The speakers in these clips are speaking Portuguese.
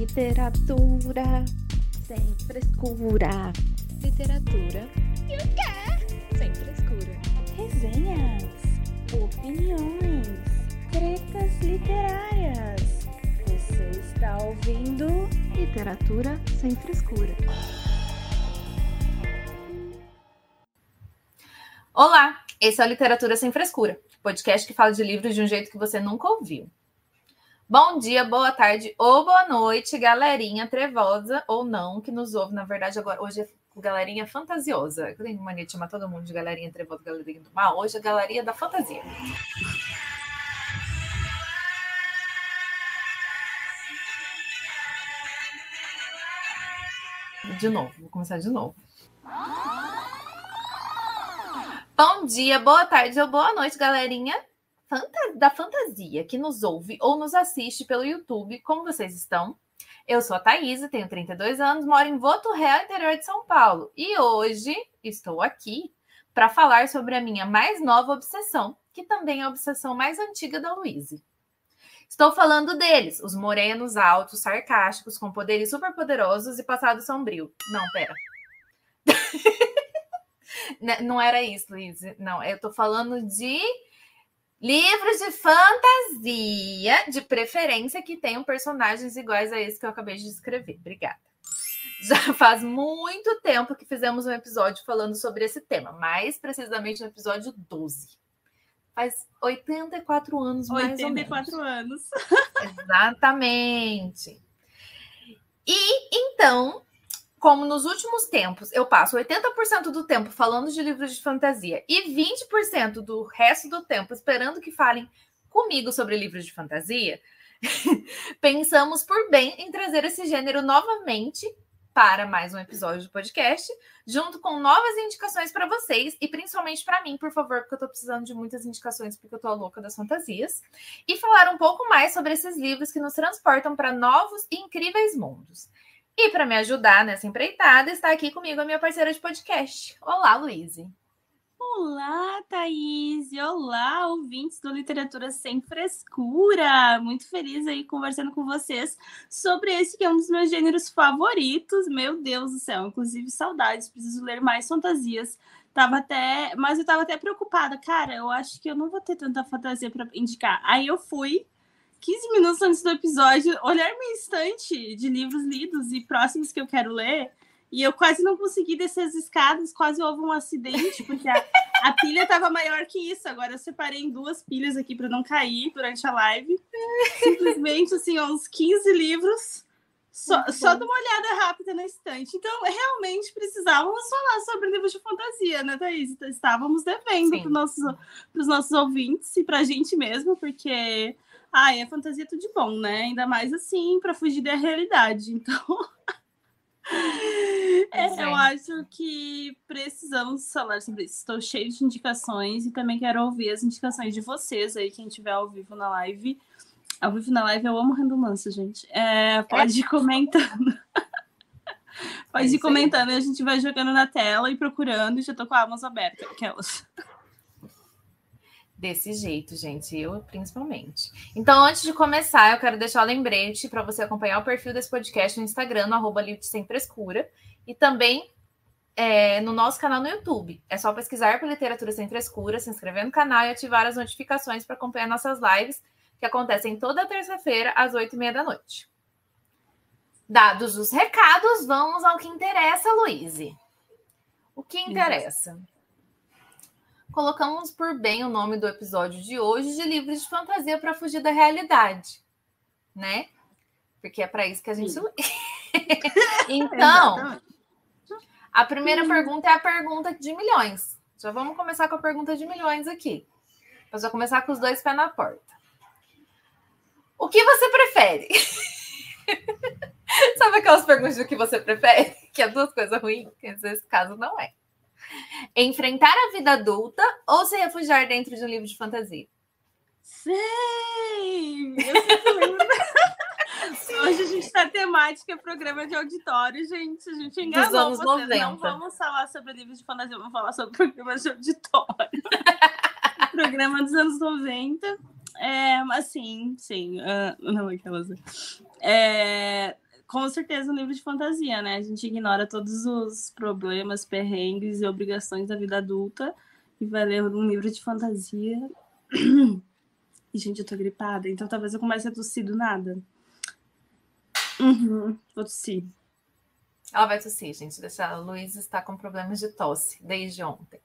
Literatura sem frescura. Literatura e o quê? Sem frescura. Resenhas, opiniões, tretas literárias. Você está ouvindo Literatura sem frescura. Olá, esse é o Literatura Sem Frescura, podcast que fala de livros de um jeito que você nunca ouviu. Bom dia, boa tarde ou boa noite, galerinha trevosa ou não, que nos ouve, na verdade, agora. Hoje é galerinha fantasiosa. Eu tenho mania de chamar todo mundo de galerinha trevosa, galerinha do mal. Hoje é galerinha da fantasia. De novo, vou começar de novo. Bom dia, boa tarde ou boa noite, galerinha da fantasia que nos ouve ou nos assiste pelo YouTube. Como vocês estão? Eu sou a Thaís, tenho 32 anos, moro em Voturré, interior de São Paulo. E hoje estou aqui para falar sobre a minha mais nova obsessão, que também é a obsessão mais antiga da Luíse. Estou falando deles, os morenos altos, sarcásticos, com poderes superpoderosos e passado sombrio. Não, pera. Não era isso, Luiz. Não, eu estou falando de livros de fantasia, de preferência que tenham personagens iguais a esse que eu acabei de descrever. Obrigada. Já faz muito tempo que fizemos um episódio falando sobre esse tema, mais precisamente no episódio 12. Faz 84 anos, mais 84 ou menos. anos. Exatamente. E então, como nos últimos tempos eu passo 80% do tempo falando de livros de fantasia e 20% do resto do tempo esperando que falem comigo sobre livros de fantasia, pensamos por bem em trazer esse gênero novamente para mais um episódio do podcast, junto com novas indicações para vocês e principalmente para mim, por favor, porque eu estou precisando de muitas indicações porque eu estou louca das fantasias, e falar um pouco mais sobre esses livros que nos transportam para novos e incríveis mundos. E para me ajudar nessa empreitada, está aqui comigo a minha parceira de podcast. Olá, Luíse. Olá, Thaís! Olá, ouvintes do Literatura Sem Frescura! Muito feliz aí conversando com vocês sobre esse que é um dos meus gêneros favoritos. Meu Deus do céu, inclusive saudades, preciso ler mais fantasias. Tava até, mas eu tava até preocupada, cara, eu acho que eu não vou ter tanta fantasia para indicar. Aí eu fui 15 minutos antes do episódio, olhar minha estante de livros lidos e próximos que eu quero ler, e eu quase não consegui descer as escadas, quase houve um acidente, porque a, a pilha estava maior que isso. Agora eu separei em duas pilhas aqui para não cair durante a live. Simplesmente, assim, uns 15 livros. Só, só de uma olhada rápida na estante. Então, realmente precisávamos falar sobre livros de fantasia, né, Thaís? Estávamos devendo para os nossos, nossos ouvintes e para a gente mesmo, porque ah, é fantasia tudo de bom, né? Ainda mais assim, para fugir da realidade. Então, é, eu acho que precisamos falar sobre isso. Estou cheio de indicações e também quero ouvir as indicações de vocês aí, quem estiver ao vivo na live. Ao vivo na live, eu amo redundância, gente. É, pode ir comentando. pode é ir comentando e a gente vai jogando na tela e procurando. E já tô com a Amazon aberta, aquelas. Desse jeito, gente, eu principalmente. Então, antes de começar, eu quero deixar o um lembrete para você acompanhar o perfil desse podcast no Instagram, no arroba Sem Frescura, e também é, no nosso canal no YouTube. É só pesquisar por Literatura Sem Frescura, se inscrever no canal e ativar as notificações para acompanhar nossas lives, que acontecem toda terça-feira, às oito e meia da noite. Dados os recados, vamos ao que interessa, Luíse. O que interessa? Colocamos por bem o nome do episódio de hoje de livros de fantasia para fugir da realidade, né? Porque é para isso que a gente então, a primeira pergunta é a pergunta de milhões. Já vamos começar com a pergunta de milhões aqui. Mas vou começar com os dois pés na porta. O que você prefere? Sabe aquelas perguntas do que você prefere? Que é duas coisas ruins? Que nesse caso não é. Enfrentar a vida adulta ou se refugiar dentro de um livro de fantasia? Sei! Hoje a gente está temática programa de auditório, gente. A gente enganou Dos anos vocês. 90. Não vamos falar sobre livros de fantasia, vamos falar sobre programas de auditório. programa dos anos 90. É, mas sim, sim. Uh, não, aquelas. É, com certeza um livro de fantasia, né? A gente ignora todos os problemas, perrengues e obrigações da vida adulta e vai ler um livro de fantasia. E, gente, eu tô gripada, então talvez eu comece a tossir do nada. Uhum, vou tossir. Ela vai tossir, gente. Deixa a Luísa está com problemas de tosse desde ontem.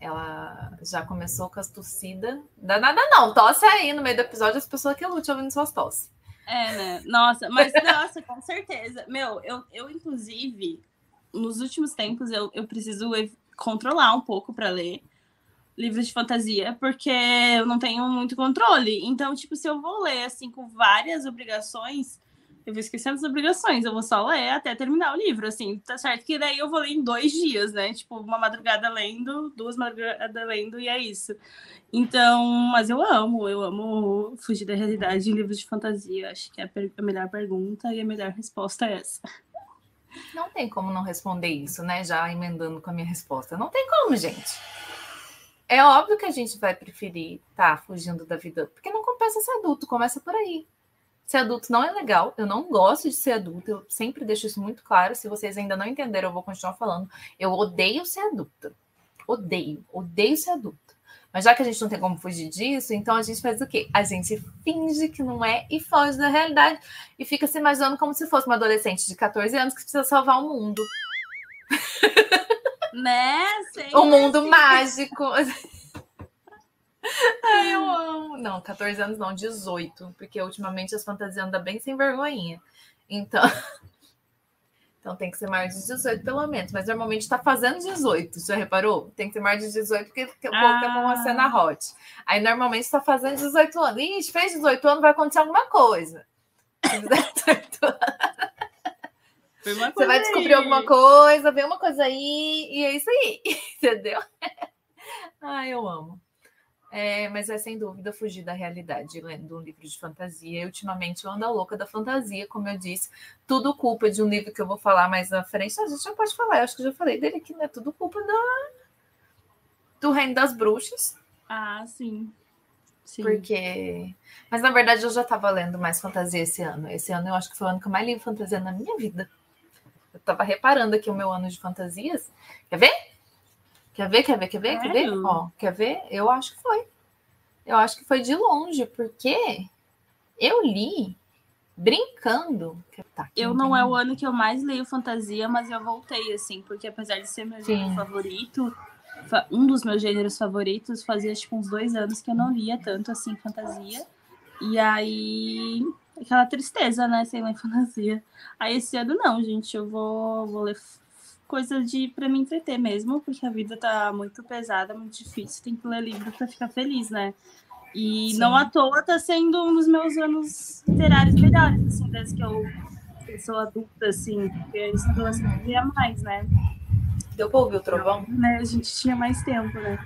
Ela já começou com as tossidas. Dá nada não, tosse aí no meio do episódio as pessoas que lutam ouvindo suas tosses. É, né? Nossa, mas nossa, com certeza. Meu, eu, eu inclusive, nos últimos tempos, eu, eu preciso controlar um pouco para ler livros de fantasia, porque eu não tenho muito controle. Então, tipo, se eu vou ler assim com várias obrigações, eu vou esquecendo as obrigações, eu vou só ler até terminar o livro, assim, tá certo que daí eu vou ler em dois dias, né? Tipo, uma madrugada lendo, duas madrugadas lendo, e é isso. Então, mas eu amo, eu amo fugir da realidade em livros de fantasia. Acho que é a melhor pergunta e a melhor resposta é essa. Não tem como não responder isso, né? Já emendando com a minha resposta. Não tem como, gente. É óbvio que a gente vai preferir estar tá fugindo da vida, porque não compensa ser adulto, começa por aí. Ser adulto não é legal, eu não gosto de ser adulto, eu sempre deixo isso muito claro. Se vocês ainda não entenderam, eu vou continuar falando. Eu odeio ser adulta. Odeio, odeio ser adulta. Mas já que a gente não tem como fugir disso, então a gente faz o quê? A gente finge que não é e foge da realidade e fica se imaginando como se fosse uma adolescente de 14 anos que precisa salvar o mundo. Né? o mundo assim. mágico. Ai, eu amo. Não, 14 anos não, 18. Porque ultimamente as fantasias andam bem sem vergonhinha. Então. Então tem que ser maior de 18, pelo menos. Mas normalmente está fazendo 18. Já reparou? Tem que ser maior de 18 porque, o povo ah. quer uma cena hot. Aí normalmente está fazendo 18 anos. Ixi, fez 18 anos, vai acontecer alguma coisa. 18 anos. Você vai descobrir alguma coisa, ver uma coisa aí, e é isso aí, entendeu? Ai, eu amo. É, mas é sem dúvida fugir da realidade lendo um livro de fantasia. E, ultimamente eu ando a louca da fantasia, como eu disse. Tudo culpa de um livro que eu vou falar mais na frente. A gente já pode falar, eu acho que já falei dele aqui, né? Tudo culpa da... do Reino das Bruxas. Ah, sim. sim. Porque. Mas na verdade eu já estava lendo mais fantasia esse ano. Esse ano eu acho que foi o ano que eu mais li fantasia na minha vida. Eu estava reparando aqui o meu ano de fantasias. Quer ver? Quer ver? Quer ver? Quer ver? Quer ver? Ó, quer ver? Eu acho que foi. Eu acho que foi de longe, porque eu li brincando. Tá eu não é o ano que eu mais leio fantasia, mas eu voltei, assim, porque apesar de ser meu Sim. gênero favorito, um dos meus gêneros favoritos, fazia tipo uns dois anos que eu não lia tanto assim fantasia. E aí aquela tristeza, né? Sem ler fantasia. Aí esse ano não, gente, eu vou, vou ler coisa de para me entreter mesmo, porque a vida tá muito pesada, muito difícil, tem que ler livro para ficar feliz, né? E Sim. não à toa tá sendo um dos meus anos literários melhores, assim, desde que eu, eu sou adulta, assim, porque esse adolescente via mais, né? Deu pra ouvir o trovão? Né? A gente tinha mais tempo, né?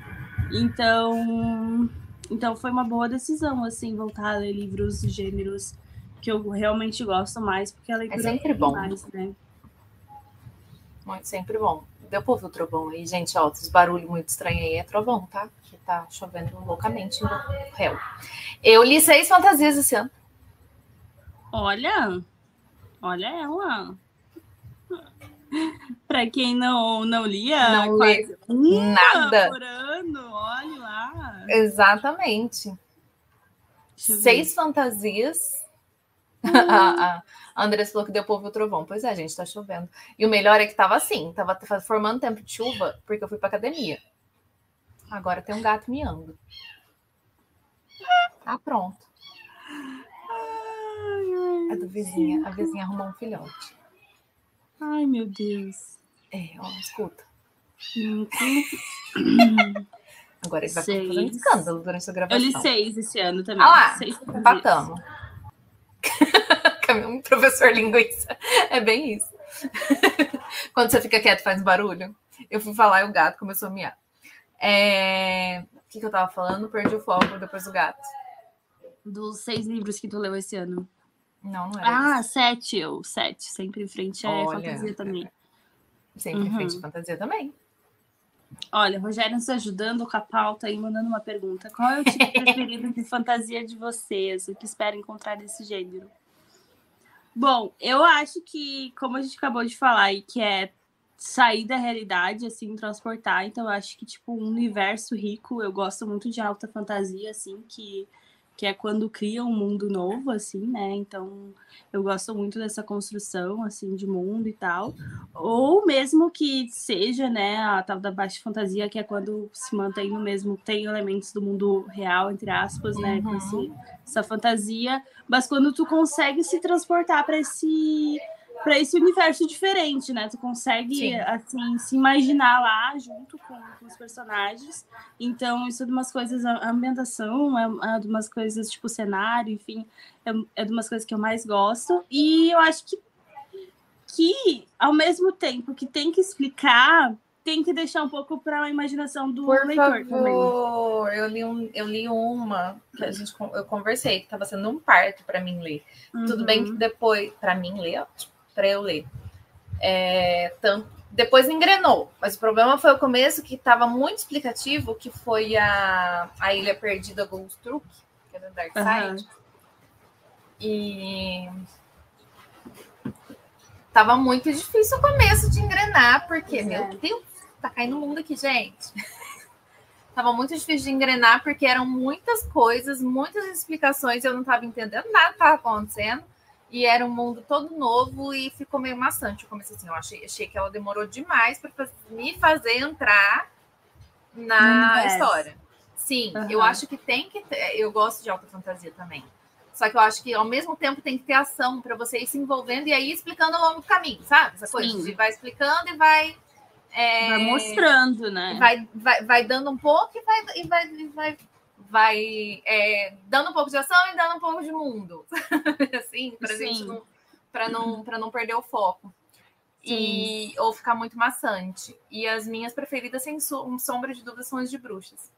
Então, então foi uma boa decisão, assim, voltar a ler livros de gêneros que eu realmente gosto mais, porque a leitura é sempre bom. Mais, né? Muito sempre bom. Deu pra ouvir o trovão aí, gente, ó, os barulhos muito estranhos aí é trovão, tá? Que tá chovendo loucamente no réu. Eu li seis fantasias esse ano. Olha, olha ela. Para quem não, não lia, não lê nada. Por ano, olha lá. Exatamente. Seis fantasias a, a Andressa falou que deu povo o trovão. Pois é, gente, tá chovendo. E o melhor é que tava assim, tava formando tempo de chuva, porque eu fui pra academia. Agora tem um gato miando. Tá pronto. É do vizinha. A vizinha arrumou um filhote. Ai, meu Deus. É, ó, escuta. Agora ele vai seis. fazendo escândalo durante a gravação. Eu li seis esse ano também. Ah lá, empatamos. um professor linguiça. É bem isso. Quando você fica quieto, faz barulho. Eu fui falar e o gato começou a miar. É... O que, que eu tava falando? Perdi o foco depois do gato. Dos seis livros que tu leu esse ano. Não, não era. Ah, isso. sete, eu. Sete. Sempre em frente é Olha, fantasia também. Sempre uhum. em frente fantasia também. Olha, Rogério nos ajudando com a pauta e mandando uma pergunta. Qual é o tipo preferido de fantasia de vocês? O que espera encontrar desse gênero? Bom, eu acho que, como a gente acabou de falar, e que é sair da realidade, assim, transportar. Então, eu acho que, tipo, um universo rico, eu gosto muito de alta fantasia, assim, que que é quando cria um mundo novo, assim, né? Então, eu gosto muito dessa construção, assim, de mundo e tal. Ou mesmo que seja, né, a tal da baixa fantasia, que é quando se mantém no mesmo, tem elementos do mundo real, entre aspas, né, uhum. essa fantasia, mas quando tu consegue se transportar para esse para esse universo diferente, né? Tu consegue, Sim. assim, se imaginar lá junto com, com, os personagens. Então, isso é de umas coisas, a ambientação é, é de umas coisas, tipo, cenário, enfim, é, é de umas coisas que eu mais gosto. E eu acho que, que ao mesmo tempo que tem que explicar, tem que deixar um pouco para a imaginação do Por leitor favor. também. Eu li, um, eu li uma que a gente eu conversei, que estava sendo um parto para mim ler. Uhum. Tudo bem que uhum. depois, para mim ler, tipo, para eu ler. É, tanto, depois engrenou, mas o problema foi o começo que estava muito explicativo, que foi a, a Ilha Perdida Ghost Truck, que é do Dark Side. Uhum. E tava muito difícil o começo de engrenar, porque, meu é. Deus, tá caindo o mundo aqui, gente. tava muito difícil de engrenar, porque eram muitas coisas, muitas explicações, eu não tava entendendo nada que tava acontecendo e era um mundo todo novo e ficou meio maçante. Eu comecei assim, eu achei, achei que ela demorou demais para me fazer entrar na história. Sim, uhum. eu acho que tem que ter, eu gosto de alta fantasia também. Só que eu acho que ao mesmo tempo tem que ter ação para você ir se envolvendo e aí explicando ao longo do caminho, sabe? Essa coisa Sim. de vai explicando e vai é, vai mostrando, né? Vai, vai, vai dando um pouco e vai, e vai, e vai vai é, dando um pouco de ação e dando um pouco de mundo, assim, para gente não, para não, para não perder o foco. Sim. E ou ficar muito maçante. E as minhas preferidas, sem sombra de dúvida, são as de bruxas.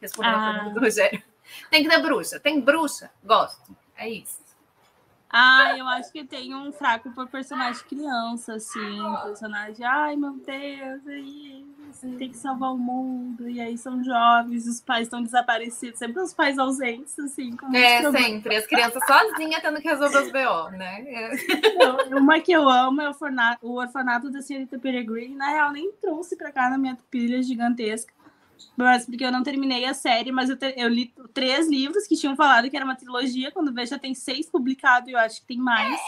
Respondendo ah. a pergunta do Rogério. Tem que ter bruxa. Tem bruxa? Gosto. É isso. Ah, eu acho que tem um fraco por personagem criança, assim. Personagem, ai meu Deus, aí tem que salvar o mundo. E aí são jovens, os pais estão desaparecidos, sempre os pais ausentes, assim. é, sempre. As crianças sozinhas tendo que resolver os BO, né? É. uma que eu amo é o orfanato, o orfanato da senhorita Peregrine. Na real, nem trouxe pra cá na minha pilha gigantesca mas porque eu não terminei a série, mas eu, te, eu, li três livros que tinham falado que era uma trilogia. Quando vejo, já tem seis publicados e eu acho que tem mais.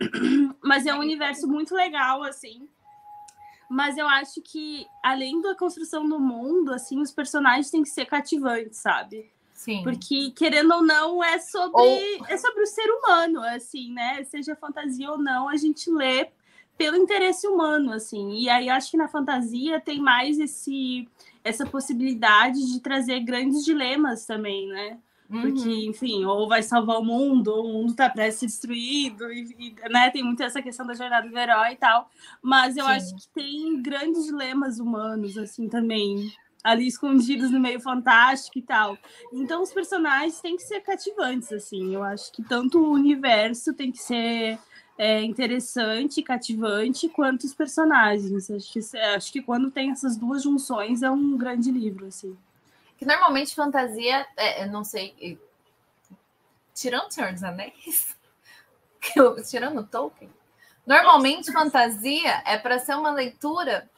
Mas é um universo muito legal, assim. Mas eu acho que, além da construção do mundo, assim, os personagens têm que ser cativantes, sabe? Sim. Porque, querendo ou não, é sobre, ou... é sobre o ser humano, assim, né? Seja fantasia ou não, a gente lê pelo interesse humano, assim. E aí acho que na fantasia tem mais esse essa possibilidade de trazer grandes dilemas também, né? Porque, uhum. enfim, ou vai salvar o mundo, ou o mundo está prestes a ser destruído, e, e, né, tem muito essa questão da jornada do herói e tal. Mas eu Sim. acho que tem grandes dilemas humanos, assim, também, ali escondidos no meio fantástico e tal. Então, os personagens têm que ser cativantes, assim. Eu acho que tanto o universo tem que ser é, interessante, cativante, quanto os personagens. Acho que, acho que quando tem essas duas junções é um grande livro, assim. Que normalmente fantasia, é, não sei, tirando o Senhor dos Anéis, tirando Tolkien, normalmente fantasia é para ser uma leitura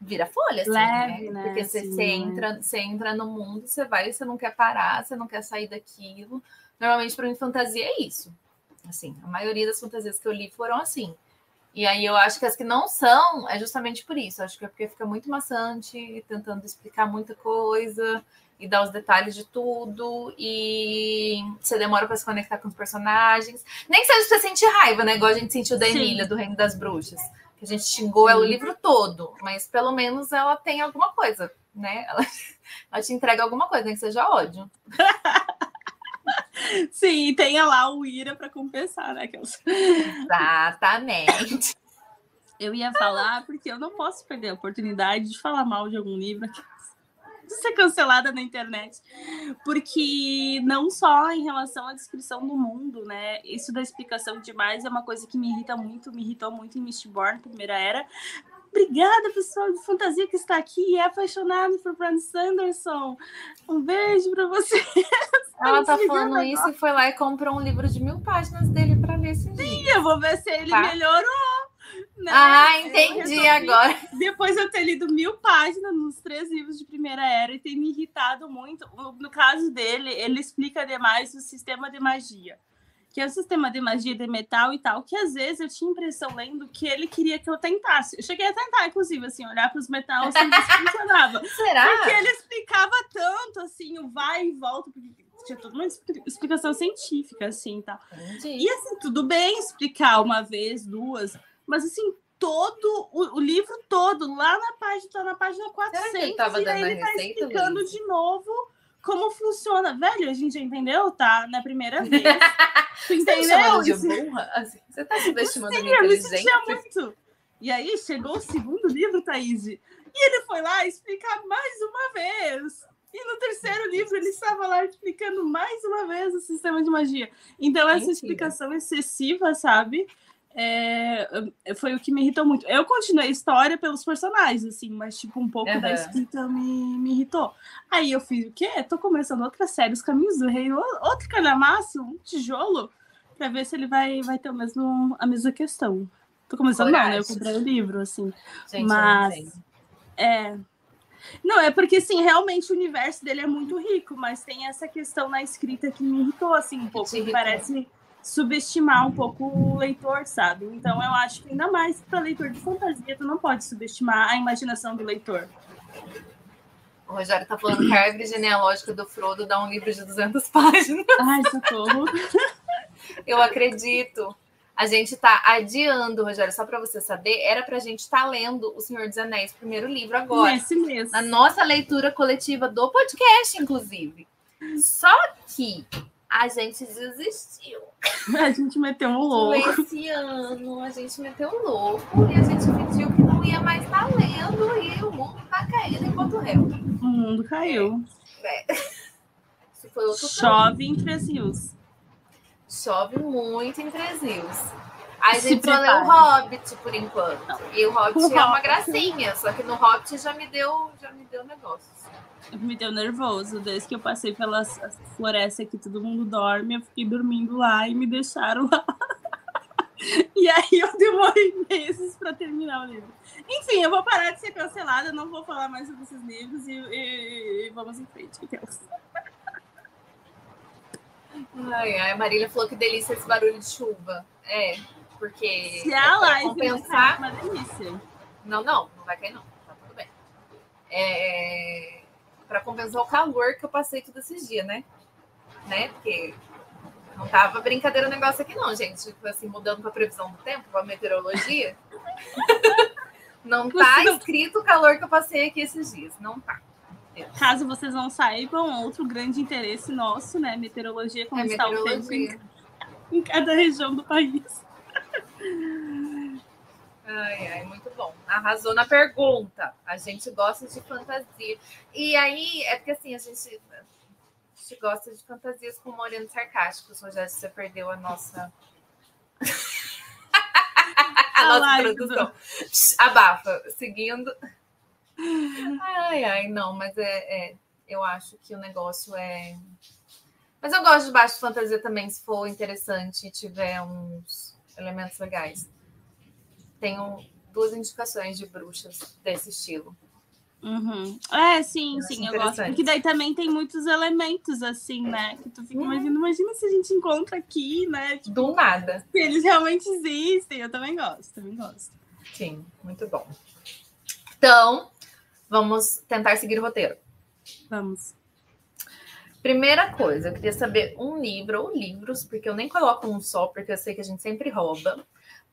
vira folha, assim, Leve, né? né? Porque você, assim, você, entra, você entra no mundo, você vai, você não quer parar, você não quer sair daquilo. Normalmente, para mim, fantasia é isso. Assim, a maioria das fantasias que eu li foram assim. E aí eu acho que as que não são é justamente por isso. Acho que é porque fica muito maçante, tentando explicar muita coisa e dar os detalhes de tudo. E você demora para se conectar com os personagens. Nem que seja pra sentir raiva, né? Igual a gente sentiu da Emília, do Reino das Bruxas. Que a gente xingou ela o livro todo. Mas pelo menos ela tem alguma coisa, né? Ela, ela te entrega alguma coisa, nem que seja ódio. Sim, tenha lá o Ira para compensar, né? Exatamente. Eu ia falar porque eu não posso perder a oportunidade de falar mal de algum livro de ser cancelada na internet. Porque não só em relação à descrição do mundo, né? Isso da explicação demais é uma coisa que me irrita muito, me irritou muito em Mistborn, primeira era. Obrigada, pessoal de fantasia que está aqui e é apaixonado por Brandon Sanderson. Um beijo para vocês. Ela tá falando isso e foi lá e comprou um livro de mil páginas dele para ler esse dia. Sim, eu vou ver se ele tá? melhorou. Né? Ah, entendi eu agora. Depois eu ter lido mil páginas nos três livros de Primeira Era e ter me irritado muito. No caso dele, ele explica demais o sistema de magia. Que é o sistema de magia de metal e tal, que às vezes eu tinha impressão lendo que ele queria que eu tentasse. Eu cheguei a tentar, inclusive, assim, olhar para os metais e ver se funcionava. Será? Porque ele explicava tanto, assim, o vai e volta, porque tinha toda uma explicação científica, assim, tá? E assim, tudo bem explicar uma vez, duas, mas assim, todo o, o livro todo, lá na página, tá na página 400, ele tava e aí ele tá explicando de novo como funciona. Velho, a gente já entendeu, tá? Na primeira vez. Tu entendeu? Você, de burra? Assim, você tá subestimando Sim, a minha inteligência? muito. E aí chegou o segundo livro, Thaís, e ele foi lá explicar mais uma vez. E no terceiro livro ele estava lá explicando mais uma vez o sistema de magia. Então, essa Mentira. explicação excessiva, sabe? É, foi o que me irritou muito. Eu continuei a história pelos personagens, assim, mas tipo, um pouco uhum. da escrita me, me irritou. Aí eu fiz o quê? Tô começando outra série, Os Caminhos do Rei, outro calhamaço, um tijolo, para ver se ele vai, vai ter o mesmo, a mesma questão. Tô começando Coragem. não, né? Eu comprei o livro, assim. Gente, mas. É. Não, é porque, assim, realmente o universo dele é muito rico, mas tem essa questão na escrita que me irritou, assim, um pouco. Parece subestimar um pouco o leitor, sabe? Então eu acho que ainda mais para leitor de fantasia, tu não pode subestimar a imaginação do leitor. O Rogério tá falando que a árvore genealógica do Frodo dá um livro de 200 páginas. Ai, socorro. eu acredito. A gente tá adiando, Rogério, só para você saber, era pra gente estar tá lendo O Senhor dos Anéis, primeiro livro agora. Esse mesmo. Na nossa leitura coletiva do podcast, inclusive. Só que a gente desistiu. A gente meteu um louco. Esse ano a gente meteu um louco e a gente pediu que não ia mais estar lendo e o mundo tá caindo enquanto réu. O mundo caiu. É. Chove em Três Rios. Chove muito em Três Rios. A gente só leu o Hobbit por enquanto. E o Hobbit o é uma gracinha, só que no Hobbit já me deu, já me deu negócio me deu nervoso. Desde que eu passei pela floresta que todo mundo dorme, eu fiquei dormindo lá e me deixaram lá. e aí eu demorei meses para terminar o livro. Enfim, eu vou parar de ser cancelada, não vou falar mais sobre esses livros e, e, e vamos em frente. Ai, ai, a Marília falou que delícia esse barulho de chuva. É, porque. Se a é live compensar... uma delícia. Não, não, não vai cair, não. Tá tudo bem. É para compensar o calor que eu passei todos esses dias, né? Né? Porque não tava brincadeira o negócio aqui, não, gente. Tipo assim, mudando para previsão do tempo, para meteorologia. não tá escrito o calor que eu passei aqui esses dias. Não tá. Caso vocês não saibam, outro grande interesse nosso, né? Meteorologia, como é está meteorologia. o tempo em, em cada região do país. Ai, ai, muito bom. Arrasou na pergunta. A gente gosta de fantasia. E aí, é porque assim, a gente, a gente gosta de fantasias com morenos sarcásticos. Rogério, você perdeu a nossa. a nossa produção. Abafa. Seguindo. Ai, ai, não, mas é, é, eu acho que o negócio é. Mas eu gosto de baixo fantasia também, se for interessante e tiver uns elementos legais tenho duas indicações de bruxas desse estilo. Uhum. É, sim, eu sim, eu gosto. Porque daí também tem muitos elementos, assim, né? Que tu fica uhum. imaginando, imagina se a gente encontra aqui, né? Tipo, Do nada. Se eles realmente existem, eu também gosto, também gosto. Sim, muito bom. Então, vamos tentar seguir o roteiro. Vamos. Primeira coisa, eu queria saber um livro ou livros, porque eu nem coloco um só, porque eu sei que a gente sempre rouba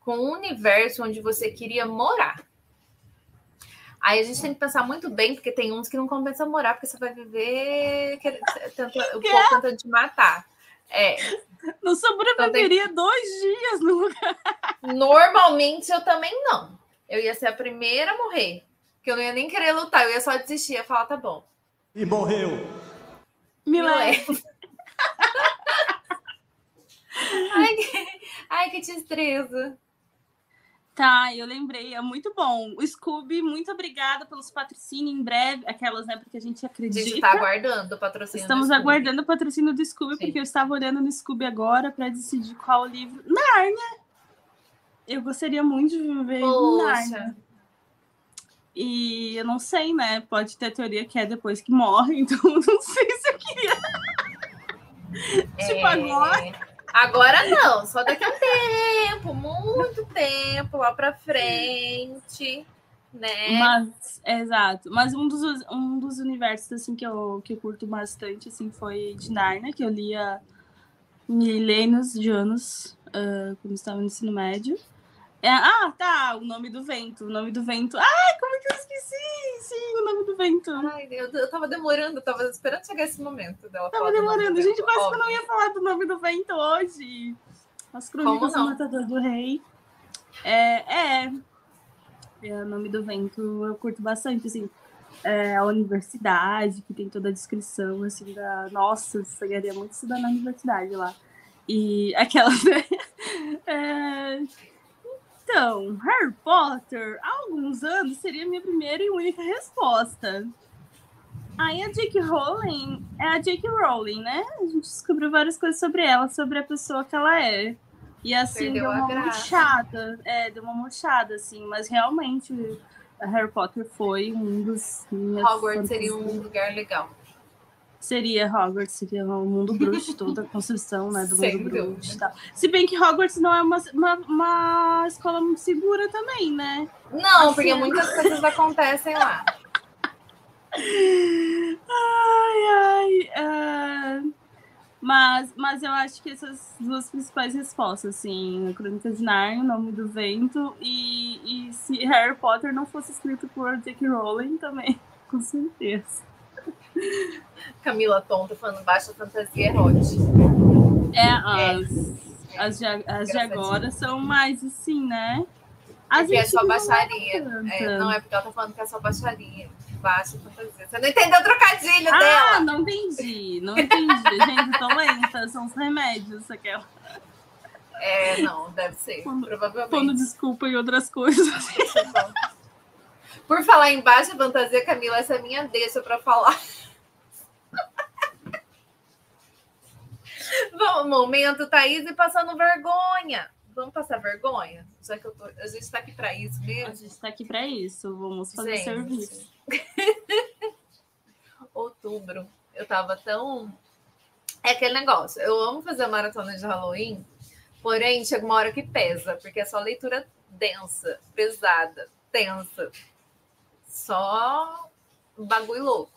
com um universo onde você queria morar. Aí a gente tem que pensar muito bem, porque tem uns que não compensa morar, porque você vai viver tenta, o povo tentando te matar. É. Não sobreviveria então, tem... dois dias no lugar. Normalmente eu também não. Eu ia ser a primeira a morrer. Que eu não ia nem querer lutar, eu ia só desistir, ia falar, tá bom. E morreu. Me leve. ai, que, ai, que tristeza. Tá, eu lembrei, é muito bom. O Scooby, muito obrigada pelos patrocínios em breve, aquelas, né, porque a gente acredita. A gente tá aguardando o patrocínio Estamos aguardando o patrocínio do Scooby, Sim. porque eu estava olhando no Scooby agora para decidir qual livro. Narnia! Eu gostaria muito de viver em Narnia. E eu não sei, né? Pode ter a teoria que é depois que morre, então não sei se eu queria. É... tipo, agora. Agora não, só daqui a um tempo, muito tempo lá para frente, né? Mas, exato. Mas um dos, um dos universos assim que eu, que eu curto bastante assim foi de Narnia, que eu lia milênios de anos uh, quando estava no ensino médio. É, ah, tá, o nome do vento, o nome do vento. Ai, como é que eu esqueci? Sim, o nome do vento. Ai, eu, eu tava demorando, tava esperando chegar esse momento dela. Tava demorando, gente, quase que eu não ia falar do nome do vento hoje. As crônicas do Matador do Rei. É, é, é, o nome do vento eu curto bastante, assim. É, a universidade, que tem toda a descrição, assim, da... Nossa, eu muito estudar na universidade lá. E aquela... é então, Harry Potter, há alguns anos, seria minha primeira e única resposta. Aí a J.K. Rowling é a J.K. Rowling, né? A gente descobriu várias coisas sobre ela, sobre a pessoa que ela é. E assim, Perdeu deu uma murchada. É, deu uma murchada, assim, mas realmente Harry Potter foi um dos. Hogwarts seria um lugar legal seria Hogwarts, seria o mundo bruxo, toda a construção né, do Sem mundo dúvida. bruxo. Tal. Se bem que Hogwarts não é uma, uma, uma escola muito segura também, né? Não, assim, porque muitas coisas acontecem lá. Ai, ai. Uh... Mas, mas eu acho que essas duas principais respostas, assim, Crônica de Narnia, O Nome do Vento, e, e se Harry Potter não fosse escrito por J.K. Rowling também, com certeza. Camila Tonta falando baixa fantasia é hot. É, as, é. as, de, as de agora são mais assim, né? As porque é só baixaria. É, não, é porque ela tá falando que é só baixaria. Baixa fantasia. Você não entendeu o trocadilho ah, dela? Ah, não entendi. Não entendi. Gente, tô lenta. São os remédios, aquela. É, não, deve ser. Quando, provavelmente. Quando desculpa em outras coisas. Por falar em baixa fantasia, Camila, essa é minha deixa para falar. Vamos, momento, Thaís, e passando vergonha. Vamos passar vergonha? Já que eu tô... A gente está aqui para isso mesmo. A gente está aqui para isso. Vamos fazer gente. serviço. Outubro. Eu tava tão. É aquele negócio. Eu amo fazer a maratona de Halloween, porém chega uma hora que pesa, porque é só leitura densa, pesada, tensa. Só bagulho louco.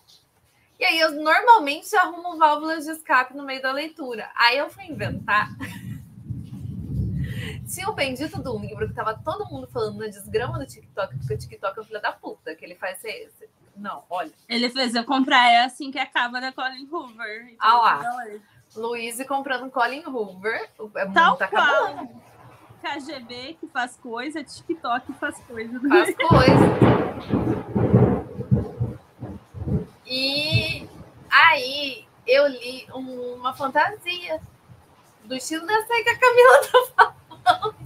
E aí eu normalmente arrumo válvulas de escape no meio da leitura. Aí eu fui inventar. Tinha o bendito do livro que tava todo mundo falando na desgrama do TikTok, porque o TikTok é o filho da puta, que ele faz esse. Não, olha. Ele fez eu comprar é assim que acaba da Colin Hoover. Ah lá. Luiz comprando Colin Hoover. É Tal tá qual. KGB que faz coisa, TikTok que faz coisa. Faz coisa. E aí eu li uma fantasia do estilo da que a Camila tá falando.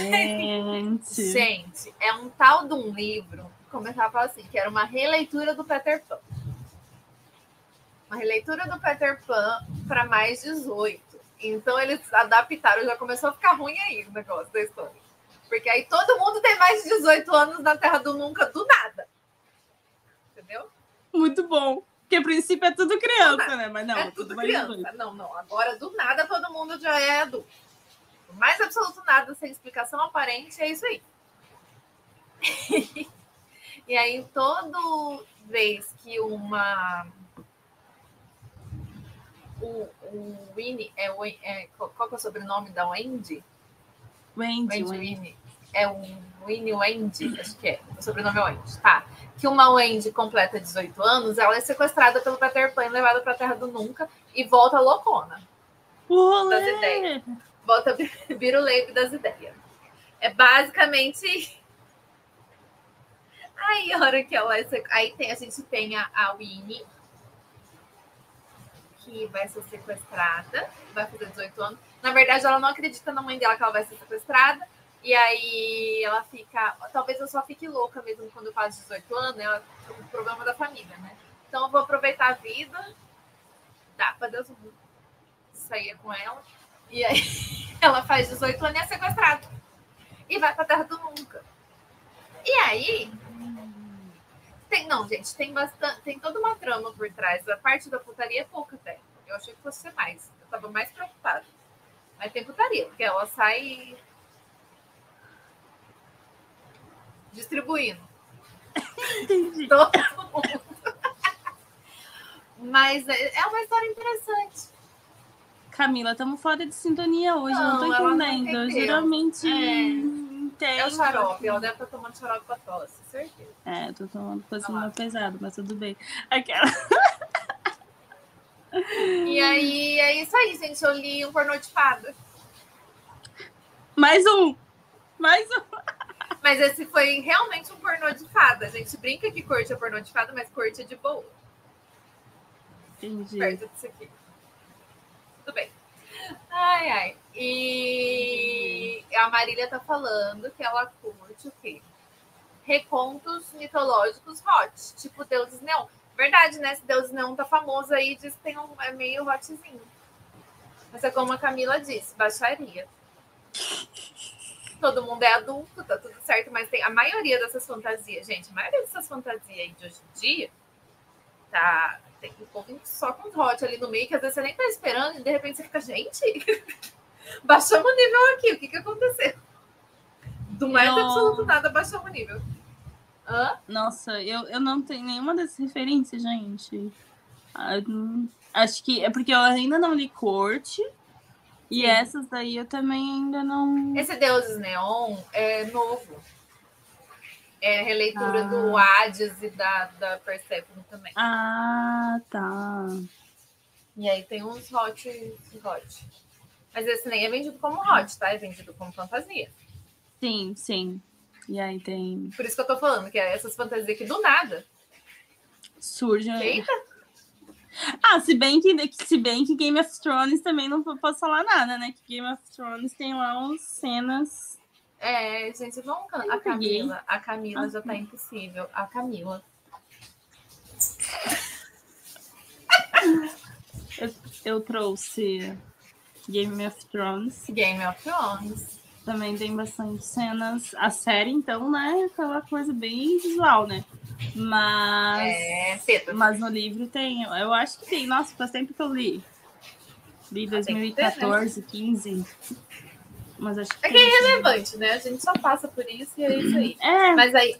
Gente. Gente, é um tal de um livro, como eu estava assim, que era uma releitura do Peter Pan. Uma releitura do Peter Pan para mais 18. Então eles adaptaram, já começou a ficar ruim aí o negócio da história. Porque aí todo mundo tem mais de 18 anos na Terra do Nunca, do nada. Entendeu? Muito bom. Porque a princípio é tudo criança, né? Mas não, é tudo, tudo criança. Não, não. Agora, do nada, todo mundo já é adulto. Mais absoluto nada, sem explicação aparente, é isso aí. e aí, toda vez que uma. O, o Winnie, é, é, qual, é o sobrenome da Wendy? Wendy, Wendy. Wendy é um Winnie Wendy, acho que é, o sobrenome é Wendy, tá? Que uma Wendy completa 18 anos, ela é sequestrada pelo Peter Pan, levada para a Terra do Nunca e volta loucona. Olé. Das ideias. Volta biruleibe das ideias. É basicamente. Aí, a hora que ela. É aí tem, a gente tem a, a Winnie, que vai ser sequestrada, vai fazer 18 anos. Na verdade, ela não acredita na mãe dela que ela vai ser sequestrada. E aí ela fica. Talvez eu só fique louca mesmo quando eu faço 18 anos, é o problema da família, né? Então eu vou aproveitar a vida, dá para Deus sair com ela. E aí ela faz 18 anos e é sequestrada. E vai pra terra do nunca. E aí. Tem, não, gente, tem bastante. Tem toda uma trama por trás. A parte da putaria é pouca até. Eu achei que fosse ser mais. Eu tava mais preocupada. Mas tem putaria, porque ela sai distribuindo. Entendi. Todo mundo. Mas é é uma história interessante. Camila, estamos fora de sintonia hoje, não, Não, tô entendendo. Geralmente É. entendo. É o xarope. Ela deve estar tomando xarope pra tosse, certeza. É, tô tomando coisa mais pesada, mas tudo bem. Aquela. E aí é isso aí, gente. Eu li um pornô de fada. Mais um! Mais um! Mas esse foi realmente um pornô de fada. A gente brinca que corte é pornô de fada, mas corte é de boa. Entendi. Perto disso aqui. Tudo bem. Ai, ai. E a Marília tá falando que ela curte o quê? Recontos mitológicos hot, tipo deuses neon. Verdade, né? Esse deus neon tá famoso aí, diz que tem um, é meio hotzinho. Mas é como a Camila disse, baixaria. Todo mundo é adulto, tá tudo certo, mas tem a maioria dessas fantasias, gente, a maioria dessas fantasias aí de hoje em dia, tá. Tem um povo só com hot ali no meio, que às vezes você nem tá esperando, e de repente você fica, gente, baixamos o nível aqui, o que que aconteceu? Do mais absoluto nada, baixamos o nível. Hã? Nossa, eu, eu não tenho nenhuma dessas referências, gente. Ah, não- Acho que é porque eu ainda não li Corte. E Sim. essas daí eu também ainda não. Esse Deuses Neon é novo. É releitura Ah. do Hades e da, da Persephone também. Ah, tá. E aí tem uns hot, hot. Mas esse nem é vendido como hot, tá? É vendido como fantasia. Sim, sim. E aí tem. Por isso que eu tô falando, que é essas fantasias que do nada. Surge. Eita, Ah, se bem que, se bem que Game of Thrones também não posso falar nada, né? Que Game of Thrones tem lá uns cenas. É, gente, vamos A Eu. Camila. A Camila já Ah. tá impossível. A Camila. Eu trouxe Game of Thrones. Game of Thrones. Também tem bastante cenas. A série, então, né? é Aquela coisa bem visual, né? Mas. É. Mas no livro tem. Eu acho que tem. Nossa, faz tempo que eu li. Li Ah, tem que ter, né? 2014, 15. Mas acho que. É que é irrelevante, né? A gente só passa por isso e é isso aí. É, Mas aí.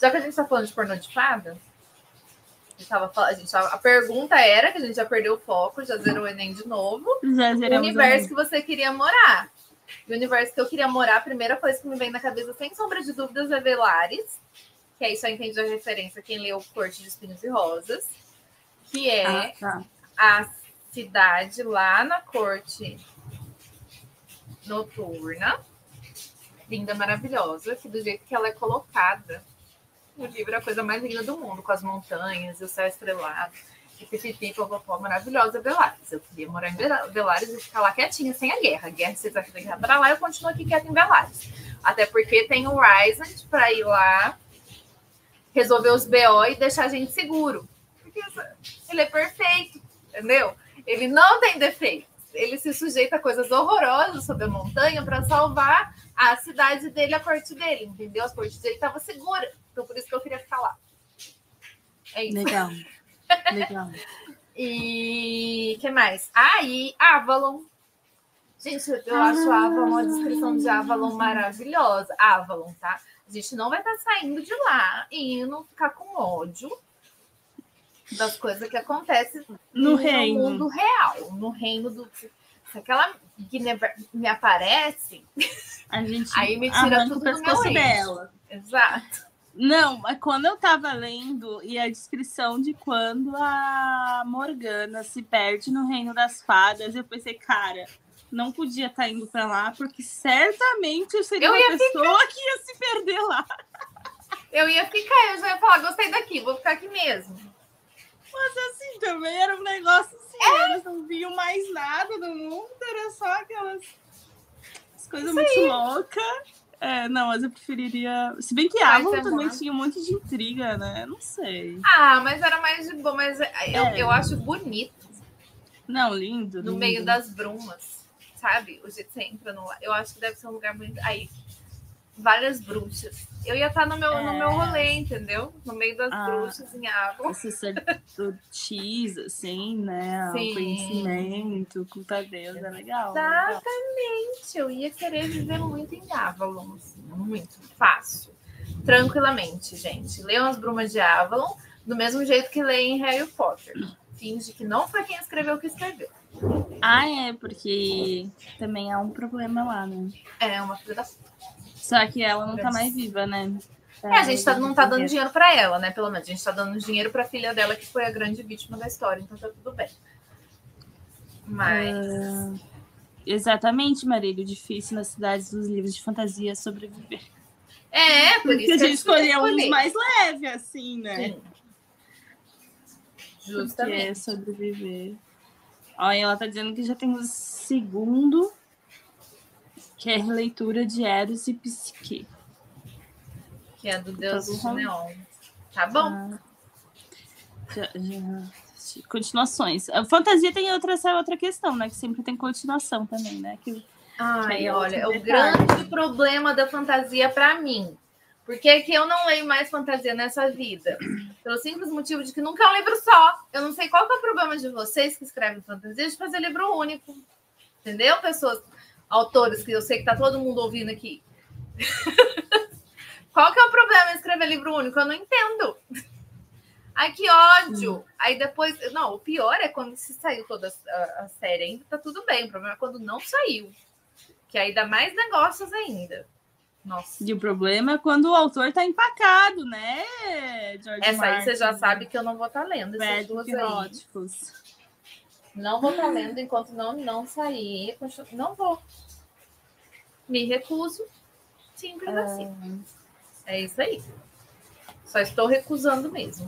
Já que a gente tá falando de pornô de fada, a, gente tava, a, gente tava- a pergunta era, que a gente já perdeu o foco, já zerou o Enem de novo. já O universo que você queria morar. E o universo que eu queria morar, a primeira coisa que me vem na cabeça, sem sombra de dúvidas, é Velares. Que aí só entende a referência quem leu Corte de Espinhos e Rosas. Que é Ah, tá. a cidade lá na corte noturna. Linda, maravilhosa. Que do jeito que ela é colocada no livro é a coisa mais linda do mundo, com as montanhas e o céu estrelado. E pipipi, popopó, maravilhosa Velares. Eu queria morar em Vela- Velares e ficar lá quietinha, sem a guerra. A guerra, se você guerra pra lá, eu continuo aqui quieta em Velares. Até porque tem o Ryzen pra ir lá resolver os BO e deixar a gente seguro. Porque ele é perfeito, entendeu? Ele não tem defeitos. Ele se sujeita a coisas horrorosas sobre a montanha para salvar a cidade dele, a corte dele, entendeu? A corte dele estava segura. Então, por isso que eu queria ficar lá. É isso. Legal. Legal. E que mais? Aí, Avalon. Gente, eu acho Ah. Avalon, a descrição de Avalon maravilhosa. Avalon, tá? A gente não vai estar saindo de lá e não ficar com ódio das coisas que acontecem No reino. mundo real, no reino do. Se aquela Guinevere me aparece, A gente Aí me tira tudo do meu dela. exato. Não, mas quando eu tava lendo e a descrição de quando a Morgana se perde no reino das fadas, eu pensei, cara, não podia estar indo pra lá, porque certamente eu seria Eu uma pessoa que ia se perder lá. Eu ia ficar, eu já ia falar, gostei daqui, vou ficar aqui mesmo. Mas assim, também era um negócio assim, é. eles não viam mais nada do mundo, era só aquelas coisas muito loucas. É, não, mas eu preferiria. Se bem que Avon é também tinha um monte de intriga, né? Não sei. Ah, mas era mais de boa, mas eu, é. eu acho bonito. Não, lindo. No lindo. meio das brumas, sabe? O jeito que você entra no. Eu acho que deve ser um lugar muito. Aí, várias bruxas. Eu ia estar no meu, é... no meu é. rolê, entendeu? No meio das ah, bruxas em água. Esse sacerdotisa, assim, né? Sim. O conhecimento, culto a Deus, é legal. Exatamente. Legal. Eu ia querer viver muito em Avalon, assim, muito fácil. Tranquilamente, gente. Leiam as brumas de Avalon do mesmo jeito que leem Harry Potter. Finge que não foi quem escreveu o que escreveu. Ah, é, porque também há um problema lá, né? É, uma filha da só que ela não tá mais viva, né? É, a gente tá, não tá dando dinheiro para ela, né? Pelo menos a gente tá dando dinheiro para a filha dela, que foi a grande vítima da história, então tá tudo bem. Mas. Uh, exatamente, Marílio. Difícil nas cidades dos livros de fantasia sobreviver. É, por isso que a gente escolheu uns mais leves, assim, né? Sim. Justamente. Porque é sobreviver. Olha, ela tá dizendo que já tem o segundo que é releitura de Eros e Psique. Que é do Deus do Neon. Tá bom. Ah, já, já, continuações. A fantasia tem outra, essa outra questão, né? Que sempre tem continuação também, né? Que, Ai, que é olha, o grande problema da fantasia para mim. Porque é que eu não leio mais fantasia nessa vida. Pelo simples motivo de que nunca é um livro só. Eu não sei qual é o problema de vocês que escrevem fantasia de fazer livro único. Entendeu, pessoas? Autores que eu sei que tá todo mundo ouvindo aqui. Qual que é o problema em escrever livro único? Eu não entendo. Ai, que ódio! Hum. Aí depois. Não, o pior é quando se saiu toda a, a, série, ainda tá tudo bem. O problema é quando não saiu. Que aí dá mais negócios ainda. Nossa. E o problema é quando o autor tá empacado, né, George Essa Martin, aí você já sabe que eu não vou estar tá lendo. Essas duas aí. Não vou estar lendo enquanto não, não sair. Não vou. Me recuso. Simples ah. assim. É isso aí. Só estou recusando mesmo.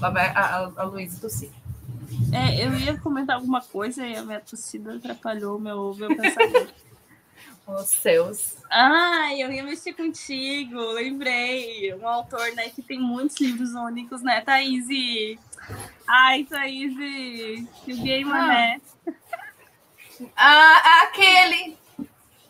A, a, a Luísa tossir. É, eu ia comentar alguma coisa e a minha tossida atrapalhou o meu, meu pensamento. Os seus. Ah, eu ia mexer contigo, lembrei. Um autor, né, que tem muitos livros únicos, né, Thaís? Ai, Thaís, que o game, ah. né? Ah, aquele.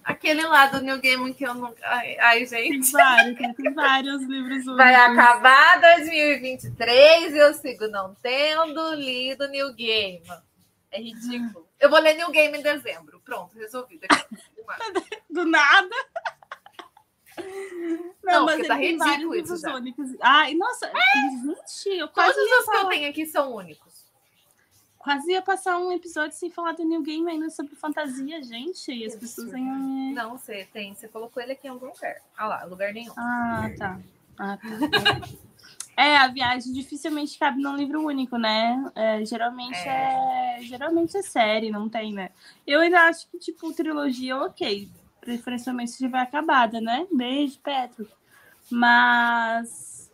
Aquele lá do New Game que eu não. Ai, ai gente. Tem vários, tem vários livros únicos. Vai acabar 2023 e eu sigo não tendo lido New Game. É ridículo. Eu vou ler New Game em dezembro. Pronto, resolvido. Do nada. Não, não mas tá ridículo isso já. únicos. Ai, nossa, é. gente, eu quase Todos os falar... que eu tenho aqui são únicos. Quase ia passar um episódio sem falar do New Game ainda sobre fantasia, gente. E as pessoas iam. Não, você tem. Você colocou ele aqui em algum lugar. Ah lá, lugar nenhum. Ah, tá. Ah, tá. É, a viagem dificilmente cabe num livro único, né? É, geralmente é. é. geralmente é série, não tem, né? Eu ainda acho que, tipo, trilogia, ok. Preferencialmente se tiver acabada, né? Beijo, Petro. Mas.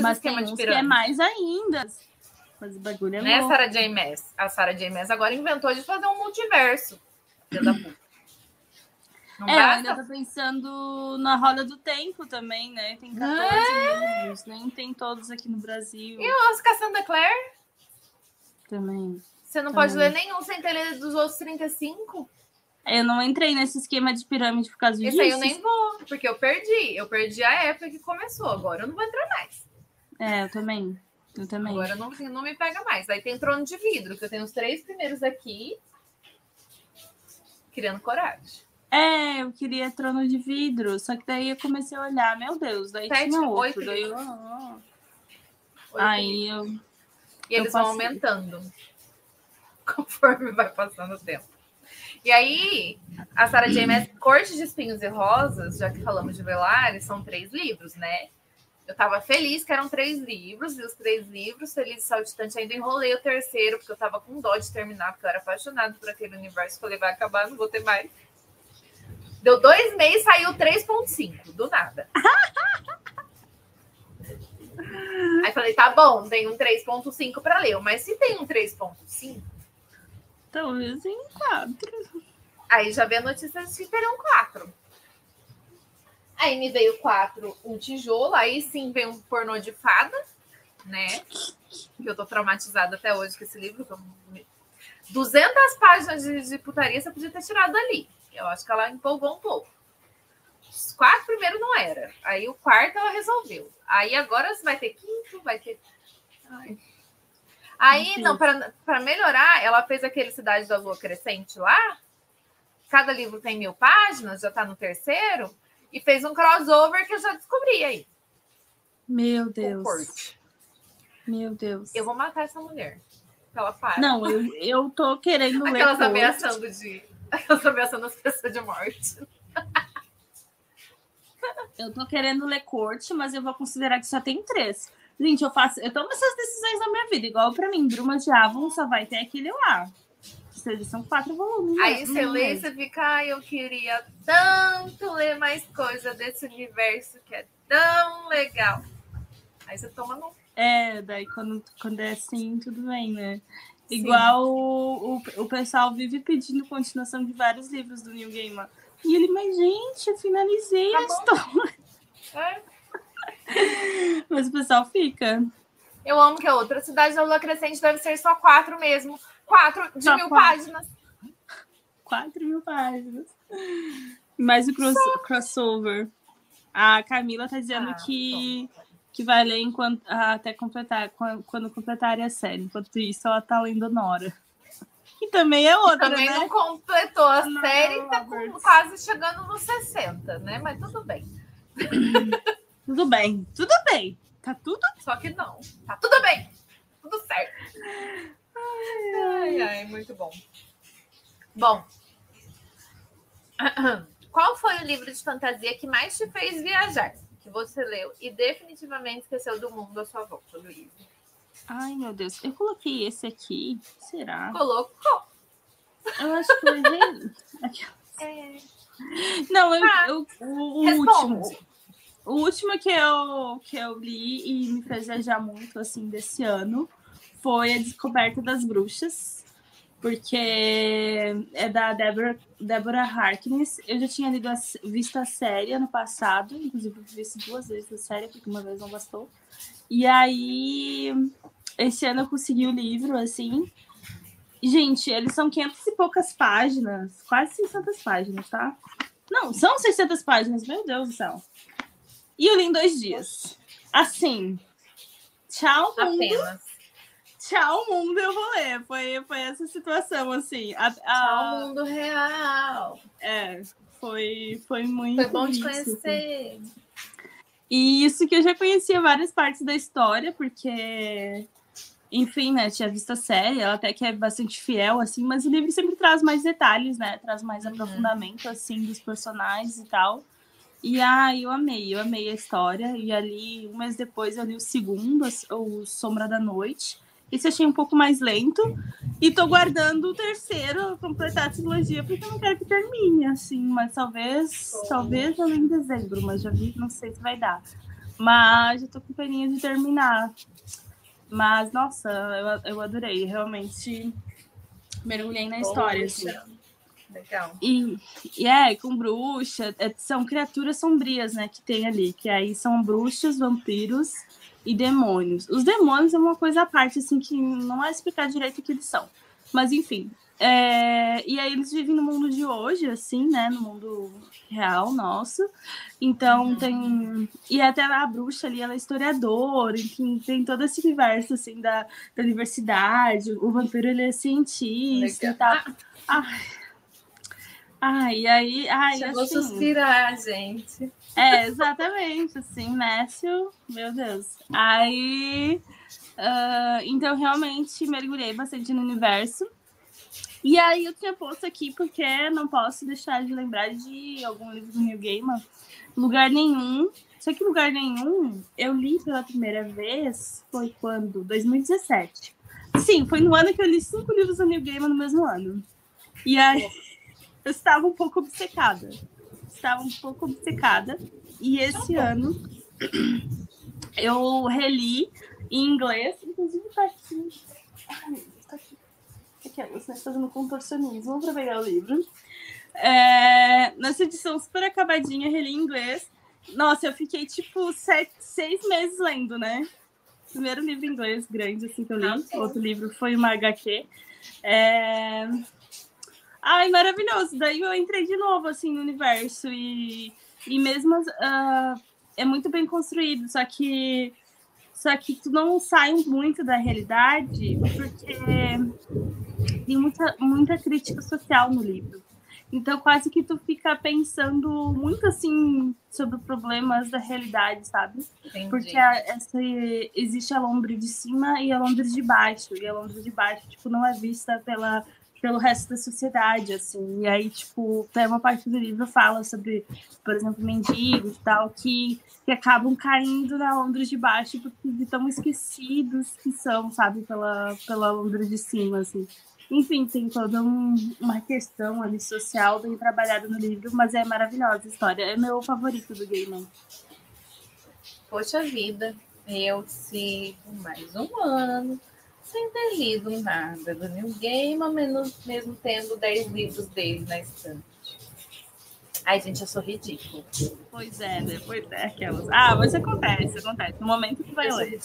Mas tem uns que é mais ainda. Mas o bagulho é Né, Sarah J. Maas? A Sarah J. Maas agora inventou de fazer um multiverso. Da puta. Não é, basta? eu ainda tô pensando na roda do tempo também, né? Tem 14 é? livros, nem tem todos aqui no Brasil. E o Oscar Cassandra Clare? Também. Você não também. pode ler nenhum sem ter lido dos outros 35? Eu não entrei nesse esquema de pirâmide por causa disso. Esse aí eu nem vou, porque eu perdi. Eu perdi a época que começou. Agora eu não vou entrar mais. É, eu também. Eu também. Agora não, não me pega mais. Aí tem Trono de Vidro, que eu tenho os três primeiros aqui. Criando coragem. É, eu queria trono de vidro, só que daí eu comecei a olhar, meu Deus, daí Sete, tinha outro, oito, daí eu... Aí eu... E eles eu vão aumentando conforme vai passando o tempo. E aí, a Sarah J. Maas, Corte de Espinhos e Rosas, já que falamos de Velares, são três livros, né? Eu tava feliz que eram três livros, e os três livros, Feliz e Saltitante, ainda enrolei o terceiro, porque eu tava com dó de terminar, porque eu era apaixonado por aquele universo. Falei, vai acabar, não vou ter mais. Deu dois meses, saiu 3,5, do nada. Aí falei, tá bom, tem um 3.5 para ler, mas se tem um 3.5, talvez em 4. Aí já veio a notícia de que teriam 4. Aí me veio 4, um tijolo, aí sim veio um pornô de fada, né? Que eu tô traumatizada até hoje com esse livro. 200 páginas de, de putaria você podia ter tirado ali. Eu acho que ela empolgou um pouco. Os quatro primeiros não era. Aí o quarto ela resolveu. Aí agora vai ter quinto, vai ter. Ai. Aí, não, para melhorar, ela fez aquele Cidade da Lua Crescente lá. Cada livro tem mil páginas, já tá no terceiro. E fez um crossover que eu já descobri aí. Meu Deus. Meu Deus. Eu vou matar essa mulher. Ela para. Não, eu, eu tô querendo ler. Aquelas ameaçando de. Aquelas ameaçando as pessoas de morte. Eu tô querendo ler corte, mas eu vou considerar que só tem três. Gente, eu faço, eu tomo essas decisões na minha vida, igual para mim, Bruma de Avon só vai ter aquele lá. São quatro volumes. Aí você lê e você fica, ah, eu queria tanto ler mais coisa desse universo que é tão legal. Aí você toma no. É, daí quando, quando é assim, tudo bem, né? Sim. Igual o, o, o pessoal vive pedindo continuação de vários livros do New Gamer. E ele, mas gente, eu finalizei tá a história. É. mas o pessoal fica. Eu amo que a outra cidade da Lua Crescente deve ser só quatro mesmo. Quatro de só mil quatro. páginas. Quatro mil páginas. Mais o cross, crossover. A Camila tá dizendo ah, que, que vai ler enquanto, até completar, quando completarem a série. Enquanto isso, ela tá lendo Nora. E também é outra, também né? não completou a não, série e tá com, quase chegando nos 60, né? Mas tudo bem. tudo bem, tudo bem. Tá tudo. Só que não. Tá tudo bem. Tudo certo. Ai, ai, ai muito bom. Bom. Qual foi o livro de fantasia que mais te fez viajar? Que você leu e definitivamente esqueceu do mundo à sua volta, Luiz? Ai, meu Deus. Eu coloquei esse aqui. Será? Colocou. Eu acho que eu errei. é. Não, eu, ah, eu o, o último. O último que eu, que eu li e me fez viajar muito, assim, desse ano foi A Descoberta das Bruxas, porque é da Deborah, Deborah Harkness. Eu já tinha lido a, visto a série ano passado, inclusive eu vi duas vezes a série, porque uma vez não bastou. E aí, esse ano eu consegui o livro, assim. Gente, eles são 500 e poucas páginas, quase 600 páginas, tá? Não, são 600 páginas, meu Deus do céu. E eu li em dois dias. Assim, tchau, mundo. Apenas. Tchau, mundo, eu vou ler. Foi, foi essa situação, assim. A, a... Tchau, mundo real. É, foi, foi muito. Foi bom te conhecer. Assim. E isso que eu já conhecia várias partes da história, porque, enfim, né, tinha visto a série, ela até que é bastante fiel, assim, mas o livro sempre traz mais detalhes, né, traz mais uhum. aprofundamento, assim, dos personagens e tal. E ah, eu amei, eu amei a história. E ali, um mês depois, eu li o segundo, o Sombra da Noite. Esse achei um pouco mais lento. E tô guardando o terceiro, completar a trilogia, porque eu não quero que termine, assim. Mas talvez, talvez eu em dezembro, mas já vi, não sei se vai dar. Mas já tô com peninha de terminar. Mas, nossa, eu, eu adorei. Realmente mergulhei na história. Assim. Legal. E, e é, com bruxa, é, são criaturas sombrias, né, que tem ali, que aí são bruxas, vampiros e demônios. Os demônios é uma coisa à parte, assim, que não é explicar direito o que eles são. Mas, enfim. É... E aí eles vivem no mundo de hoje, assim, né? No mundo real nosso. Então uhum. tem. E até a bruxa ali, ela é historiadora, enfim, tem todo esse universo, assim, da, da universidade. O vampiro, ele é cientista Legal. e tal. Ai. Ai, e aí. Ai, Já assim... vou suspirar, gente. É, exatamente, assim, Mécio, meu Deus. Aí, uh, então, realmente mergulhei bastante no universo. E aí eu tinha posto aqui porque não posso deixar de lembrar de algum livro do New Gamer. Lugar Nenhum. Só que Lugar Nenhum eu li pela primeira vez foi quando? 2017. Sim, foi no ano que eu li cinco livros do New Gamer no mesmo ano. E aí eu estava um pouco obcecada estava um pouco obcecada. E esse ano eu reli em inglês, inclusive tá aqui. Ai, tá aqui. Aquelas, né? Fazendo contorcionismo para pegar o livro. É, nessa edição super acabadinha, reli em inglês. Nossa, eu fiquei tipo sete, seis meses lendo, né? Primeiro livro em inglês grande, assim, que eu li. Ah, Outro livro foi uma HQ. É... Ai, maravilhoso. Daí eu entrei de novo, assim, no universo. E, e mesmo uh, é muito bem construído, só que só que tu não sai muito da realidade porque tem muita, muita crítica social no livro. Então, quase que tu fica pensando muito assim sobre problemas da realidade, sabe? Entendi. Porque a, essa, existe a Londres de cima e a Londres de baixo. E a Londres de baixo, tipo, não é vista pela, pelo resto da sociedade, assim. E aí, tipo, tem uma parte do livro fala sobre, por exemplo, mendigos e tal, que, que acabam caindo na Londres de baixo porque de tão esquecidos que são, sabe? Pela, pela Londres de cima, assim. Enfim, tem toda um, uma questão ali social bem trabalhada no livro, mas é maravilhosa a história. É meu favorito do Gaiman. Poxa vida, eu sigo mais um ano sem ter lido nada do New Gaiman, mesmo, mesmo tendo 10 livros dele na estante. Ai, gente, eu sou ridículo. Pois é, depois é aquelas. Ah, mas acontece, acontece. No momento que vai ler.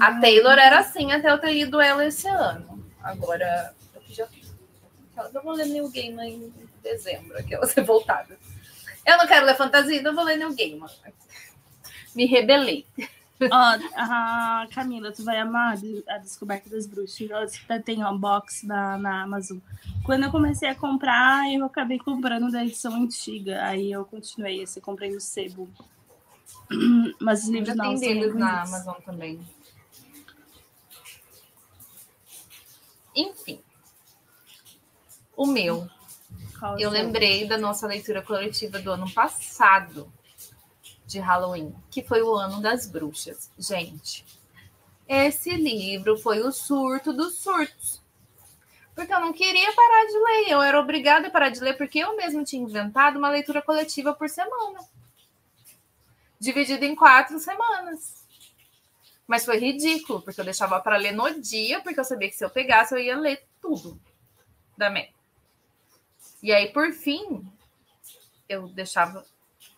A Taylor era assim até eu ter lido ela esse ano. Agora, eu já eu vou ler New Game em dezembro, aquela ser voltada. Eu não quero ler fantasia, eu vou ler New Game. Me rebelei. Ó, oh, Camila, tu vai amar a Descoberta das Bruxas. Tem um box na, na Amazon. Quando eu comecei a comprar, eu acabei comprando da edição antiga. Aí eu continuei, esse comprei no sebo. Mas os livros não tem deles na Amazon também. Enfim. O meu. Qual eu lembrei da nossa leitura coletiva do ano passado de Halloween, que foi o ano das bruxas. Gente, esse livro foi o surto dos surtos. Porque eu não queria parar de ler, eu era obrigada a parar de ler porque eu mesmo tinha inventado uma leitura coletiva por semana. Dividida em quatro semanas. Mas foi ridículo, porque eu deixava para ler no dia, porque eu sabia que se eu pegasse, eu ia ler tudo da Meg. E aí, por fim, eu deixava.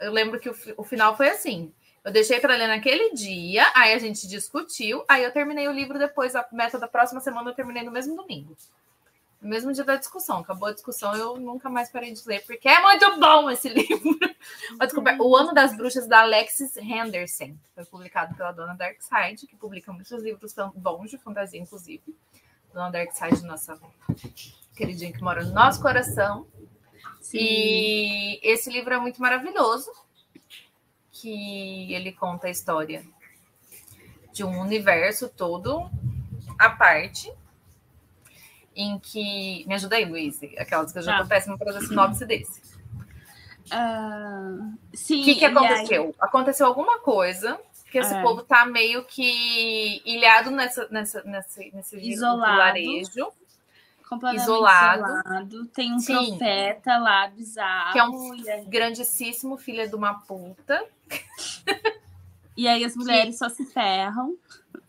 Eu lembro que o, o final foi assim. Eu deixei para ler naquele dia, aí a gente discutiu, aí eu terminei o livro depois, a meta da próxima semana eu terminei no mesmo domingo no mesmo dia da discussão. Acabou a discussão, eu nunca mais parei de ler, porque é muito bom esse livro. O Ano das Bruxas, da Alexis Henderson. Foi publicado pela Dona Darkside, que publica muitos livros bons de fantasia, inclusive. Dona Darkside, nossa queridinha que mora no nosso coração. Sim. E esse livro é muito maravilhoso, que ele conta a história de um universo todo à parte, em que. Me ajuda aí, Luiz. Aquelas que eu já tô péssima para fazer sinopse desse. Uh, sim. O que, que aconteceu? Aí... Aconteceu alguma coisa que esse é. povo tá meio que ilhado nessa, nessa, nesse, nesse isolado, vilarejo. Completamente isolado. isolado. Tem um Sim. profeta lá bizarro. Que é um aí... grandíssimo filho de uma puta. E aí as mulheres só se ferram.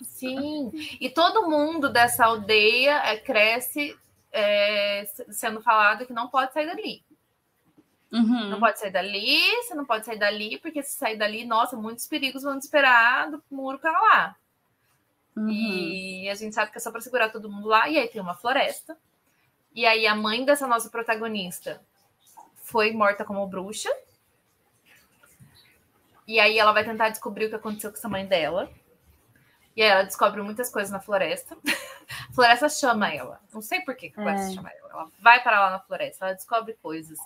Sim, e todo mundo dessa aldeia é, cresce é, sendo falado que não pode sair dali. Uhum. Não pode sair dali, você não pode sair dali, porque se sair dali, nossa, muitos perigos vão te esperar do muro para lá. Uhum. E a gente sabe que é só para segurar todo mundo lá. E aí tem uma floresta. E aí a mãe dessa nossa protagonista foi morta como bruxa. E aí ela vai tentar descobrir o que aconteceu com essa mãe dela. E aí ela descobre muitas coisas na floresta. a floresta chama ela. Não sei por que a floresta é. chama ela. Ela vai para lá na floresta, ela descobre coisas.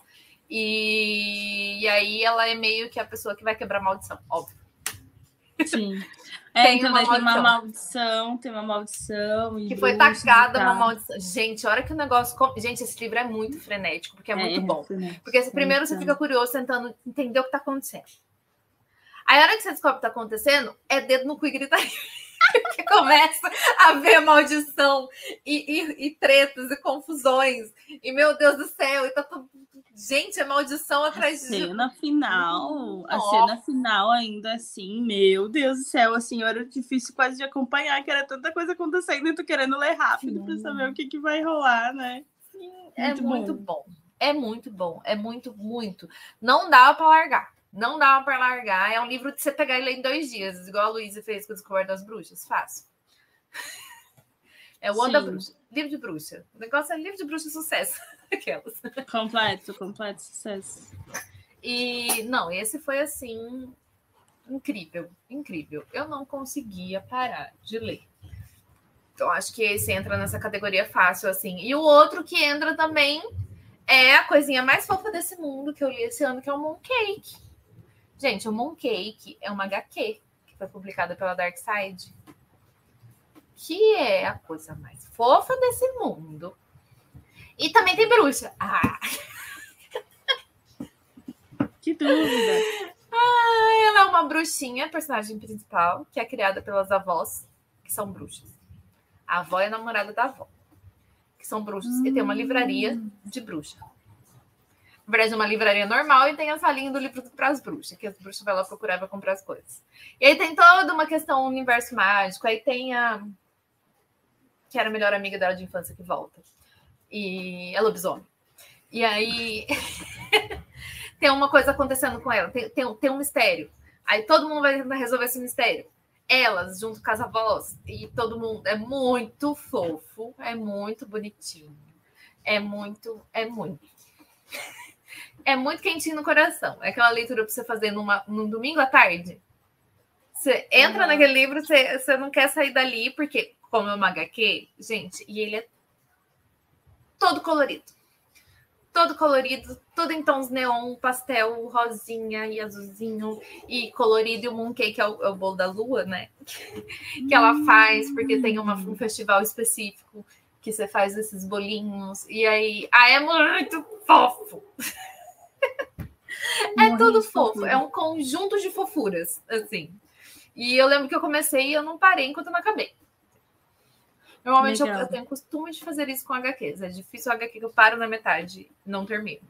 E... e aí ela é meio que a pessoa que vai quebrar a maldição, óbvio. Sim. É, tem então uma tem uma maldição, tem uma maldição. que foi tacada uma maldição. Gente, a hora que o negócio. Gente, esse livro é muito frenético, porque é, é muito bom. Frenético. Porque primeiro você fica curioso, tentando entender o que está acontecendo. Aí a hora que você descobre o que está acontecendo, é dedo no cu e gritaria. que começa a ver maldição e, e, e, tretas e confusões. E meu Deus do céu, e tá tudo. Gente, é maldição atrás de. Cena final. Nossa. A cena final, ainda assim, meu Deus do céu, assim, era difícil quase de acompanhar, que era tanta coisa acontecendo e tu querendo ler rápido para saber o que, que vai rolar, né? Sim, é muito, muito bom. bom. É muito bom. É muito, muito. Não dá para largar. Não dá para largar. É um livro de você pegar e ler em dois dias, igual a Luísa fez com o Descoberto das Bruxas. Fácil. É o Onda Bruxa. Livro de bruxa. O negócio é livro de bruxa sucesso. Aquelas. Completo, completo sucesso. E não, esse foi assim incrível, incrível. Eu não conseguia parar de ler. Então acho que esse entra nessa categoria fácil assim. E o outro que entra também é a coisinha mais fofa desse mundo que eu li esse ano, que é o Mooncake. Gente, o Mooncake é uma HQ que foi publicada pela Dark Side que é a coisa mais fofa desse mundo. E também tem bruxa. Ah. Que dúvida. Ah, ela é uma bruxinha, personagem principal, que é criada pelas avós, que são bruxas. A avó é a namorada da avó, que são bruxas, hum. e tem uma livraria de bruxa. Na verdade, uma livraria normal e tem a salinha do livro para as bruxas, que as bruxas vão lá procurar para comprar as coisas. E aí tem toda uma questão universo mágico, aí tem a que era a melhor amiga dela de infância que volta. E é lobisomem. E aí tem uma coisa acontecendo com ela, tem, tem, tem um mistério. Aí todo mundo vai resolver esse mistério. Elas, junto com as avós, e todo mundo. É muito fofo, é muito bonitinho. É muito, é muito. É muito quentinho no coração. É aquela leitura para você fazer numa, num domingo à tarde. Você entra uhum. naquele livro, você, você não quer sair dali, porque como é uma HQ, gente, e ele é todo colorido. Todo colorido, todo em tons neon, pastel, rosinha e azulzinho e colorido. E o mooncake é o, é o bolo da lua, né? que ela faz, porque tem uma, um festival específico que você faz esses bolinhos. E aí, ah, é muito fofo. é tudo fofo, é um conjunto de fofuras, assim. E eu lembro que eu comecei e eu não parei enquanto eu não acabei. Normalmente eu, eu, tenho costume de fazer isso com HQs. É difícil o HQ que eu paro na metade não termino.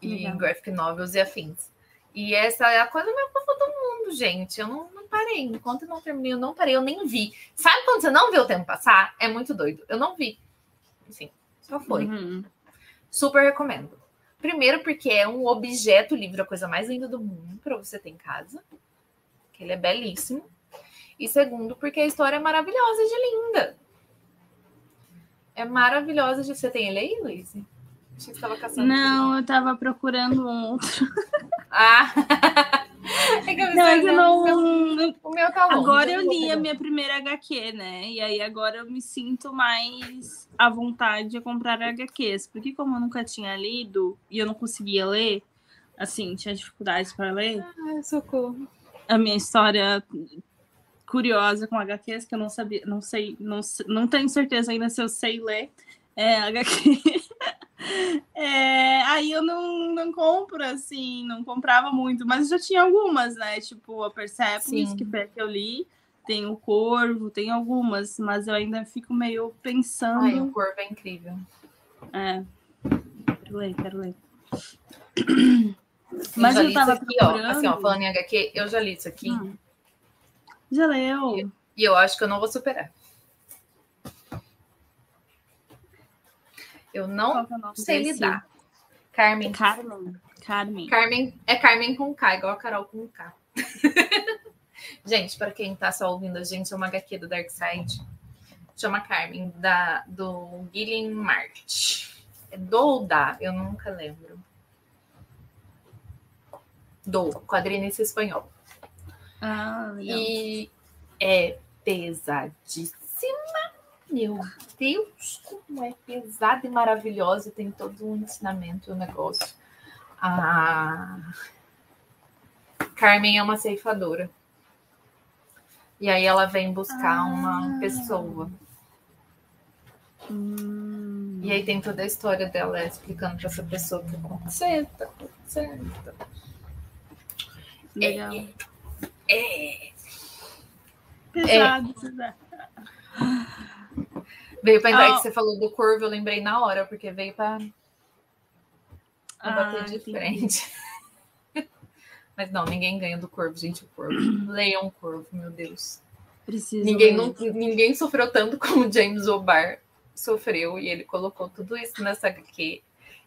E Legal. graphic novels e afins. E essa é a coisa mais fofa do mundo, gente. Eu não, não, parei. Enquanto eu não terminei, eu não parei, eu nem vi. Sabe quando você não vê o tempo passar? É muito doido. Eu não vi. Assim, só foi. Uhum. Super recomendo. Primeiro, porque é um objeto livro, a coisa mais linda do mundo para você ter em casa. Que ele é belíssimo. E segundo, porque a história é maravilhosa de linda. É maravilhosa de. Você tem ele aí, Luiz? Achei que estava caçando. Não, eu estava procurando um outro. Ah! é que eu não, é não... O meu tá longe, Agora eu li a minha primeira HQ, né? E aí agora eu me sinto mais à vontade de comprar HQs. Porque como eu nunca tinha lido e eu não conseguia ler, assim, tinha dificuldades para ler. Ah, socorro. A minha história curiosa com HQs que eu não sabia, não sei, não, não tenho certeza ainda se eu sei ler é, HQ. é, aí eu não, não compro, assim, não comprava muito, mas já tinha algumas, né? Tipo a Persepolis, que que eu li, tem o Corvo, tem algumas, mas eu ainda fico meio pensando. Ai, o Corvo é incrível. É. Quero ler, quero ler. mas eu, eu tava aqui, procurando... ó, assim, ó, falando em HQ, eu já li isso aqui. Hum. Já leu. E, e eu acho que eu não vou superar. Eu não é sei desse? lidar. Carmen. Carmen. Carmen. Carmen. É Carmen com K, igual a Carol com K. gente, para quem tá só ouvindo a gente, é uma HQ do Dark Side. Chama Carmen, da, do Guilherme March. É do ou da? Eu nunca lembro. Do, quadrinista espanhol. Ah, e é pesadíssima. Meu Deus, como é pesada e maravilhosa. Tem todo um ensinamento, o um negócio. A Carmen é uma ceifadora. E aí ela vem buscar ah. uma pessoa. Hum. E aí tem toda a história dela explicando para essa pessoa o que aconteceu, tá acontecendo. Legal. É, é. Pesado, é. Veio para entrar oh. que você falou do corvo, eu lembrei na hora, porque veio para Vou bater ah, de entendi. frente. Mas não, ninguém ganha do corvo, gente. O corvo. Leiam o corvo, meu Deus. Preciso ninguém, não, ninguém sofreu tanto como James O'Barr sofreu e ele colocou tudo isso nessa HQ.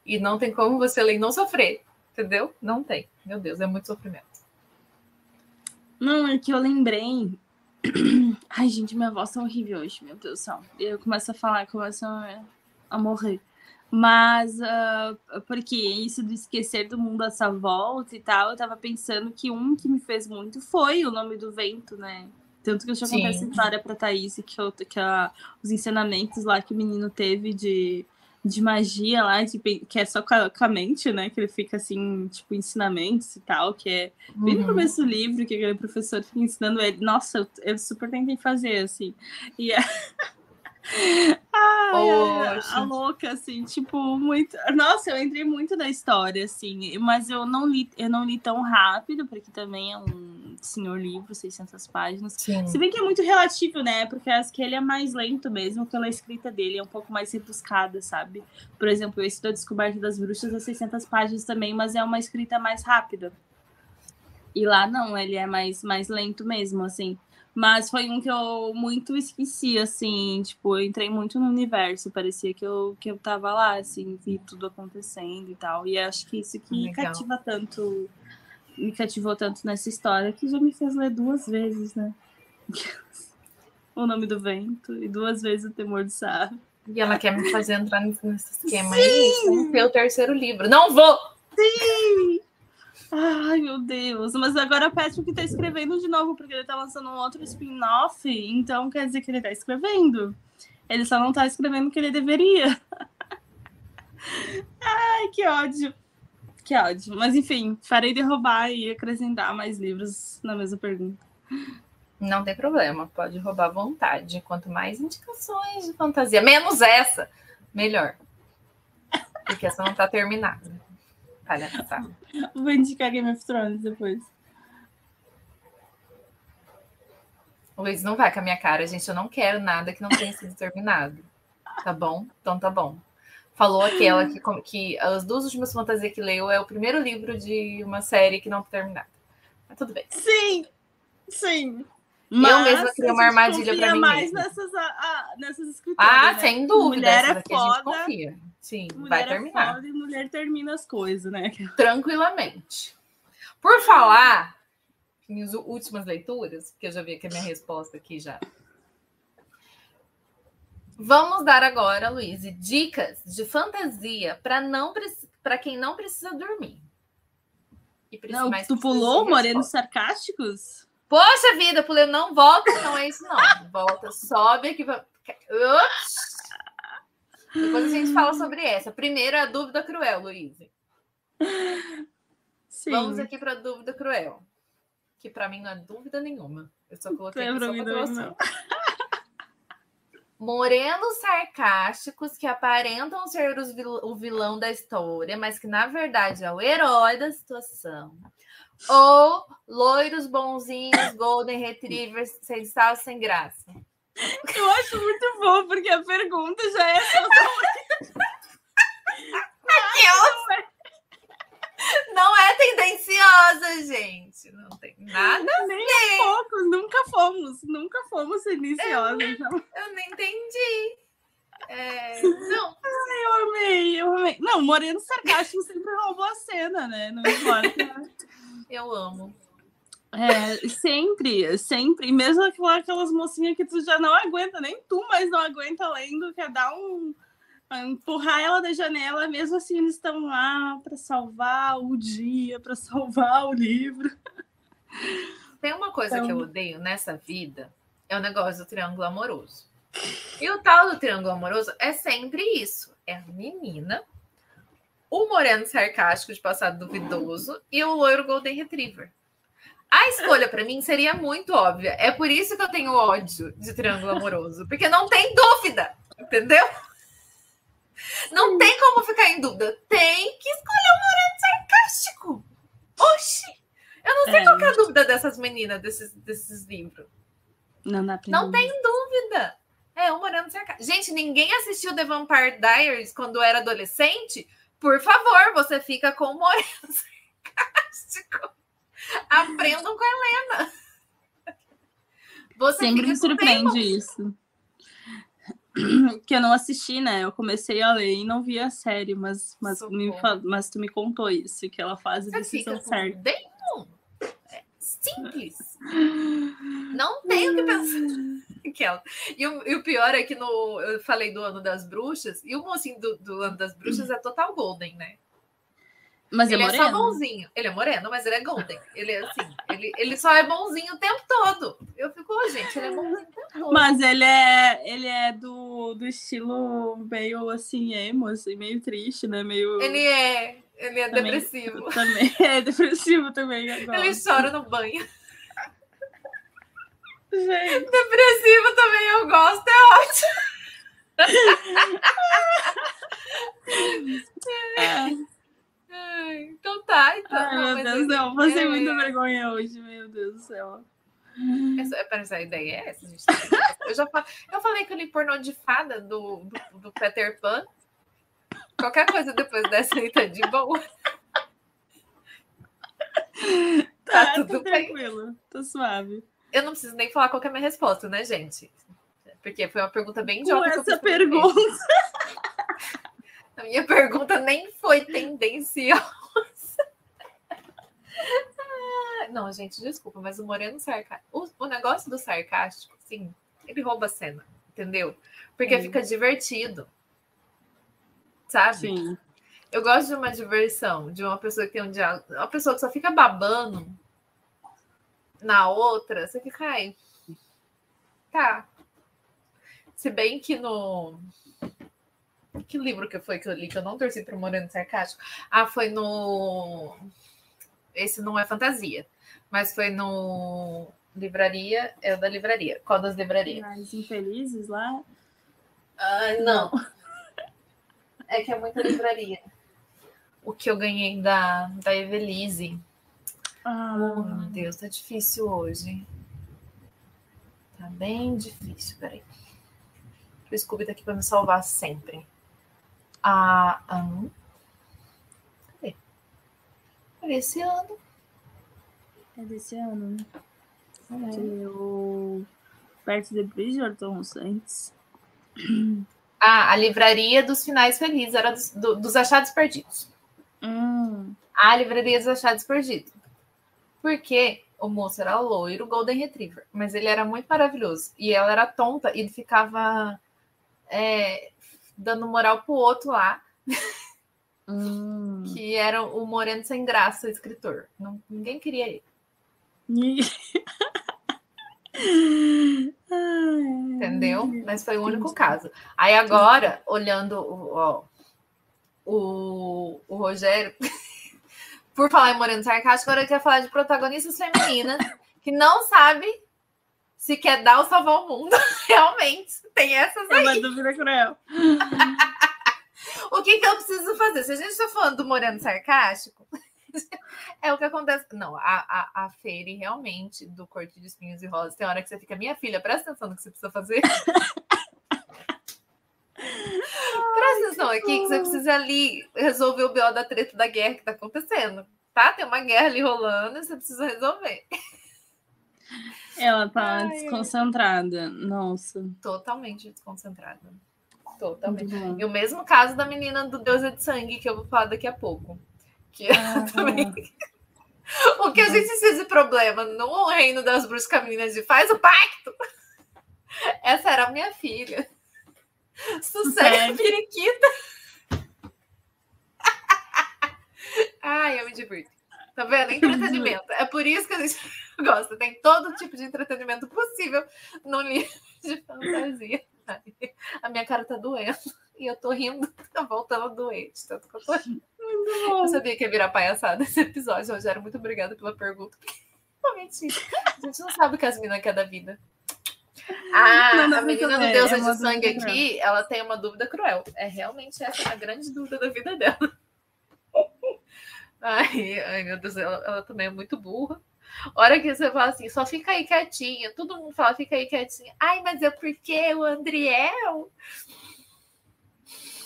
E não tem como você ler e não sofrer, entendeu? Não tem. Meu Deus, é muito sofrimento. Não, é que eu lembrei. Ai, gente, minha voz tá horrível hoje, meu Deus do céu. Eu começo a falar, começo a, a morrer. Mas, uh, porque isso do esquecer do mundo essa volta e tal, eu tava pensando que um que me fez muito foi o nome do vento, né? Tanto que eu já contei essa história pra Thaís, que, eu, que a, os ensinamentos lá que o menino teve de, de magia lá, de, que é só com a, com a, mente, né? Que ele fica assim, tipo, ensinamentos e tal, que é bem no uhum. começo do livro, que aquele professor fica ensinando ele. Nossa, eu, eu super tentei fazer, assim. E é. Ai, a, a louca, assim, tipo, muito. Nossa, eu entrei muito na história, assim, mas eu não li, eu não li tão rápido, porque também é um senhor livro, 600 páginas. Sim. Se bem que é muito relativo, né? Porque acho que ele é mais lento mesmo pela escrita dele, é um pouco mais rebuscada, sabe? Por exemplo, esse da Descoberta das Bruxas é 600 páginas também, mas é uma escrita mais rápida. E lá não, ele é mais, mais lento mesmo, assim. Mas foi um que eu muito esqueci, assim, tipo, eu entrei muito no universo, parecia que eu, que eu tava lá, assim, vi tudo acontecendo e tal. E acho que isso que Legal. cativa tanto, me cativou tanto nessa história, que já me fez ler duas vezes, né? o nome do vento e duas vezes o temor do Sarro. E ela quer me fazer entrar nesse esquema Sim! aí, vamos ter o terceiro livro. Não vou! Sim! Ai, meu Deus. Mas agora o Patrick tá escrevendo de novo, porque ele tá lançando um outro spin-off. Então quer dizer que ele tá escrevendo. Ele só não tá escrevendo o que ele deveria. Ai, que ódio. Que ódio. Mas enfim, farei de roubar e acrescentar mais livros na mesma pergunta. Não tem problema, pode roubar à vontade. Quanto mais indicações de fantasia, menos essa, melhor. Porque essa não tá terminada. Palhaçada. Vou indicar Game of Thrones depois. Luiz, não vai com a minha cara, gente. Eu não quero nada que não tenha sido terminado. Tá bom? Então tá bom. Falou aquela que, que as duas últimas fantasias que leu é o primeiro livro de uma série que não foi terminada. Mas tudo bem. Sim! Sim! Mas eu mesma criei uma armadilha para mim. mais mesma. nessas, ah, nessas escritoras. Ah, né? sem dúvida. Mulher é foda. Sim, mulher vai é terminar. É foda e mulher termina as coisas, né? Tranquilamente. Por falar, minhas últimas leituras, porque eu já vi aqui a minha resposta aqui já. Vamos dar agora, Luiz, dicas de fantasia para não para quem não precisa dormir. E não, tu pulou morenos sarcásticos? Poxa vida, pulei, não volta, não é isso não. Volta, sobe aqui. Ups. Depois a gente fala sobre essa. Primeiro, a dúvida cruel, Luiz. Vamos aqui para a dúvida cruel. Que para mim não é dúvida nenhuma. Eu só coloquei aqui só Morenos sarcásticos que aparentam ser vil o vilão da história, mas que na verdade é o herói da situação. Ou loiros bonzinhos, golden retrievers, sem sal, sem graça. Eu acho muito bom, porque a pergunta já é totalmente. Não é tendenciosa, gente. Não tem nada nem a pouco. Nunca fomos. Nunca fomos tendenciosas. Eu, não. eu não entendi. É, não. Ai, eu amei, eu amei. Não, Moreno Sarcástico sempre roubou a cena, né? Não importa. eu amo. É, sempre, sempre. E mesmo aquelas mocinhas que tu já não aguenta, nem tu mais não aguenta lendo, quer dar um. empurrar ela da janela, mesmo assim eles estão lá para salvar o dia, para salvar o livro. Tem uma coisa então... que eu odeio nessa vida, é o negócio do triângulo amoroso. E o tal do triângulo amoroso é sempre isso: é a menina, o moreno sarcástico de passado duvidoso e o loiro Golden Retriever. A escolha para mim seria muito óbvia. É por isso que eu tenho ódio de triângulo amoroso, porque não tem dúvida, entendeu? Não tem como ficar em dúvida. Tem que escolher o moreno sarcástico. Oxi! Eu não sei é, qual é a dúvida dessas meninas, desses, desses livros. Não, dá não tem dúvida. É, o moreno sarcástico. Gente, ninguém assistiu The Vampire Diaries quando era adolescente Por favor, você fica com o moreno sarcástico. Aprendam com a Helena. Você Sempre me surpreende isso. Que eu não assisti, né? Eu comecei a ler e não vi a série, mas, mas, me, mas tu me contou isso, que ela faz a decisão certa. É simples. Não tenho que pensar. E o, e o pior é que no, eu falei do ano das bruxas, e o mocinho do, do ano das bruxas é total golden, né? Mas é ele é, é, só bonzinho. Ele é moreno, mas ele é golden. Ele é assim, ele, ele só é bonzinho o tempo todo. Eu fico, oh, gente, ele é bonzinho o tempo todo. Mas ele é, ele é do, do estilo meio assim, emo, assim, meio triste, né? Meio... Ele é, ele é também, depressivo. Também é depressivo também. Agora. Ele chora no banho. Gente. Depressivo também eu gosto, é ótimo. é. Então tá, então. Ai, não, meu Deus do céu, passei é... muita vergonha hoje, meu Deus do céu. Essa, essa ideia é essa, gente. Eu já falei, eu falei que eu li pornô de fada do, do, do Peter Pan. Qualquer coisa depois dessa aí tá de boa. Tá, tá tudo tranquilo, tô suave. Eu não preciso nem falar qual é a minha resposta, né, gente? Porque foi uma pergunta bem idiota. Com essa pergunta. A minha pergunta nem foi tendenciosa. Não, gente, desculpa, mas o Moreno sarcástico. O, o, negócio do sarcástico, sim, ele rouba a cena, entendeu? Porque fica divertido. Sabe? Sim. Eu gosto de uma diversão, de uma pessoa que tem um diálogo. Uma pessoa que só fica babando na outra, você fica, ai. Tá. Se bem que no que livro que foi que eu li que eu não torci para o Moreno Sarcástico? Ah, foi no. Esse não é fantasia, mas foi no. Livraria, é o da livraria. Qual das livrarias? Mais infelizes lá? Ah, não. é que é muita livraria. O que eu ganhei da, da Evelise. Ah. Oh, meu Deus, tá difícil hoje. Tá bem difícil, peraí. O Scooby tá aqui para me salvar sempre a. Um, cadê? É esse ano. É desse ano, né? É. O Perto de Bridgerton antes. Ah, a livraria dos finais felizes, era dos, do, dos achados perdidos. Hum. A livraria dos achados perdidos. Porque o moço era loiro, Golden Retriever, mas ele era muito maravilhoso. E ela era tonta e ele ficava é, dando moral pro outro lá. Hum. que era o Moreno Sem Graça, escritor. Não, ninguém queria ele. Entendeu? Mas foi o único caso. Aí agora, olhando ó, o, o Rogério, por falar em Moreno Sarcástico, agora eu quero falar de protagonistas femininas que não sabe se quer dar ou salvar o mundo. Realmente, tem essas aí. É uma dúvida cruel. o que, que eu preciso fazer? Se a gente está falando do moreno sarcástico, é o que acontece. Não, a, a, a Feire realmente, do corte de espinhos e rosas, tem hora que você fica, minha filha, presta atenção no que você precisa fazer. presta atenção aqui que você precisa ali resolver o BO da treta da guerra que está acontecendo. Tá? Tem uma guerra ali rolando e você precisa resolver. Ela tá Ai, desconcentrada. Nossa. Totalmente desconcentrada. Totalmente. E o mesmo caso da menina do Deus é de Sangue, que eu vou falar daqui a pouco. Que ah. também. o que a gente precisa de problema no reino das bruxas meninas de faz o pacto. Essa era a minha filha. Sucesso, periquita. Ai, eu me divirto. Tá vendo? Entretenimento. É por isso que a gente gosta. Tem todo tipo de entretenimento possível no livro de fantasia. A minha cara tá doendo. E eu tô rindo, tá voltando doer. Tanto que eu tô rindo. Eu sabia que ia virar palhaçada esse episódio. Rogério, muito obrigada pela pergunta. Realmente, a gente não sabe o que as meninas querem da vida. Ah, a menina do Deus é de sangue aqui, ela tem uma dúvida cruel. É realmente essa a grande dúvida da vida dela. Ai, ai meu Deus, ela, ela, também é muito burra. Hora que você fala assim, só fica aí quietinha. Todo mundo fala, fica aí quietinha. Ai, mas é porque o Andriel.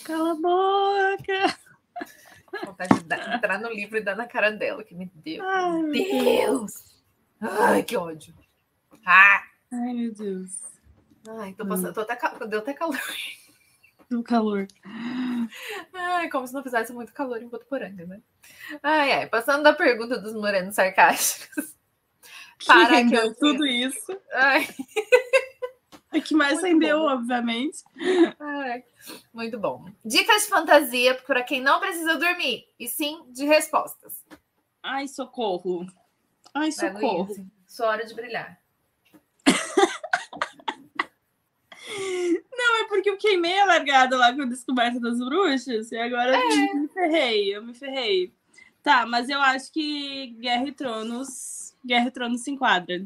Cala a boca. Vontade de dar, entrar no livro e dar na cara dela, que me deu. Ai, meu Deus! Ai, que ódio. Ah! Ai, meu Deus. Ai, tô passando, hum. tô até, deu até calor. Do calor. Ai, como se não fizesse muito calor em Botuporanga, né? Ai, ai, passando da pergunta dos morenos sarcásticos. Que para rendeu que tudo isso. Ai. O que mais muito rendeu, bom. obviamente. Ai, muito bom. Dicas de fantasia para quem não precisa dormir, e sim de respostas. Ai, socorro. Ai, socorro. Sua hora de brilhar. Não, é porque eu queimei a largada lá com a descoberta das bruxas e agora é. eu me ferrei, eu me ferrei. Tá, mas eu acho que Guerra e Tronos, Guerra e Tronos se enquadra.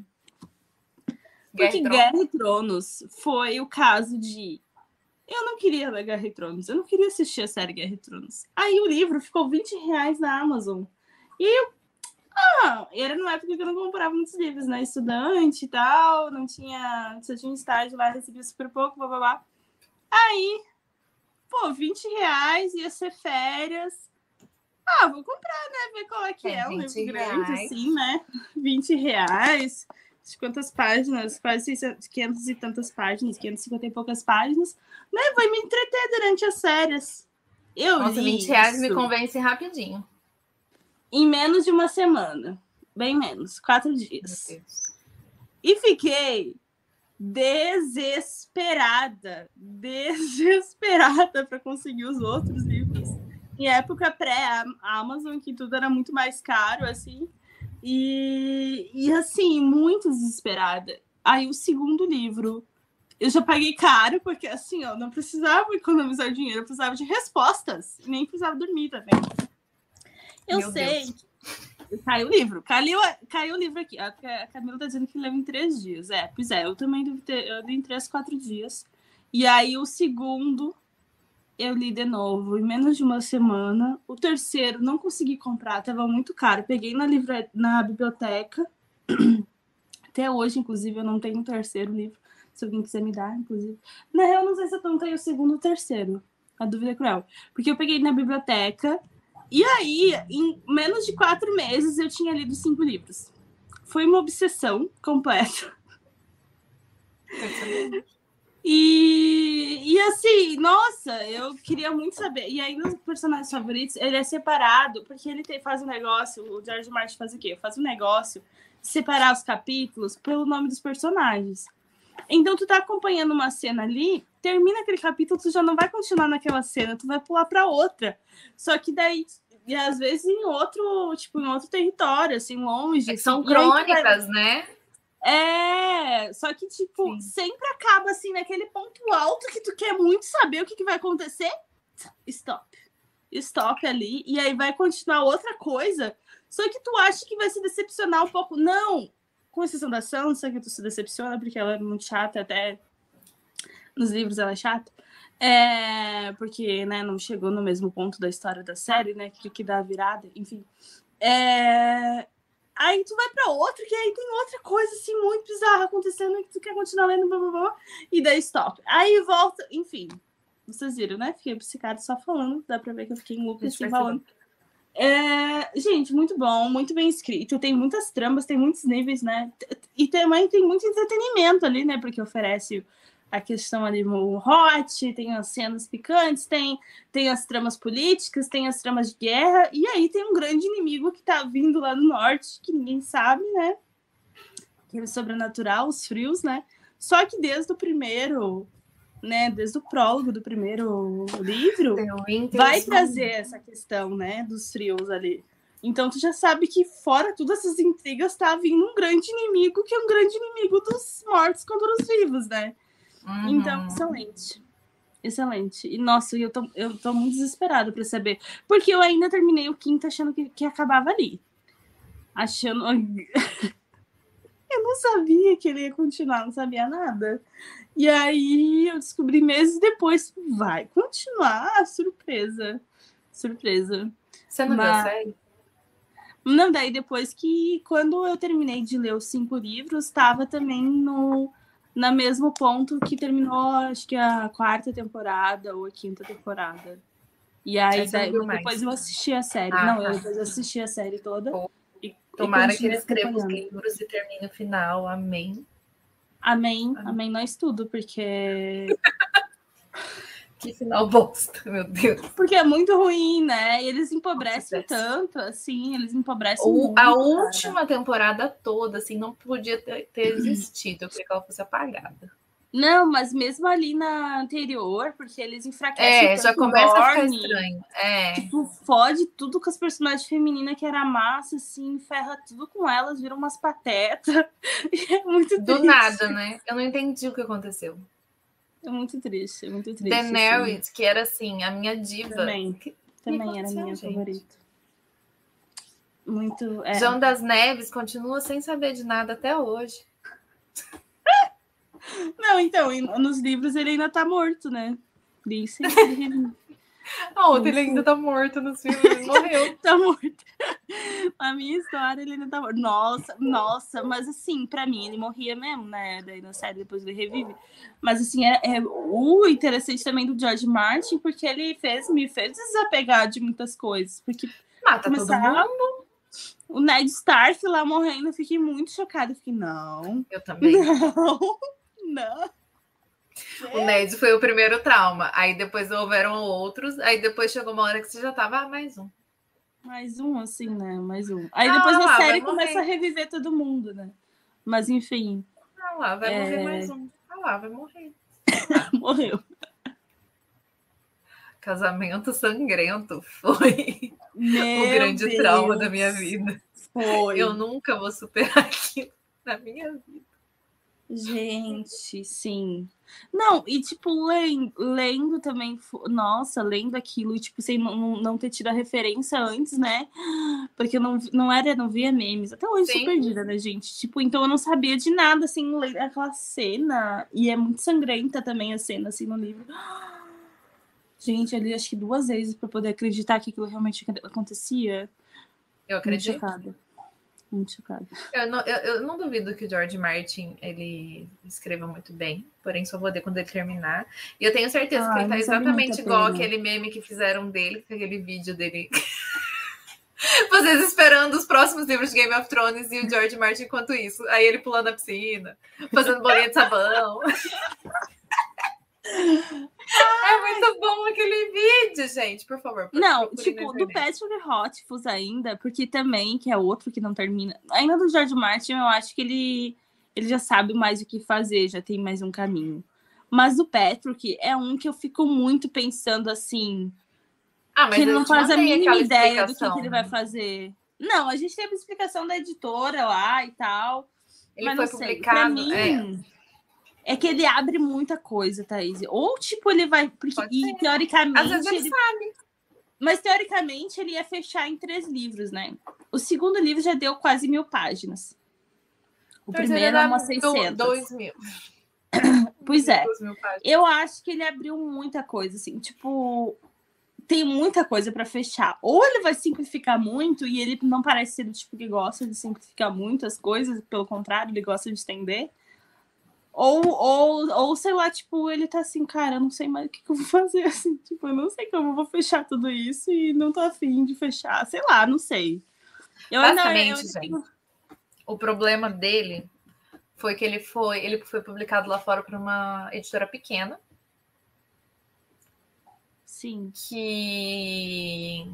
Porque Guerra e, Guerra e Tronos foi o caso de eu não queria ler Guerra e Tronos, eu não queria assistir a série Guerra e Tronos. Aí o livro ficou 20 reais na Amazon. E eu ah, era numa época que eu não comprava muitos livros, né? Estudante e tal, não tinha. Só tinha um estágio lá, recebia super pouco, blá blá blá. Aí, pô, 20 reais, ia ser férias. Ah, vou comprar, né? Ver qual é que é, é um livro grande, assim, né? 20 reais. De quantas páginas? Quase 500 e tantas páginas, 550 e poucas páginas. Né? Vai me entreter durante as férias. Eu Nossa, 20 reais isso. me convence rapidinho em menos de uma semana. Bem menos, quatro dias. E fiquei desesperada, desesperada para conseguir os outros livros. Em época pré-Amazon, que tudo era muito mais caro, assim. E, e assim, muito desesperada. Aí o segundo livro, eu já paguei caro, porque assim, eu não precisava economizar dinheiro, eu precisava de respostas. Nem precisava dormir também. Eu Meu sei. Deus. Caiu o livro. Caiu, caiu o livro aqui. A Camila tá dizendo que leva em três dias. É, pois é, eu também devo ter. Eu li em três, quatro dias. E aí o segundo eu li de novo em menos de uma semana. O terceiro não consegui comprar, tava muito caro. Peguei na, livra... na biblioteca. Até hoje, inclusive, eu não tenho um terceiro livro. Se alguém quiser me dar, inclusive. Na real, não sei se eu não tenho o segundo ou o terceiro. A dúvida é cruel. Porque eu peguei na biblioteca, e aí, em menos de quatro meses, eu tinha lido cinco livros. Foi uma obsessão completa. E, e assim, nossa, eu queria muito saber. E aí, nos personagens favoritos, ele é separado, porque ele tem, faz um negócio. O George Martin faz o quê? Faz um negócio de separar os capítulos pelo nome dos personagens. Então, tu tá acompanhando uma cena ali, termina aquele capítulo, tu já não vai continuar naquela cena, tu vai pular para outra. Só que daí, e às vezes em outro, tipo, em outro território, assim, longe. É são crônicas, vai... né? É, só que, tipo, Sim. sempre acaba assim, naquele ponto alto que tu quer muito saber o que, que vai acontecer. Stop. Stop ali. E aí vai continuar outra coisa. Só que tu acha que vai se decepcionar um pouco. Não! Com exceção da Sansa, que tu se decepciona, porque ela é muito chata, até nos livros ela é chata. É, porque né, não chegou no mesmo ponto da história da série, né? Que, que dá a virada, enfim. É, aí tu vai para outro, que aí tem outra coisa assim muito bizarra acontecendo que tu quer continuar lendo, blá, blá, blá, e daí stop. Aí volta, enfim. Vocês viram, né? Fiquei obcecada só falando, dá pra ver que eu fiquei em loop assim falando. É, gente, muito bom, muito bem escrito. Tem muitas tramas, tem muitos níveis, né? E também tem muito entretenimento ali, né? Porque oferece a questão ali no hot, tem as cenas picantes, tem, tem as tramas políticas, tem as tramas de guerra, e aí tem um grande inimigo que tá vindo lá do norte, que ninguém sabe, né? Que é sobrenatural, os frios, né? Só que desde o primeiro, né, desde o prólogo do primeiro livro, vai trazer essa questão, né, dos frios ali. Então tu já sabe que fora todas essas intrigas tá vindo um grande inimigo, que é um grande inimigo dos mortos contra os vivos, né? Uhum. Então, excelente. Excelente. E, nossa, eu tô, eu tô muito desesperada para saber. Porque eu ainda terminei o quinto achando que, que acabava ali. Achando. eu não sabia que ele ia continuar, não sabia nada. E aí eu descobri meses depois, vai continuar, surpresa. Surpresa. Você não Mas... viu a série? Não, daí depois que, quando eu terminei de ler os cinco livros, estava também no no mesmo ponto que terminou, acho que a quarta temporada ou a quinta temporada. E aí, daí, depois eu assisti a série. Ah, não, eu tá. depois assisti a série toda. E, Tomara e que ele escreva os livros e termine o final. Amém. Amém. Amém, Amém nós tudo, porque. que final bosta, meu Deus. Porque é muito ruim, né? E eles empobrecem tanto, assim, eles empobrecem o, muito. A última temporada toda, assim, não podia ter, ter existido. Eu queria que ela fosse apagada. Não, mas mesmo ali na anterior, porque eles enfraquecem. É, já começa a ficar estranho. É. Tipo, fode tudo com as personagens femininas que era massa, assim, ferra tudo com elas, viram umas patetas. é muito Do triste. nada, né? Eu não entendi o que aconteceu. É muito triste, é muito triste. Daenerys, assim. que era assim, a minha diva. Também, que, também era minha gente? favorita. Muito. É. João das Neves continua sem saber de nada até hoje. Não, então, nos livros ele ainda tá morto, né? Disse. A outra ele ainda tá morto nos filmes, ele morreu. tá morto. A minha história, ele ainda tá morto. Nossa, nossa, mas assim, pra mim, ele morria mesmo, né? Daí na série, depois ele revive. Mas assim, é, é o interessante também do George Martin, porque ele fez, me fez desapegar de muitas coisas. Porque Mata começar... todo mundo. O Ned Stark lá morrendo, eu fiquei muito chocada. Eu fiquei, não. Eu também. Não. Não. O Ned foi o primeiro trauma. Aí depois houveram outros. Aí depois chegou uma hora que você já tava, ah, mais um. Mais um, assim, né? Mais um. Aí ah, depois na série começa a reviver todo mundo, né? Mas enfim. Ah lá, vai é... morrer mais um. Ah lá, vai morrer. Morreu. Casamento sangrento foi Meu o grande Deus. trauma da minha vida. Foi. Eu nunca vou superar aquilo na minha vida. Gente, sim. Não, e tipo, lendo, lendo também, nossa, lendo aquilo, e tipo, sem não, não ter tido a referência antes, né? Porque eu não, não era, não via memes. Até hoje Sim. sou perdida, né, gente? Tipo, então eu não sabia de nada, assim, ler aquela cena. E é muito sangrenta também a cena, assim, no livro. Gente, ali acho que duas vezes para poder acreditar que aquilo realmente acontecia. Eu acredito. Muito chocada. Muito chocada. Eu não, eu, eu não duvido que o George Martin ele escreva muito bem, porém só vou ver quando ele terminar. E eu tenho certeza ah, que ele tá exatamente igual pena. aquele meme que fizeram dele, aquele vídeo dele. Vocês esperando os próximos livros de Game of Thrones e o George Martin enquanto isso. Aí ele pulando na piscina, fazendo bolinha de sabão. É muito bom aquele vídeo, gente, por favor. Por não, tipo, do Patrick Rothfuss ainda, porque também, que é outro que não termina. Ainda do George Martin, eu acho que ele, ele já sabe mais o que fazer, já tem mais um caminho. Mas o Patrick é um que eu fico muito pensando assim. Ah, mas que ele não faz a mínima ideia do que, que, ele vai fazer. Não, a gente teve a explicação da editora lá e tal. Ele mas foi publicado. Mim, é é que ele abre muita coisa, Thaís. Ou, tipo, ele vai. Porque, e teoricamente. Às vezes ele, ele sabe. Mas teoricamente ele ia fechar em três livros, né? O segundo livro já deu quase mil páginas. O primeiro é umas 600. Dois mil. Pois é. Eu acho que ele abriu muita coisa, assim. Tipo, tem muita coisa para fechar. Ou ele vai simplificar muito e ele não parece ser do tipo que gosta de simplificar muito as coisas, pelo contrário, ele gosta de estender. Ou, ou, ou, sei lá, tipo, ele tá assim, cara, eu não sei mais o que, que eu vou fazer, assim, tipo, eu não sei como eu vou fechar tudo isso e não tô afim de fechar, sei lá, não sei. Eu Basicamente, ainda, eu... gente, o problema dele foi que ele foi, ele foi publicado lá fora por uma editora pequena. Sim. Que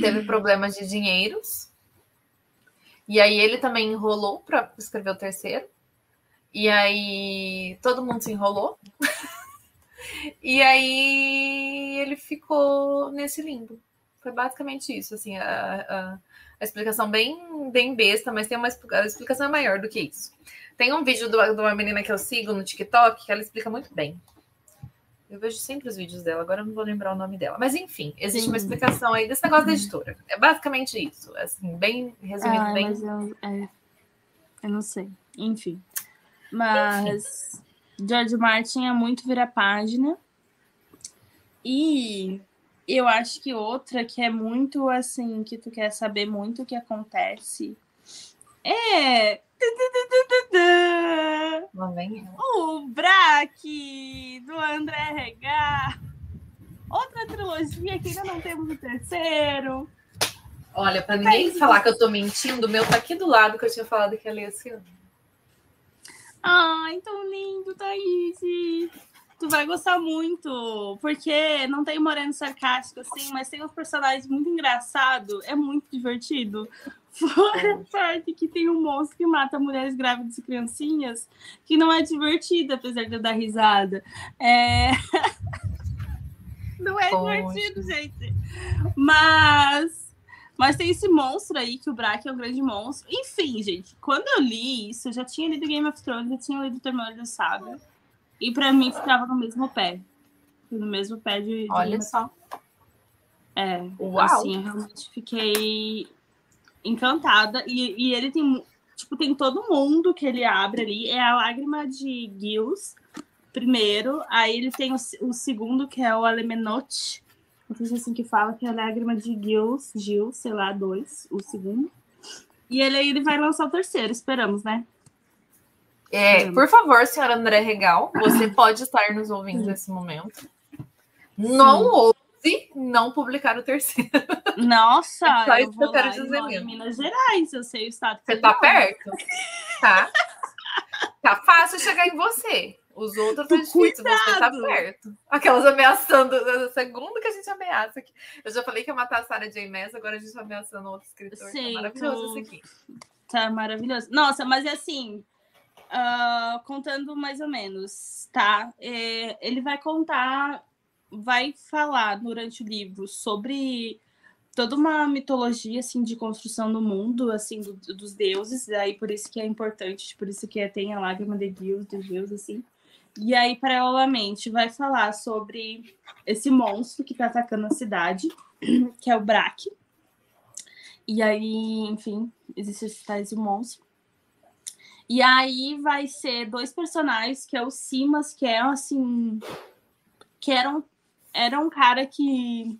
teve problemas de dinheiros. E aí ele também enrolou para escrever o terceiro. E aí todo mundo se enrolou. e aí ele ficou nesse limbo. Foi basicamente isso, assim, a, a, a explicação bem, bem besta, mas tem uma a explicação é maior do que isso. Tem um vídeo do, de uma menina que eu sigo no TikTok que ela explica muito bem. Eu vejo sempre os vídeos dela, agora eu não vou lembrar o nome dela. Mas enfim, existe Sim. uma explicação aí desse negócio da editora. É basicamente isso, assim, bem resumido, ah, bem. Mas eu, é, eu não sei. Enfim. Mas Enfim. George Martin é muito virar página. E eu acho que outra que é muito assim, que tu quer saber muito o que acontece é. O Braque do André Regar. outra trilogia que ainda não temos o terceiro. Olha, para ninguém falar que eu tô mentindo, o meu tá aqui do lado que eu tinha falado que ia ler esse ano. Ai, tão lindo, Thaís. Tu vai gostar muito, porque não tem moreno sarcástico, assim, mas tem uns personagens muito engraçados, é muito divertido. Fora a parte que tem um monstro que mata mulheres grávidas e criancinhas, que não é divertido, apesar de eu dar risada. É... não é divertido, gente. Mas mas tem esse monstro aí, que o Brack é um grande monstro. Enfim, gente, quando eu li isso, eu já tinha lido Game of Thrones, já tinha lido Terminal do Saga. E para mim ficava no mesmo pé. No mesmo pé de. de Olha só. É, Uau. assim, eu realmente fiquei encantada. E, e ele tem, tipo, tem todo mundo que ele abre ali. É a lágrima de Gills, primeiro. Aí ele tem o, o segundo, que é o Alemenote. É assim que fala, que é a lágrima de Gills, Gil, sei lá, dois, o segundo. E ele aí ele vai lançar o terceiro, esperamos, né? É, por favor, senhora André Regal, você pode estar nos ouvindo Sim. nesse momento. Não Sim. ouse não publicar o terceiro. Nossa, é só isso que eu quero dizer mesmo. Em Minas Gerais, eu sei o estado. Você tá perto? Tá? tá fácil chegar em você. Os outros é difícil, você tá perto. Aquelas ameaçando, é segundo que a gente ameaça aqui. Eu já falei que ia matar a Sarah J. Maas, agora a gente tá ameaçando outro escritor. Sim, tá maravilhoso isso aqui. Tá maravilhoso. Nossa, mas é assim, uh, contando mais ou menos, tá? É, ele vai contar, vai falar durante o livro sobre toda uma mitologia assim de construção do mundo, assim do, dos deuses, aí por isso que é importante, por isso que é, tem a lágrima de Deus, de Deus assim. E aí paralelamente vai falar sobre esse monstro que tá atacando a cidade, que é o Braque. E aí, enfim, existe esse tais monstro. E aí vai ser dois personagens, que é o Simas, que é assim. Que era um, era um cara que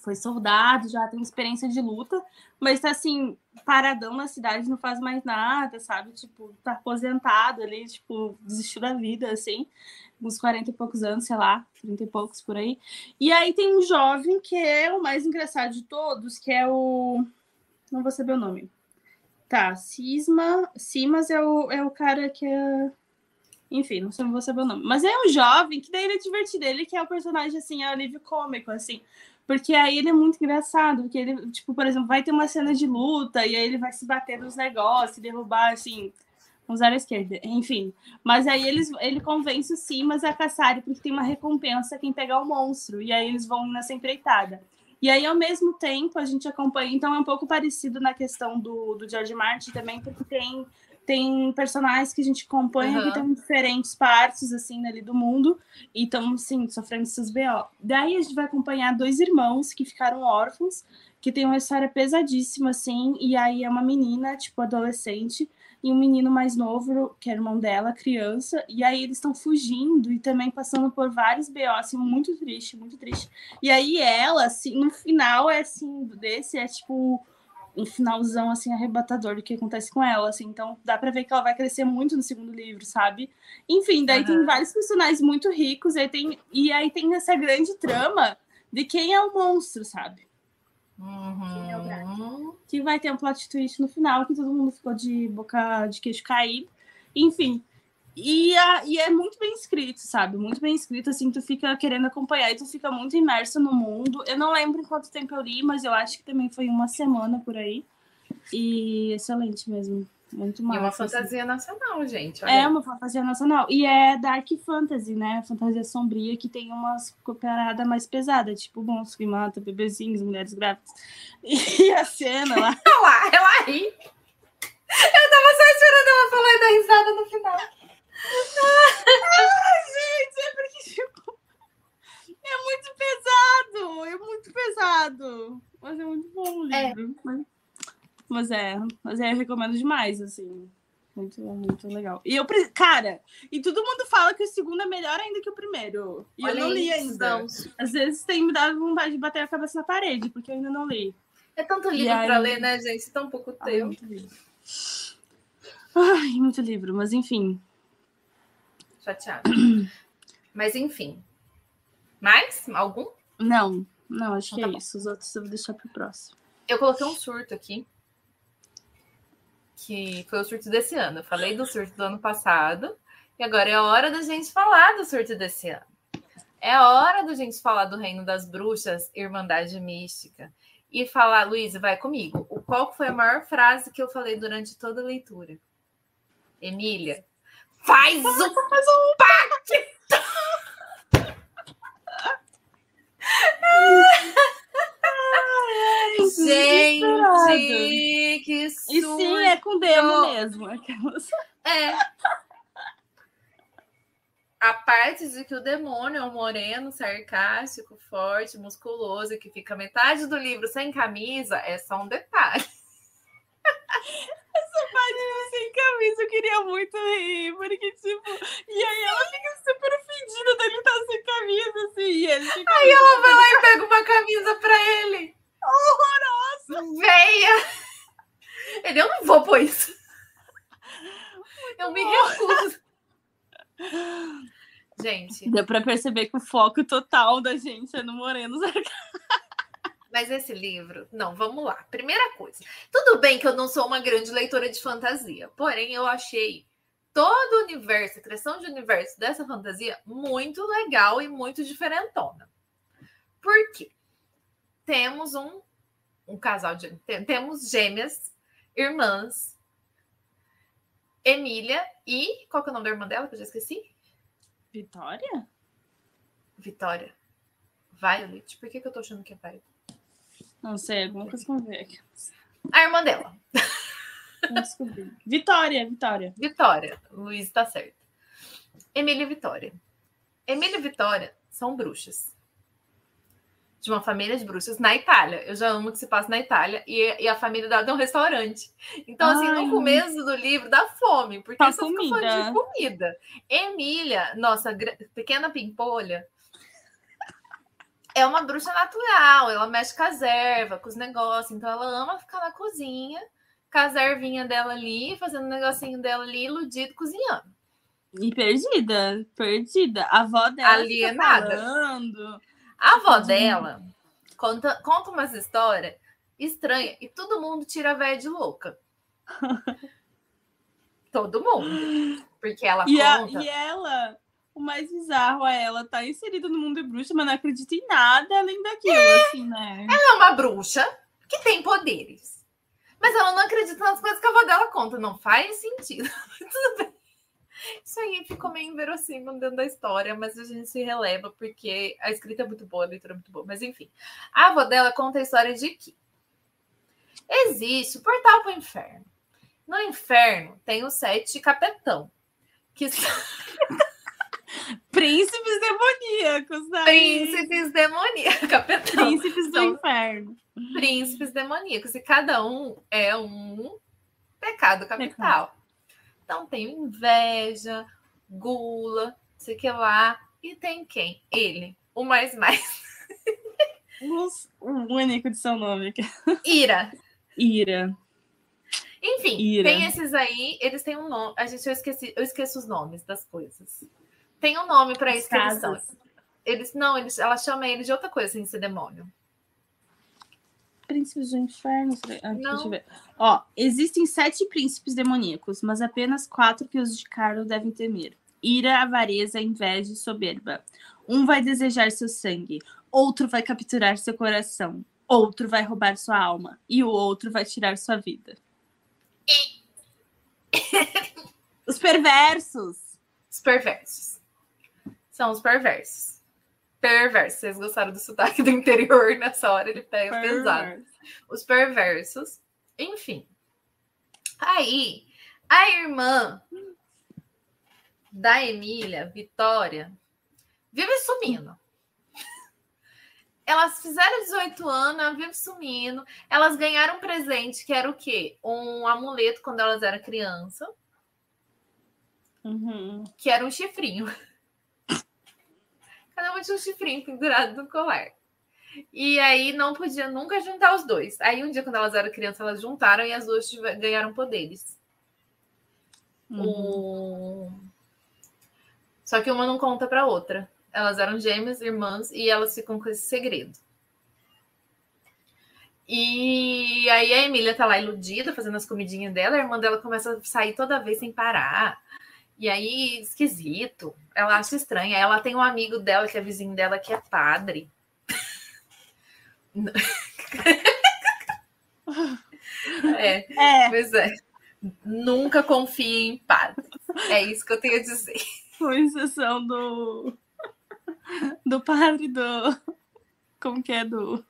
foi soldado, já tem experiência de luta, mas tá assim, paradão na cidade, não faz mais nada, sabe? Tipo, tá aposentado ali, tipo, desistiu da vida, assim, uns 40 e poucos anos, sei lá, 30 e poucos por aí. E aí tem um jovem que é o mais engraçado de todos, que é o. Não vou saber o nome. Tá, Cisma. Simas é o, é o cara que é. Enfim, não sei, não vou saber o nome. Mas é um jovem que daí ele é divertido. Ele que é o personagem, assim, é o alívio cômico, assim. Porque aí ele é muito engraçado. Porque ele, tipo, por exemplo, vai ter uma cena de luta e aí ele vai se bater nos negócios, derrubar, assim, usar a esquerda. Enfim. Mas aí eles, ele convence o Simas a caçar, porque tem uma recompensa quem pegar o monstro. E aí eles vão nessa empreitada. E aí, ao mesmo tempo, a gente acompanha. Então, é um pouco parecido na questão do, do George Martin também, porque tem, tem personagens que a gente acompanha uhum. que estão em diferentes partes, assim, ali do mundo, e estão, assim, sofrendo seus BO. Daí, a gente vai acompanhar dois irmãos que ficaram órfãos, que tem uma história pesadíssima, assim, e aí é uma menina, tipo, adolescente, e um menino mais novo, que é irmão dela, criança, e aí eles estão fugindo e também passando por vários BO, assim, muito triste, muito triste. E aí ela, assim, no final é assim, desse é tipo um finalzão assim arrebatador do que acontece com ela, assim. Então, dá para ver que ela vai crescer muito no segundo livro, sabe? Enfim, daí uhum. tem vários personagens muito ricos, e aí tem e aí tem essa grande trama de quem é o monstro, sabe? Uhum. Que vai ter um plot twist no final, que todo mundo ficou de boca de queixo caído. Enfim. E, a, e é muito bem escrito, sabe? Muito bem escrito, assim, tu fica querendo acompanhar e tu fica muito imerso no mundo. Eu não lembro em quanto tempo eu li, mas eu acho que também foi uma semana por aí. E excelente mesmo. Muito massa. E uma fantasia assim. nacional, gente. Olha. É uma fantasia nacional. E é Dark Fantasy, né? Fantasia sombria que tem umas cooperadas mais pesadas, tipo monstro que mata bebezinhos, mulheres grávidas. E a cena lá. lá, ela ri. Eu tava só esperando ela falar e dar risada no final. Gente, é porque, tipo, é muito pesado. É muito pesado. Mas é muito bom o é. livro. É. Mas... Mas é, mas é, eu recomendo demais, assim. Muito, muito legal. E eu, cara, e todo mundo fala que o segundo é melhor ainda que o primeiro. E Olha eu não li ainda. Às vezes tem me dado vontade de bater a cabeça na parede, porque eu ainda não li. É tanto livro aí... para ler, né, gente? Tão pouco tempo. Ai, muito livro. Ai, muito livro, mas enfim. Chateado. mas enfim. Mais? Algum? Não, não, acho Então que tá é isso. Os outros eu vou deixar pro próximo. Eu coloquei um surto aqui. Que foi o surto desse ano. Eu falei do surto do ano passado. E agora é a hora da gente falar do surto desse ano. É a hora da gente falar do Reino das Bruxas, Irmandade Mística. E falar, Luísa, vai comigo. Qual foi a maior frase que eu falei durante toda a leitura? Emília, faz o pacto! Gente, que E surto! sim, é com demo mesmo. Aquelas... É. A parte de que o demônio é um moreno, sarcástico, forte, musculoso e que fica metade do livro sem camisa é só um detalhe. Sem camisa, eu queria muito rir, porque, tipo, e aí ela fica super ofendida dele estar sem camisa, assim, e ele fica. Aí ela vai lá e pega uma camisa pra ele. Horrorosa! Veia! Ele, eu não vou pôr isso. Eu me recuso. Gente, Deu pra perceber que o foco total da gente é no Moreno Mas esse livro, não, vamos lá. Primeira coisa, tudo bem que eu não sou uma grande leitora de fantasia, porém eu achei todo o universo, a criação de universo dessa fantasia muito legal e muito diferentona. Por quê? Temos um, um casal de. tem- Temos gêmeas, irmãs, Emília e. Qual que é o nome da irmã dela que eu já esqueci? Vitória? Vitória. Violet. Por que, que eu tô achando que é Violet? Não sei, alguma coisa com aqui. A irmã dela. Vitória, Vitória. Vitória. Luiz está certo. Emília e Vitória. Emília e Vitória são bruxas. De uma família de bruxas na Itália. Eu já amo que se passa na Itália. E, e a família dela tem um restaurante. Então, assim, Ai. no começo do livro dá fome, porque Pra só comida. de comida. Emília, nossa pequena pimpolha, é uma bruxa natural. Ela mexe com as ervas, com os negócios. Então, ela ama ficar na cozinha, com as ervinhas dela ali, fazendo o negocinho dela ali, iludido, cozinhando. E perdida, perdida. A avó dela Alienada. falando. A avó Uhum. dela conta, conta umas histórias estranhas e todo mundo tira a véia de louca. todo mundo. Porque ela E, a- conta. e ela, mais bizarro é ela tá inserida no mundo de bruxa, mas não acredita em nada além daquilo, assim, né? Ela é uma bruxa que tem poderes. Mas ela não acredita nas coisas que a avó dela conta. Não faz sentido. Tudo bem. Isso aí ficou meio inverossímil dentro da história, mas a gente se releva porque a escrita é muito boa, a leitura é muito boa. Mas enfim, a avó dela conta a história de que existe o portal para o inferno. No inferno tem os sete capetão, que são Príncipes demoníacos, né? príncipes demoníacos. Capetão. Príncipes do São- inferno. príncipes demoníacos e cada um é um pecado capital. Então tem inveja, gula, sei que lá, e tem quem? Ele, o mais mais O único de seu nome ira. Ira. Enfim, Ira. tem esses aí, eles têm um nome. A gente eu esqueci, eu esqueço os nomes das coisas. Tem um nome para isso que eles são. Casas. Eles não, eles, ela chama ele de outra coisa sem ser demônio. Príncipes do inferno. Ah, Não. Deixa eu ver. Ó, existem sete príncipes demoníacos, mas apenas quatro que os de Carlo devem temer: ira, avareza, inveja e soberba. Um vai desejar seu sangue, outro vai capturar seu coração, outro vai roubar sua alma e o outro vai tirar sua vida. Os perversos. Os perversos. São os perversos. Perversos. Vocês gostaram do sotaque do interior nessa hora? Ele pega pesado. Perversos. Os perversos. Enfim. Aí, a irmã da Emília, Vitória, vive sumindo. Elas fizeram 18 anos, ela vive sumindo. Elas ganharam um presente que era o quê? Um amuleto quando elas eram criança, Uhum. que era um chifrinho. Cada tinha um chifrinho pendurado no colar. E aí não podia nunca juntar os dois. Aí um dia, quando elas eram crianças, elas juntaram e as duas ganharam poderes. Uhum. O... Só que uma não conta para outra. Elas eram gêmeas, irmãs, e elas ficam com esse segredo. E aí a Emília tá lá iludida, fazendo as comidinhas dela, a irmã dela começa a sair toda vez sem parar. E aí, esquisito. Ela acha estranha. Ela tem um amigo dela, que é vizinho dela, que é padre. é, é, pois é. Nunca confie em padre. É isso que eu tenho a dizer. Com exceção do. Do padre do. Como que é? Do.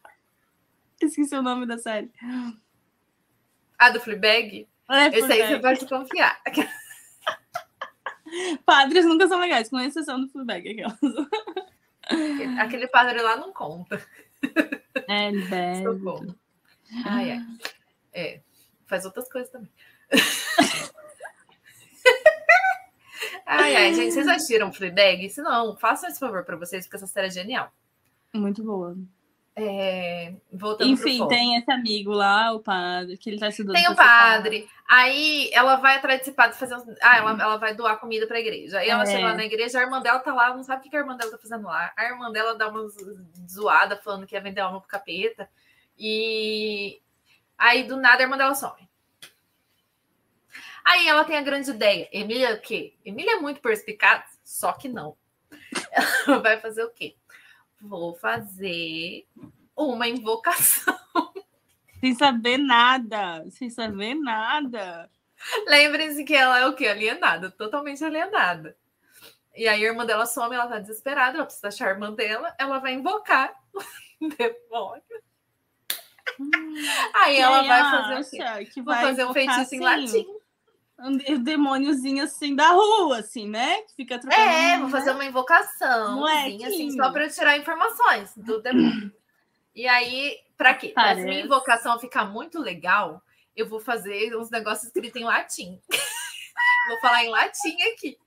Esqueci o nome da série. Ah, do Fleabag? É, Esse aí você pode confiar. Padres nunca são legais, com exceção do Fleabag. Aquele padre lá não conta. É, bebe. Ai, ai. É, faz outras coisas também. ai, ai, gente, vocês assistiram Fleabag? Se não, façam esse favor para vocês, porque essa série é genial. Muito boa. É, voltando Enfim, tem esse amigo lá, o padre, que ele tá estudando. Tem o padre. Aí ela vai atrás desse padre fazer. Ah, ela, ela vai doar comida pra igreja. Aí ela é. chega lá na igreja, a irmã dela tá lá, não sabe o que a irmã dela tá fazendo lá. A irmã dela dá uma zoada falando que ia vender alma pro capeta. E aí do nada a irmã dela some. Aí ela tem a grande ideia. Emília o quê? Emília é muito perspicaz, só que não. Ela vai fazer o quê? Vou fazer uma invocação. Sem saber nada, sem saber nada. Lembrem-se que ela é o quê? Alienada, totalmente alienada. E aí a irmã dela some, ela tá desesperada, ela precisa achar a irmã dela, ela vai invocar o demônio. Hum, aí ela vai fazer o quê? Vou fazer um feitiço assim, em latim demôniozinho assim da rua, assim, né? Que fica trocando. É, vou fazer uma invocação, assim, só para tirar informações do demônio. e aí, para quê? Para minha invocação ficar muito legal, eu vou fazer uns negócios escritos em latim. vou falar em latim aqui.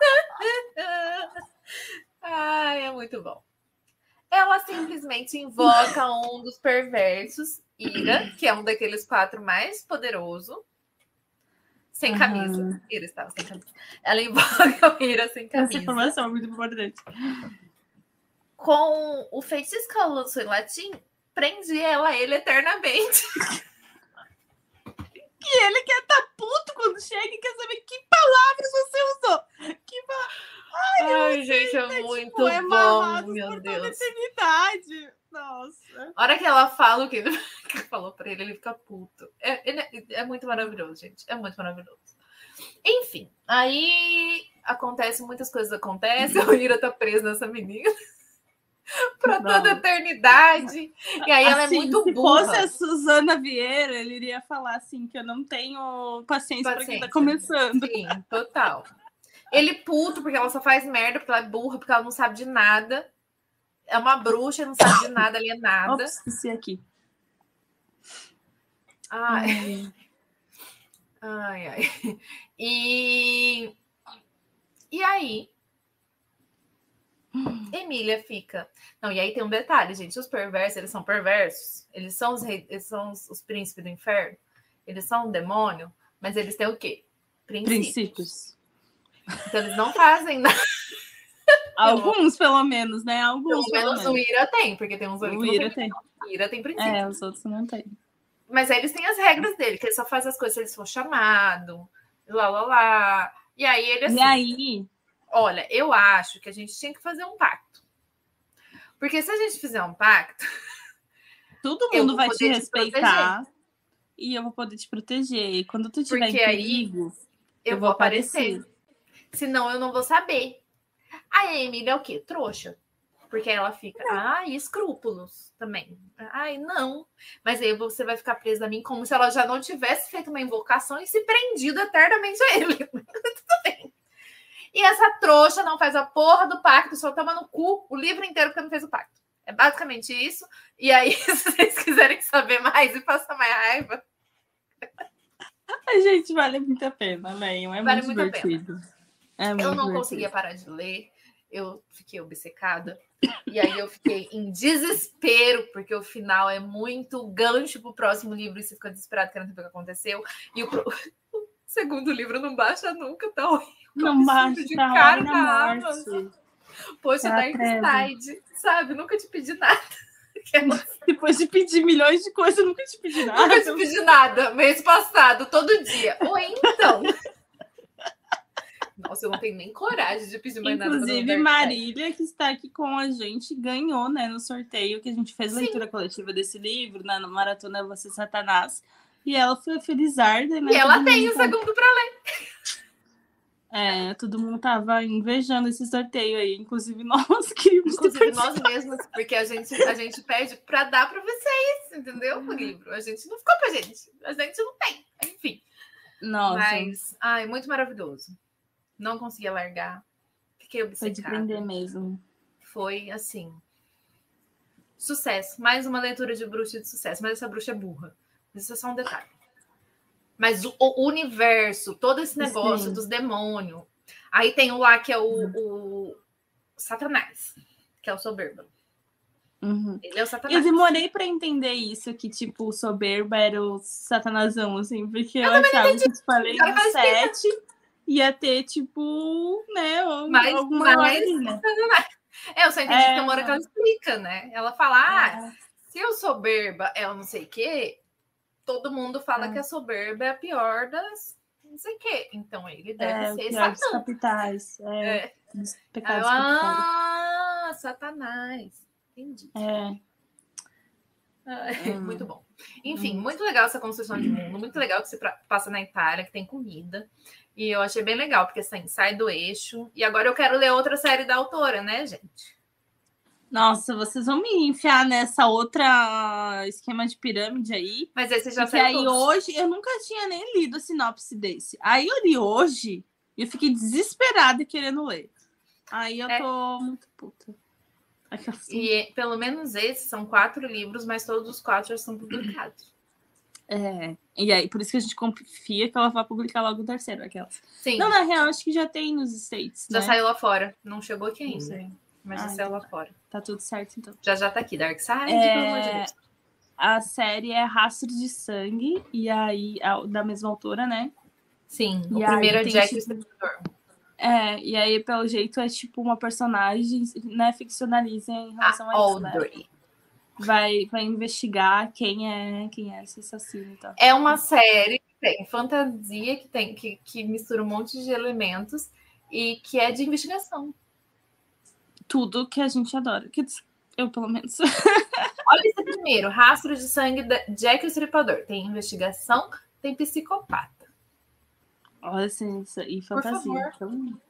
Ai, é muito bom. Ela simplesmente invoca um dos perversos, Ira, que é um daqueles quatro mais poderosos sem uhum. camisa. Ira estava sem camisa. Ela invoca o Ira sem camisa. Essa informação é muito importante. Com o feitiço que ela lançou em latim, prende ela a ele eternamente. E ele quer estar tá puto quando chega e quer saber que palavras você usou. Que pa... Ai, Ai gente, é tipo, muito é bom, meu Deus. Eternidade. Nossa. A hora que ela fala o que ele falou para ele, ele fica puto. É, ele é, é muito maravilhoso, gente. É muito maravilhoso. Enfim, aí acontece, muitas coisas acontecem. O Ira tá preso nessa menina para toda a eternidade. E aí ela é assim, muito burra. Se fosse a Suzana Vieira, ele iria falar assim que eu não tenho paciência, para quem tá começando. Sim, total. Ele puto porque ela só faz merda, porque ela é burra, porque ela não sabe de nada é uma bruxa, não sabe de nada, alienada. Ops, esqueci aqui. Ai. Ai, ai. E, e aí, Emília fica. Não, e aí tem um detalhe, gente. Os perversos, eles são perversos. Eles são os, reis, eles são os, os príncipes do inferno. Eles são um demônio, mas eles têm o quê? Princípios. Princípios. Então eles não fazem nada. Alguns, pelo menos, né? Alguns. Pelo, menos o Ira tem, porque tem uns o Ira tem. O Ira tem princípio. É, os outros não tem. Mas aí eles têm as regras dele, que ele só faz as coisas se eles for chamado, lá, lá, lá. E aí ele assim. E aí? Olha, eu acho que a gente tinha que fazer um pacto. Porque se a gente fizer um pacto. Todo mundo vai te respeitar. Te e eu vou poder te proteger. E quando tu tiver porque perigo, eu, eu vou aparecer. aparecer. Senão eu não vou saber. A Emily é o quê? Trouxa. Porque ela fica, ai, escrúpulos também. Ai, não. Mas aí você vai ficar presa a mim como se ela já não tivesse feito uma invocação e se prendido eternamente a ele. Tudo bem. E essa trouxa não faz a porra do pacto, só toma no cu o livro inteiro porque não fez o pacto. É basicamente isso. E aí, se vocês quiserem saber mais e passar mais raiva. A gente vale muito a pena, né? É vale muito, muito divertido. É eu não divertido. conseguia parar de ler eu fiquei obcecada. E aí eu fiquei em desespero, porque o final é muito gancho pro próximo livro e você fica desesperado querendo saber o que aconteceu. E o, pro... o segundo livro não baixa nunca, tá horrível. Não baixa, de cara na Amazon. Poxa, Ela Dark Side, sabe? Nunca te pedi nada. Depois de pedir milhões de coisas, eu nunca te pedi nada. Nunca te pedi nada. Mês passado, todo dia. Ou então. Nossa, eu não tenho nem coragem de pedir mais nada. Inclusive, Dark Side. Marília, que está aqui com a gente, ganhou, né, no sorteio que a gente fez a leitura coletiva desse livro, né, no Maratona Você Satanás. E ela foi felizarda, né? E ela tem o tá- segundo pra ler. É, todo mundo tava invejando esse sorteio aí, inclusive nós ter Inclusive nós mesmos, porque a gente, a gente pede pra dar pra vocês, entendeu? O livro. A gente não ficou pra gente. A gente não tem. Enfim. Nossa, Mas, ai, muito maravilhoso. Não conseguia largar. Fiquei foi de obcecada. prender mesmo. Foi assim. Sucesso. Mais uma leitura de bruxa de sucesso. Mas essa bruxa é burra. Mas isso é só um detalhe. Mas o, o universo, todo esse negócio Sim. dos demônios. Aí tem o lá que é o, o Satanás, que é o soberbo. Uhum. Ele é o Eu Satanás. demorei pra entender isso, que, tipo, o soberba era o satanazão, assim, porque eu, achava que, tipo, além do sete, ia ter, tipo, né, Mas- alguma mas- ordem. É, eu só entendi É, que tem uma hora que ela explica, né? Ela fala, ah, É. se o soberba é o não sei o quê, todo mundo fala É. que a soberba é a pior das não sei o quê. Então ele deve É, ser Satã. capitais. É, É. dos pecados eu, capitais. ah, Satanás. Entendi. É. Hum. Muito bom. Enfim, Hum. muito legal essa construção de mundo, muito legal que você passa na Itália, que tem comida. E eu achei bem legal, porque assim, sai do eixo. E agora eu quero ler outra série da autora, né, gente? Nossa, vocês vão me enfiar nessa outra esquema de pirâmide aí. Mas esse já Porque aí todos. hoje eu nunca tinha nem lido a sinopse desse. Aí eu li hoje e eu fiquei desesperada querendo ler. Aí eu É. tô muito puta. Aquelas- E pelo menos esses são quatro livros, mas todos os quatro já são publicados. É. E aí, por isso que a gente confia que ela vai publicar logo o terceiro, aquelas. Sim, Não, na real, acho que já tem nos States. já né? saiu lá fora. Não chegou aqui ainda, sei. Mas já Ah, saiu então lá fora. Tá tudo certo, então. Já já tá aqui, Dark Side, É, pelo amor de Deus. A série é Rastro de Sangue, e aí, da mesma autora, né? Sim, o E aí primeiro é Jack o tipo- Estripador. É, e aí, pelo jeito, é tipo uma personagem, né? Ficcionaliza em relação A a isso, né? Vai, vai investigar quem é, quem é esse assassino e tal. É uma série que tem fantasia, que, tem, que, que mistura um monte de elementos e que é de investigação. Tudo que a gente adora. Que eu, pelo menos. Olha esse primeiro, Rastro de Sangue da Jack o Estripador. Tem investigação, tem psicopata. Olha isso aí, Por fantasia. Então,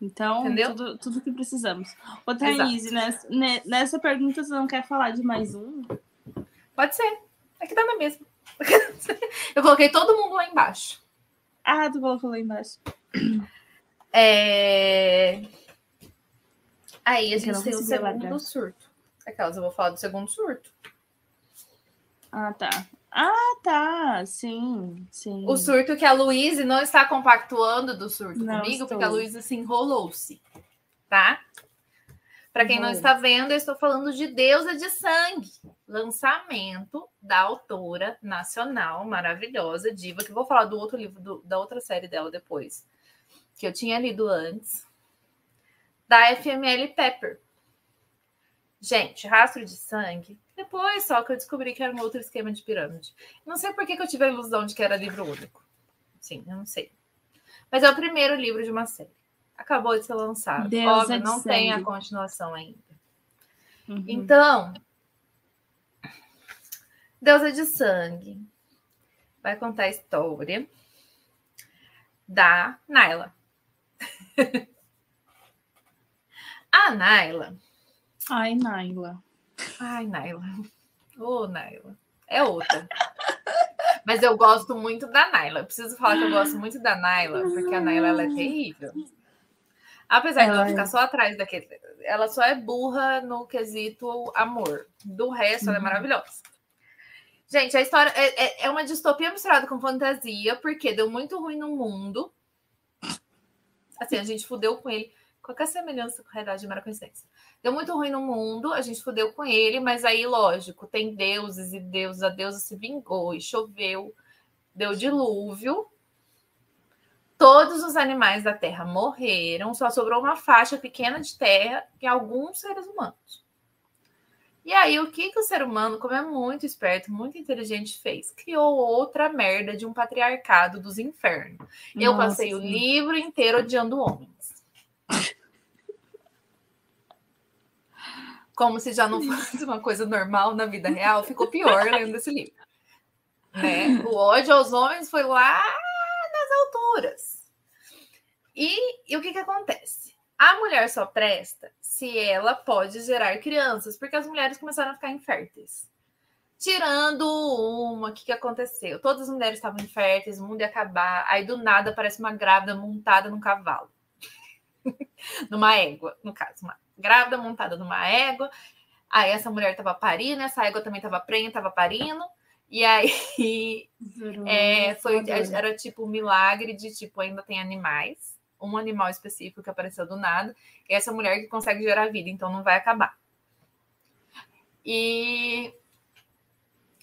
então Entendeu? tudo, tudo que precisamos. Ô. Thaís, nessa, ne- nessa pergunta você não quer falar de mais um? Pode ser. Aqui tá na mesma. Eu coloquei todo mundo lá embaixo. Ah, tu colocou lá embaixo. É... Aí a gente tem o segundo largar. surto. Aquelas, eu vou falar do segundo surto. Ah, tá. Ah, tá. Sim, sim. O surto que a Luíse não está compactuando do surto Não comigo, estou. porque a Luíse se enrolou-se, tá? Para quem não está vendo, eu estou falando de Deusa de Sangue, lançamento da autora nacional maravilhosa, diva, que eu vou falar do outro livro, do- da outra série dela depois, que eu tinha lido antes, da FML Pepper. Gente, rastro de sangue. Depois só que eu descobri que era um outro esquema de pirâmide. Não sei por que, que eu tive a ilusão de que era livro único. Sim, eu não sei. Mas é o primeiro livro de uma série. Acabou de ser lançado. Deusa Óbvio, de não tem a sangue. continuação ainda. Uhum. Então, Deusa de Sangue vai contar a história da Naila. a Naila. Ai, Naila. Ai, Naila. Ô, Naila. É outra. Mas eu gosto muito da Naila. Eu preciso falar que eu gosto muito da Naila, porque a Naila ela é terrível. Apesar de Ela ficar só atrás daquele. Ela só é burra no quesito amor. Do resto, ela é Uhum. maravilhosa. Gente, a história é, é- é uma distopia misturada com fantasia, porque deu muito ruim no mundo. Assim, a gente fudeu com ele. Qualquer semelhança com a realidade é mera coincidência. Deu muito ruim no mundo, a gente fudeu com ele, mas aí, lógico, tem deuses e deuses, a deusa se vingou e choveu, deu dilúvio. Todos os animais da terra morreram, só sobrou uma faixa pequena de terra e alguns seres humanos. E aí, o que, que o ser humano, como é muito esperto, muito inteligente, fez? Criou outra merda de um patriarcado dos infernos. Eu Nossa, passei o sim. livro inteiro odiando homens. Como se já não fosse uma coisa normal na vida real, ficou pior lendo esse livro. Né? O ódio aos homens foi lá nas alturas. E, e o que, que acontece? A mulher só presta se ela pode gerar crianças, porque as mulheres começaram a ficar inférteis. Tirando uma, o que, que aconteceu? Todas as mulheres estavam inférteis, o mundo ia acabar. Aí do nada aparece uma grávida montada num cavalo. numa égua, no caso, uma grávida montada numa égua. Aí essa mulher estava parindo, essa égua também estava prenha, estava parindo. E aí é, foi, era tipo um milagre de tipo, ainda tem animais, um animal específico que apareceu do nada, e essa mulher que consegue gerar vida, então não vai acabar. E,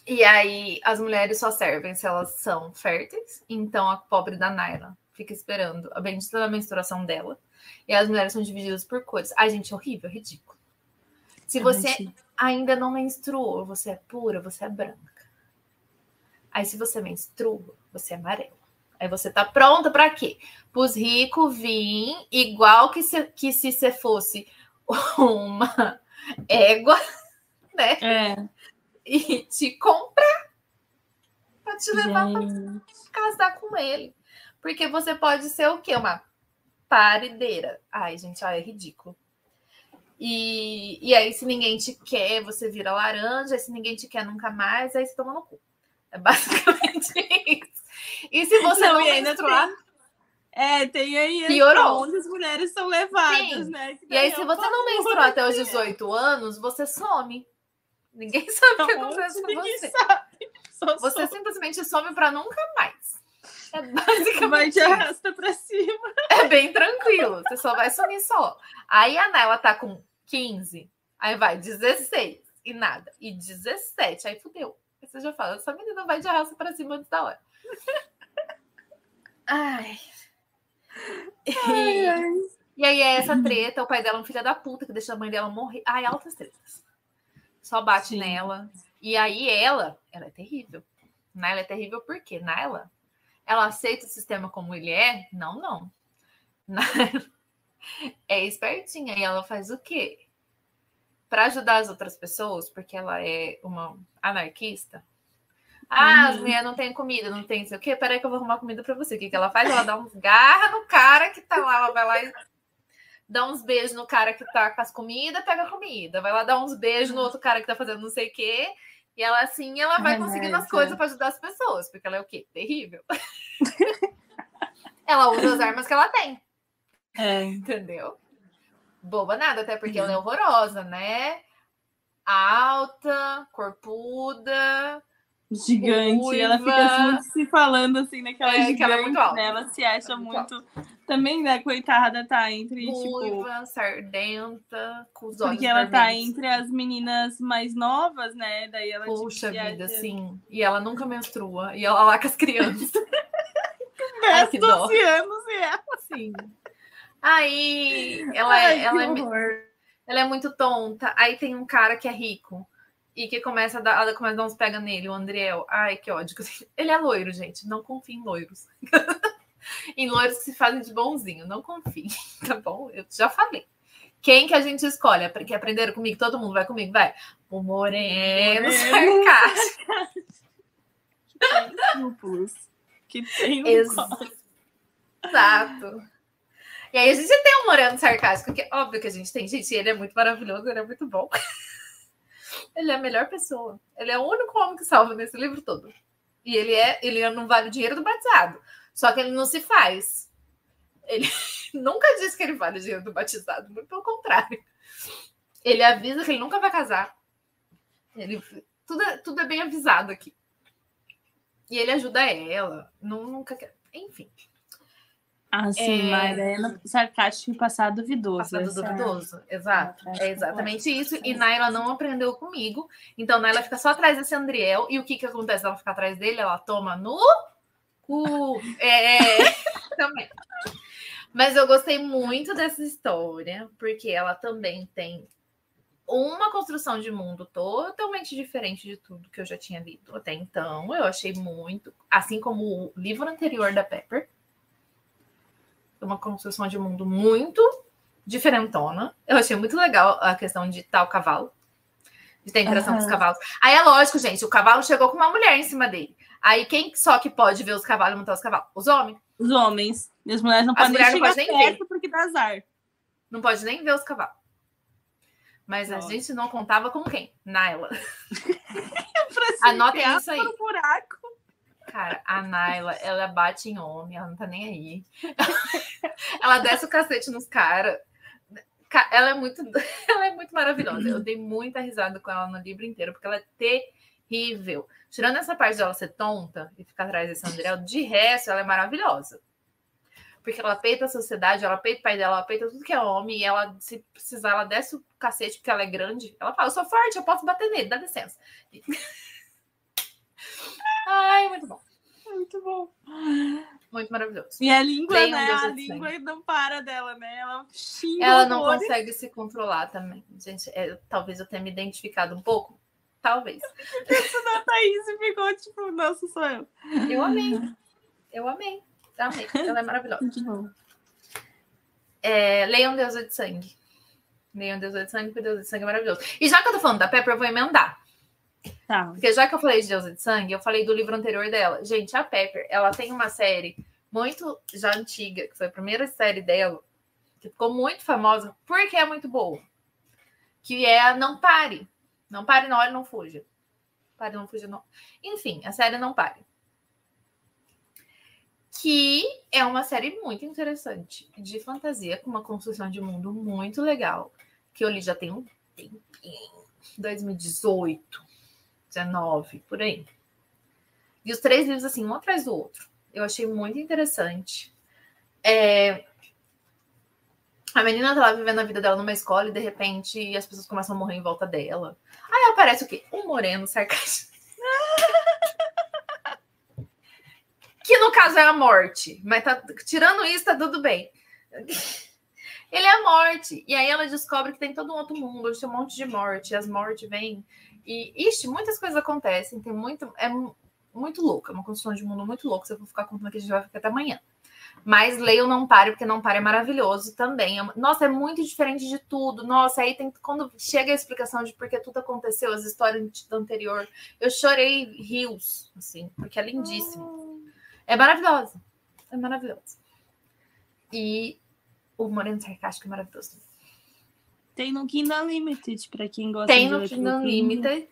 e aí as mulheres só servem se elas são férteis, então a pobre da Naila fica esperando a bendita da menstruação dela, e as mulheres são divididas por cores. Ai, gente, horrível, ridículo. Se você Ai, ainda não menstruou, você é pura, você é branca. Aí, se você menstrua, você é amarela. Aí você tá pronta para quê? Para os ricos vir igual que se, que se você fosse uma égua, né? É, E te comprar para te levar para casar com ele. Porque você pode ser o quê? Uma parideira. Ai, gente, ai, é ridículo. E, e aí, se ninguém te quer, você vira laranja. E se ninguém te quer nunca mais, aí você toma no cu. É basicamente isso. E se você não, Não, É, tem aí Piorou. onde as mulheres são levadas, Sim. né? E aí se é você não menstruar até os né? 18 anos, você some. Ninguém sabe o que Onde acontece com você. sabe. Só Você some. simplesmente some para nunca mais. É vai basicamente arrasta pra cima. É bem tranquilo. Você só vai sumir só. Aí a Nela tá com 15, aí vai 16 e nada. E 17, aí fudeu. Aí você já fala, essa menina vai de arrasta pra cima antes da hora. Ai. E, e aí é essa treta, o pai dela é um filho da puta que deixa a mãe dela morrer. Ai, altas tretas. Só bate Sim. nela. E aí ela, ela é terrível. Naila é terrível por quê? Naila, ela aceita o sistema como ele é? Não, não. É espertinha e ela faz o quê? Para ajudar as outras pessoas, porque ela é uma anarquista. Ah, as Uhum. mulheres não têm comida, não tem sei o quê. Peraí que eu vou arrumar comida para você. O que, que ela faz? Ela dá uns garra no cara que tá lá. Ela vai lá e dá uns beijos no cara que tá com as comidas, pega a comida. Vai lá dar uns beijos no outro cara que tá fazendo não sei o quê. E ela assim, ela vai Ai, conseguindo as coisas para ajudar as pessoas, porque ela é o quê? Terrível. ela usa as armas que ela tem, É. entendeu? Boba nada, até porque ela é horrorosa, né? Alta, corpuda, Gigante. Ela fica muito se falando assim naquela É, gigante, ela é muito alta. né? Ela se acha é muito muito. Também, né, coitada, tá entre, tipo. ruiva, sardenta, com os olhos Porque ela tá vermelhos. entre as meninas mais novas, né? Daí ela tipo, Puxa se vida, acha- sim. E ela nunca menstrua. E ela lá com as crianças. Ai, que Parece dó. 12 anos e ela. Sim. Aí ela, Ai, é, ela, é, ela é muito tonta. Aí tem um cara que é rico e que começa a dar, ela começa a dar uns pega nele, o Andriel. Ai, que ódio. Ele é loiro, gente. Não confie em loiros. em loiros que se fazem de bonzinho. Não confie, tá bom? Eu já falei. Quem que a gente escolhe? Que aprenderam comigo? Todo mundo vai comigo? Vai. O moreno, Moreno. sarcástico. Que tem. Que corte. Exato. E aí a gente tem um moreno sarcástico, que é óbvio que a gente tem, gente, ele é muito maravilhoso, ele é muito bom. Ele é a melhor pessoa. Ele é o único homem que salva nesse livro todo. E ele é, ele não vale o dinheiro do batizado. Só que ele não se faz. Ele nunca diz que ele vale o dinheiro do batizado, muito pelo contrário. Ele avisa que ele nunca vai casar. Ele, tudo, é, tudo é bem avisado aqui. E ele ajuda ela. nu- Nunca quer. Enfim. Ah, sim, É. Sarcástico e passado duvidoso. Passado essa é duvidoso, exato. é É exatamente isso. E. Naila não aprendeu comigo. Então Naila fica só atrás desse Andriel. E o que que acontece? Ela fica atrás dele, ela toma no cu. É, também. Mas eu gostei muito dessa história, porque ela também tem uma construção de mundo totalmente diferente de tudo que eu já tinha lido até então. Eu achei muito, assim como o livro anterior da Pepper, uma construção de mundo muito diferentona. Eu achei muito legal a questão de tal cavalo, de ter a interação uhum. dos cavalos. Aí é lógico, gente, o cavalo chegou com uma mulher em cima dele. Aí quem só que pode ver os cavalos e montar os cavalos? Os homens. Os homens. E as mulheres não as podem nem chegar nem perto ver. porque dá azar. Não pode nem ver os cavalos. Mas Nossa. a gente não contava com quem? Naila. Anotem isso aí. buraco. Cara, a Naila, ela bate em homem, ela não tá nem aí. ela desce o cacete nos caras. Ela é muito, ela é muito maravilhosa. Eu dei muita risada com ela no livro inteiro, porque ela é terrível. Tirando essa parte dela ser tonta e ficar atrás desse André, de resto, ela é maravilhosa porque ela peita a sociedade, ela peita o pai dela, ela peita tudo que é homem, e ela, se precisar, ela desce o cacete porque ela é grande. Ela fala, eu sou forte, eu posso bater nele, dá licença. Ai, muito bom. Muito bom. Muito maravilhoso. E a língua, Tem né? a língua sangue. não para dela, né? Ela xinga Ela não consegue se controlar também. Gente, é, talvez eu tenha me identificado um pouco. Talvez. Isso da Thaís ficou tipo, nossa, sou eu. Eu amei. Eu amei. Amei. Ela é maravilhosa. Muito bom. É, leiam Deusa de Sangue. Leiam Deusa de Sangue, porque Deusa de Sangue é maravilhoso. E já que eu tô falando da Pepper, eu vou emendar. Tá. Porque já que eu falei de Deusa de Sangue, eu falei do livro anterior dela. Gente, a Pepper, ela tem uma série muito já antiga, que foi a primeira série dela, que ficou muito famosa, porque é muito boa. Que é Não Pare. Não pare, não olhe, não fuja. Pare, não fuja, não. Enfim, a série Não Pare que é uma série muito interessante de fantasia, com uma construção de mundo muito legal, que eu li já tem um tempinho, 2018, 19, por aí. E os três livros, assim, um atrás do outro. Eu achei muito interessante. É... A menina tá lá vivendo a vida dela numa escola e, de repente, as pessoas começam a morrer em volta dela. Aí aparece o quê? Um moreno sarcástico. que no caso é a morte, mas tá tirando isso, tá tudo bem. Ele é a morte. E aí ela descobre que tem todo um outro mundo, onde tem um monte de morte, e as mortes vêm. E, ixi, muitas coisas acontecem, tem muito. É muito louco, é uma construção de mundo muito louca. Se eu for ficar contando aqui, a gente vai ficar até amanhã. Mas leio Não Pare, porque Não Pare é maravilhoso também. É nossa, é muito diferente de tudo. Nossa, aí tem quando chega a explicação de por que tudo aconteceu, as histórias do anterior, eu chorei rios, assim, porque é lindíssimo. É maravilhosa. É maravilhosa. E o Moreno Sarcástico é maravilhoso. Tem no Kindle Unlimited, para quem gosta Tem no Kindle Unlimited.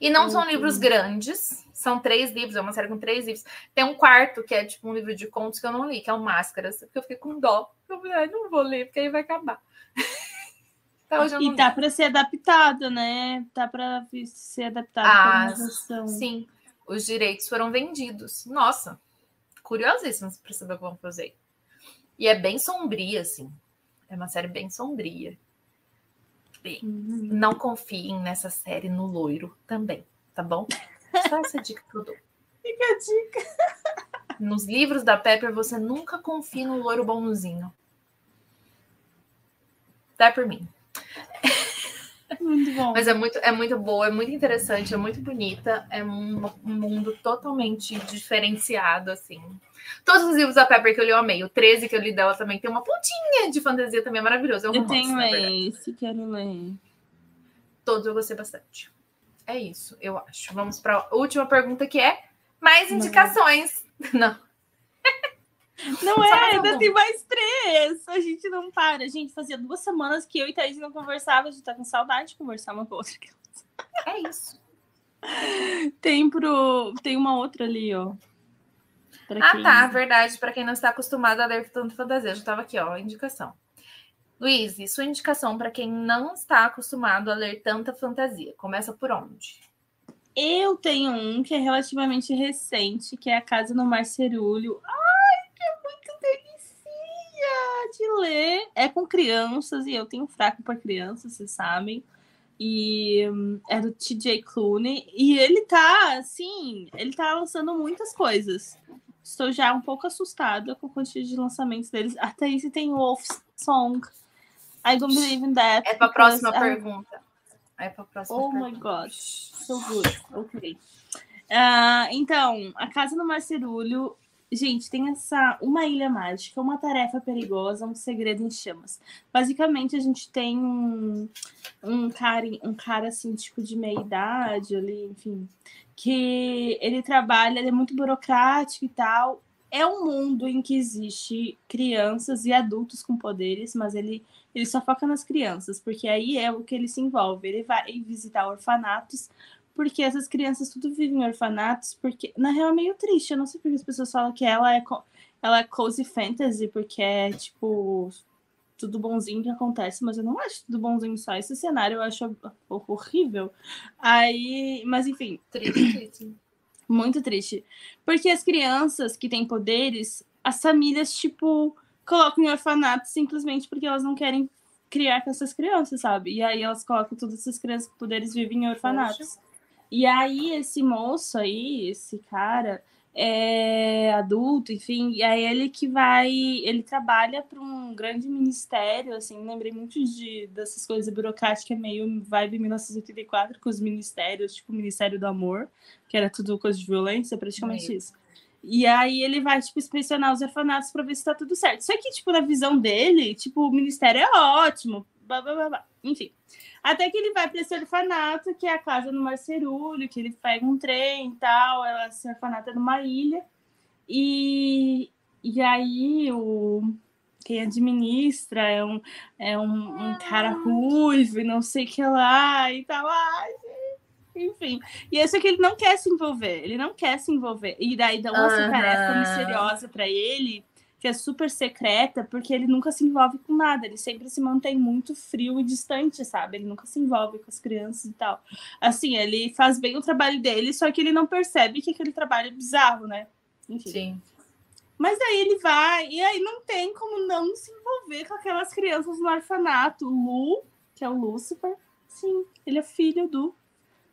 E não são livros grandes, são três livros, é uma série com três livros. Tem um quarto, que é tipo um livro de contos que eu não li, que é o Máscaras, porque eu fiquei com dó. Eu falei, não vou ler, porque aí vai acabar. então, e tá para ser adaptado, né? Tá para ser adaptado ah, Sim, os direitos foram vendidos. Nossa, curiosíssimas para saber o que vão fazer. E é bem sombria, assim. É uma série bem sombria. Bem, uhum. Não confiem nessa série no loiro também, tá bom? Só essa dica que eu dou. Fica a dica. Nos livros da Pepper, você nunca confia no loiro bonzinho. Dá por mim. Muito bom. Mas é muito, é muito boa, é muito interessante, é muito bonita. É um, um mundo totalmente diferenciado, assim. Todos os livros da Pepper que eu li, eu amei. O 13 que eu li dela também tem uma pontinha de fantasia também, é maravilhoso. É um eu romance, tenho esse, quero ler. Todos eu gostei bastante. É isso, eu acho. Vamos para a última pergunta que é mais indicações. Não. não. Não é, ainda tem mais três. A gente não para. A gente fazia duas semanas que eu e Thaís não conversava. A gente tá com saudade de conversar uma com a outra. É isso. Tem pro. Tem uma outra ali, ó. Pra ah, quem... tá, verdade. Para quem não está acostumado a ler tanto fantasia, já estava aqui, ó, indicação. Luiz, sua indicação para quem não está acostumado a ler tanta fantasia, começa por onde? Eu tenho um que é relativamente recente, que é A Casa no Mar Cerulho. Ah, de ler. É com crianças, e eu tenho fraco para crianças, vocês sabem. E hum, é do TJ Clooney. E ele tá, assim, ele tá lançando muitas coisas. estou já um pouco assustada com a quantidade de lançamentos deles. Até esse tem Wolf Song. I don't believe in that. É para a próxima I... pergunta. É para a próxima oh pergunta. my god. So good. Ok. Uh, então, a Casa no Marcerulho Gente, tem essa uma ilha mágica, uma tarefa perigosa, um segredo em chamas. Basicamente, a gente tem um, um cara, um cara assim, tipo de meia idade ali, enfim, que ele trabalha, ele é muito burocrático e tal. É um mundo em que existe crianças e adultos com poderes, mas ele, ele só foca nas crianças, porque aí é o que ele se envolve. Ele vai visitar orfanatos porque essas crianças tudo vivem em orfanatos, porque na real é meio triste. Eu não sei porque as pessoas falam que ela é ela é cozy fantasy, porque é tipo tudo bonzinho que acontece, mas eu não acho tudo bonzinho só esse cenário, eu acho horrível. Aí, mas enfim, triste. Muito triste. Porque as crianças que têm poderes, as famílias tipo colocam em orfanato simplesmente porque elas não querem criar com essas crianças, sabe? E aí elas colocam todas essas crianças com poderes vivem em orfanatos. Poxa. E aí, esse moço aí, esse cara, é adulto, enfim, e aí ele que vai, ele trabalha para um grande ministério, assim, lembrei muito de dessas coisas burocráticas, meio vibe 1984, com os ministérios, tipo o Ministério do Amor, que era tudo coisa de violência, praticamente meio. isso. E aí ele vai, tipo, inspecionar os orfanatos para ver se tá tudo certo. Só que, tipo, na visão dele, tipo, o ministério é ótimo, blá, blá, blá, blá. enfim. Até que ele vai para esse orfanato, que é a casa no Marcerulho, que ele pega um trem e tal. Esse orfanato é numa ilha. E, e aí o quem administra é um, é um, um cara ruivo e não sei o que lá e tal. Ai, enfim. E isso é que ele não quer se envolver. Ele não quer se envolver. E daí dá uma uhum. tarefa misteriosa para ele que é super secreta, porque ele nunca se envolve com nada, ele sempre se mantém muito frio e distante, sabe? Ele nunca se envolve com as crianças e tal. Assim, ele faz bem o trabalho dele, só que ele não percebe que aquele trabalho é bizarro, né? Enfim. Sim. Mas aí ele vai, e aí não tem como não se envolver com aquelas crianças no orfanato. O Lu, que é o Lúcifer, sim, ele é filho do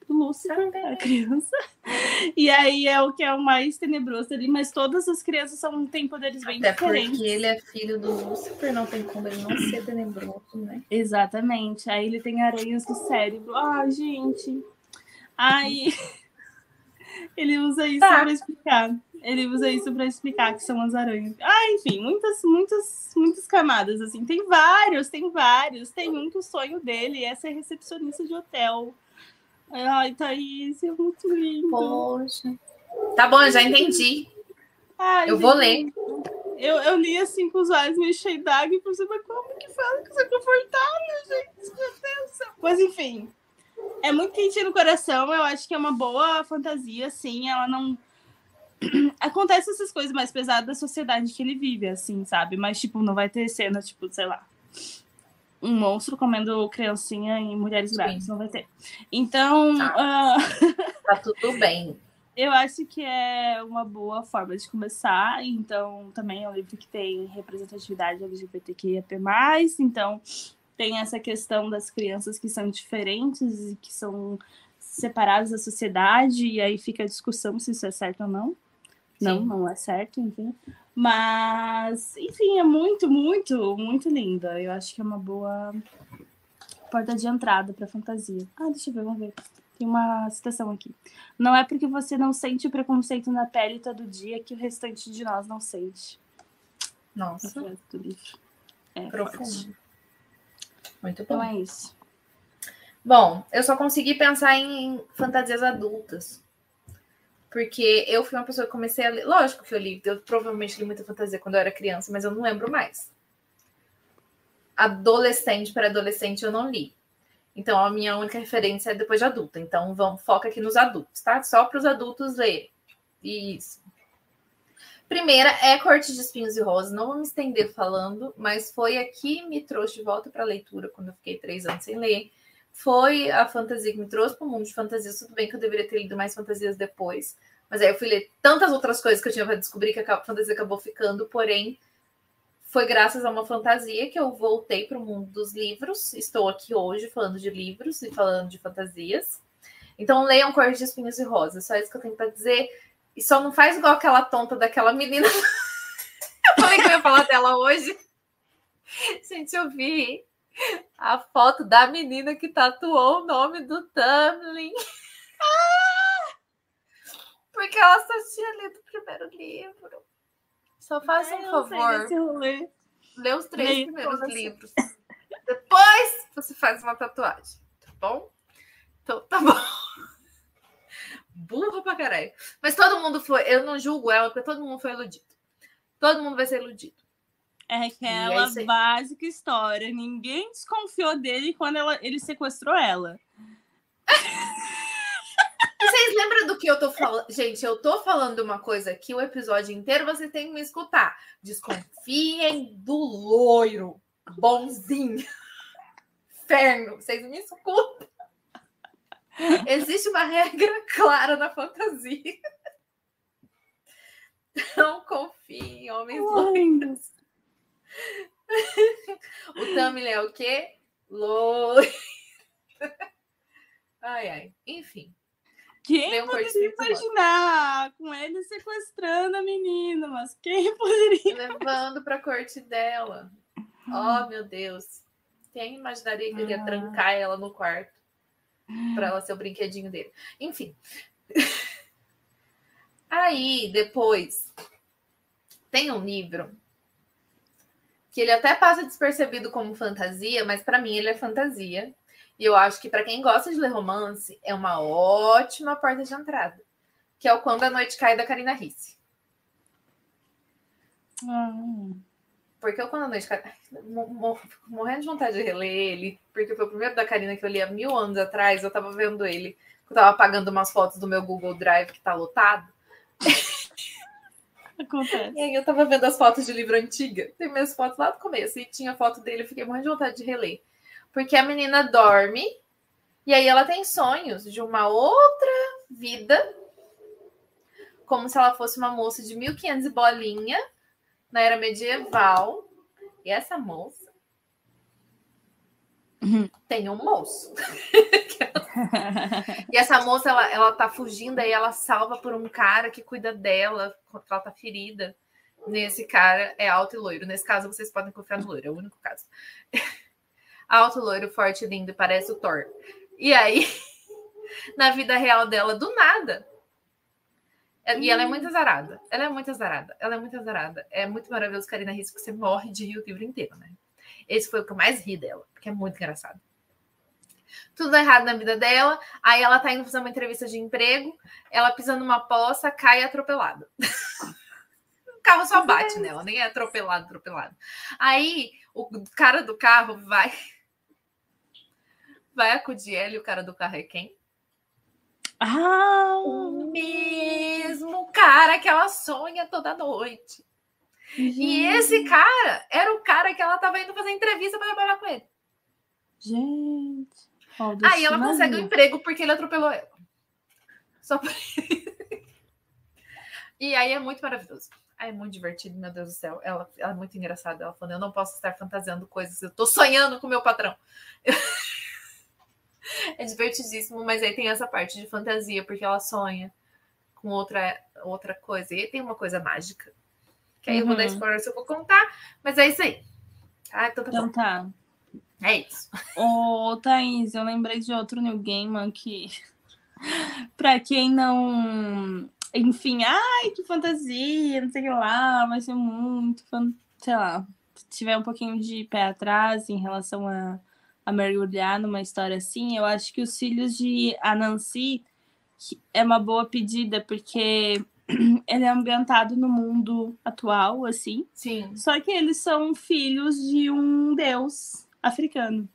Lúcifer, a criança. E aí é o que é o mais tenebroso ali, mas todas as crianças são, têm poderes bem Até diferentes. Porque ele é filho do Lúcifer, não tem como ele não ser tenebroso, né? Exatamente. Aí ele tem aranhas do cérebro. Ah, gente. Aí ele usa isso tá. para explicar. Ele usa isso para explicar que são as aranhas. Ah, enfim, muitas, muitas, muitas camadas assim. Tem vários, tem vários. Tem um que o sonho dele é ser recepcionista de hotel. Ai, Thaís, é muito lindo. Poxa. Tá bom, eu já entendi. Ai, eu gente, vou ler. Eu, eu li assim com os olhos meio cheios d'água e pensei, mas como que fala que isso é confortável, gente? Meu Deus. Mas enfim, é muito quentinho no coração. Eu acho que é uma boa fantasia, sim. Ela não. Acontece essas coisas mais pesadas da sociedade que ele vive, assim, sabe? Mas, tipo, não vai ter cena, tipo, sei lá um monstro comendo criancinha e mulheres grávidas, não vai ter. Então. Tá, uh... tá tudo bem. Eu acho que é uma boa forma de começar. Então, também é um livro que tem representatividade LGBTQIA+. Então, tem essa questão das crianças que são diferentes e que são separadas da sociedade. E aí fica a discussão se isso é certo ou não. Sim. Não, não é certo, enfim. Mas, enfim, é muito, muito, muito linda. Eu acho que é uma boa porta de entrada para fantasia. Ah, deixa eu ver, vamos ver. Tem uma citação aqui. Não é porque você não sente o preconceito na pele todo dia que o restante de nós não sente. Nossa. Do livro. É Profundo. Forte. Muito bom. Então é isso. Bom, eu só consegui pensar em fantasias adultas. Porque eu fui uma pessoa que comecei a ler. Lógico que eu li, eu provavelmente li muita fantasia quando eu era criança, mas eu não lembro mais. Adolescente para adolescente eu não li. Então a minha única referência é depois de adulta. Então vamos foca aqui nos adultos, tá? Só para os adultos lerem. Isso. Primeira é Corte de Espinhos e Rosas. Não vou me estender falando, mas foi aqui que me trouxe de volta para a leitura quando eu fiquei três anos sem ler foi a fantasia que me trouxe para o mundo de fantasias. Tudo bem que eu deveria ter lido mais fantasias depois, mas aí eu fui ler tantas outras coisas que eu tinha para descobrir que a fantasia acabou ficando, porém foi graças a uma fantasia que eu voltei para o mundo dos livros. Estou aqui hoje falando de livros e falando de fantasias. Então leiam Cor de Espinhos e Rosas, só isso que eu tenho para dizer. E só não faz igual aquela tonta daquela menina. eu falei que eu ia falar dela hoje. Gente, eu vi a foto da menina que tatuou o nome do Tamlin. Ah! Porque ela só tinha lido o primeiro livro. Só faça um favor. Lê os três Leio primeiros livros. Depois você faz uma tatuagem, tá bom? Então tá bom. Burra pra caralho. Mas todo mundo foi. Eu não julgo ela, porque todo mundo foi iludido. Todo mundo vai ser iludido. É aquela básica história. Ninguém desconfiou dele quando ela, ele sequestrou ela. Vocês lembram do que eu tô falando? Gente, eu tô falando uma coisa aqui o episódio inteiro, vocês têm que me escutar. Desconfiem do loiro. Bonzinho. Inferno. Vocês me escutam. Existe uma regra clara na fantasia. Não confie em homens loiros. o Tamil é o quê? Loiro. Ai, ai. Enfim. Quem um poderia imaginar com ele sequestrando a menina? Mas quem poderia? Levando para a corte dela. Oh, meu Deus. Quem imaginaria que ele ia ah. trancar ela no quarto? para ela ser o brinquedinho dele. Enfim. Aí, depois, tem um livro que ele até passa despercebido como fantasia, mas para mim ele é fantasia. E eu acho que para quem gosta de ler romance, é uma ótima porta de entrada, que é o Quando a Noite Cai da Karina Risse. Hum. Porque eu, quando a noite morrendo de vontade de reler ele, porque foi o primeiro da Karina que eu li há mil anos atrás, eu tava vendo ele, eu tava apagando umas fotos do meu Google Drive que tá lotado. Acontece. E aí eu tava vendo as fotos de livro antiga, tem minhas fotos lá do começo, e tinha foto dele, eu fiquei morrendo de vontade de reler. Porque a menina dorme, e aí ela tem sonhos de uma outra vida, como se ela fosse uma moça de 1500 e bolinha, na era medieval. E essa moça uhum. tem um moço. e essa moça, ela, ela tá fugindo, aí ela salva por um cara que cuida dela, quando ela tá ferida. Nesse cara é alto e loiro. Nesse caso, vocês podem confiar no loiro, é o único caso. alto, loiro, forte, lindo, parece o Thor. E aí, na vida real dela, do nada, e ela é muito azarada. Ela é muito azarada. Ela é muito azarada. É muito maravilhoso, Karina Risco, que você morre de rir o livro inteiro, né? Esse foi o que eu mais ri dela, porque é muito engraçado. Tudo errado na vida dela. Aí ela tá indo fazer uma entrevista de emprego. Ela pisa numa poça, cai atropelada. o carro só bate nela, nem é atropelado, atropelado. Aí o cara do carro vai. Vai acudir ela e o cara do carro é quem? Ah! O mesmo cara que ela sonha toda noite. Gente. E esse cara era o cara que ela estava indo fazer entrevista para trabalhar com ele. Gente. Aí ela consegue um emprego porque ele atropelou ela. Só por E aí é muito maravilhoso. Aí é muito divertido, meu Deus do céu. Ela, ela é muito engraçada. Ela falando: Eu não posso estar fantasiando coisas, eu tô sonhando com o meu patrão. é divertidíssimo, mas aí tem essa parte de fantasia, porque ela sonha com outra, outra coisa. E tem uma coisa mágica. Que aí eu vou dar uhum. spoiler se eu vou contar, mas é isso aí. Ah, então tá então tá. É isso. Ô, Thaís, eu lembrei de outro New Game que, pra quem não. Enfim, ai, que fantasia, não sei o que lá, vai ser muito. Sei lá, se tiver um pouquinho de pé atrás em relação a a mergulhar numa história assim, eu acho que os filhos de Anansi é uma boa pedida, porque ele é ambientado no mundo atual, assim. Sim. Só que eles são filhos de um deus africano,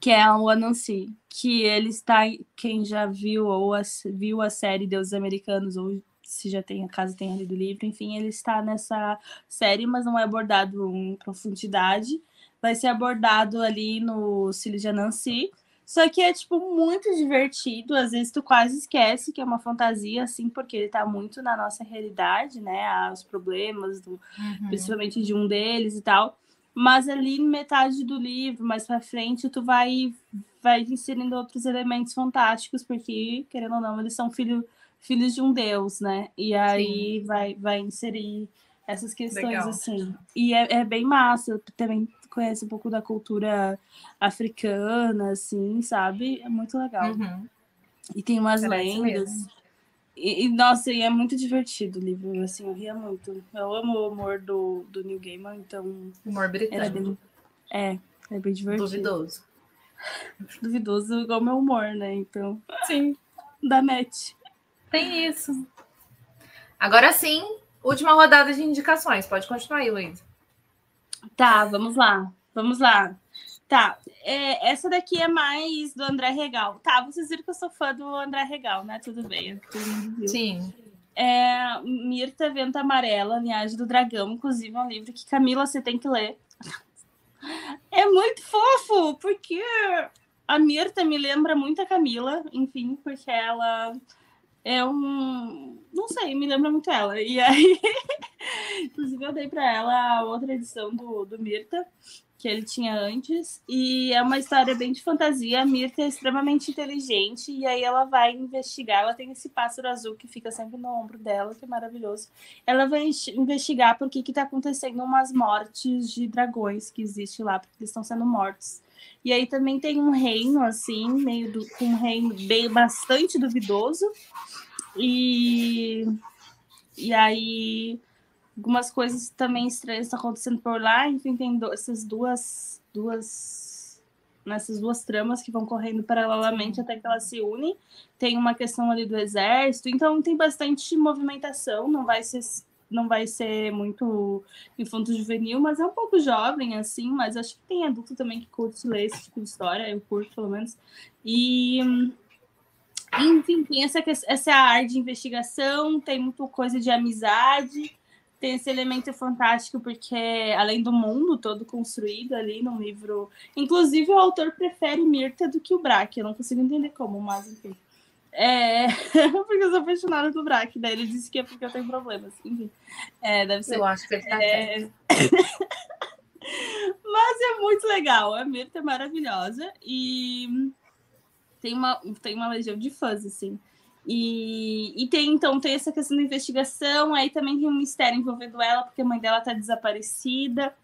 que é o Anansi, que ele está, quem já viu ou a, viu a série Deuses Americanos ou se já tem, caso tenha lido o livro, enfim, ele está nessa série, mas não é abordado em profundidade vai ser abordado ali no Cílios de Anansi. Só que é, tipo, muito divertido. Às vezes tu quase esquece que é uma fantasia, assim, porque ele tá muito na nossa realidade, né? Os problemas, do, uhum. principalmente de um deles e tal. Mas ali metade do livro, mais pra frente, tu vai, vai inserindo outros elementos fantásticos, porque, querendo ou não, eles são filho filhos de um deus, né? E aí vai, vai inserir essas questões Legal. assim. E é, é bem massa. Eu também conhece um pouco da cultura africana, assim, sabe? É muito legal. Uhum. E tem umas Parece lendas. E, e, nossa, e é muito divertido o livro, assim, eu ria muito. Eu amo o humor do, do Neil Gaiman, então Humor britânico. bem, é, é bem divertido. Duvidoso. Duvidoso igual meu humor, né? Então, Sim. da match. Tem isso. Agora sim, última rodada de indicações. Pode continuar aí, Luiz. Tá, vamos lá. Vamos lá. Tá, é, essa daqui é mais do André Regal. Tá, vocês viram que eu sou fã do André Regal, né? Tudo bem. Sim. É Mirta Venta Amarela, Linhagem do Dragão, inclusive é um livro que Camila você tem que ler. É muito fofo, porque a Mirta me lembra muito a Camila, enfim, porque ela é um. Não sei, me lembra muito ela. E aí, inclusive, eu dei para ela a outra edição do, do Mirta, que ele tinha antes. E é uma história bem de fantasia. A Mirta é extremamente inteligente, e aí ela vai investigar. Ela tem esse pássaro azul que fica sempre no ombro dela, que é maravilhoso. Ela vai investigar por que está acontecendo umas mortes de dragões que existe lá, porque eles estão sendo mortos. E aí também tem um reino, assim, meio do, um reino bem bastante duvidoso. E, e aí algumas coisas também estranhas estão acontecendo por lá. Enfim, tem do- essas duas, duas nessas duas tramas que vão correndo paralelamente até que elas se unem. Tem uma questão ali do exército, então tem bastante movimentação, não vai ser não vai ser muito infanto juvenil, mas é um pouco jovem assim, mas acho que tem adulto também que curte ler esse tipo de história, eu curto pelo menos. E enfim, tem essa, essa área de investigação, tem muita coisa de amizade, tem esse elemento fantástico, porque além do mundo todo construído ali no livro. Inclusive, o autor prefere Mirta do que o Braque. Eu não consigo entender como, mas enfim. É, porque eu sou apaixonada do Braque. Daí ele disse que é porque eu tenho problemas. Enfim, é, deve ser. Eu acho que ele tá certo. É... Mas é muito legal. A Mirta é maravilhosa e tem uma, tem uma legião de fãs, assim. E, e tem, então, tem essa questão da investigação, aí também tem um mistério envolvendo ela, porque a mãe dela tá desaparecida.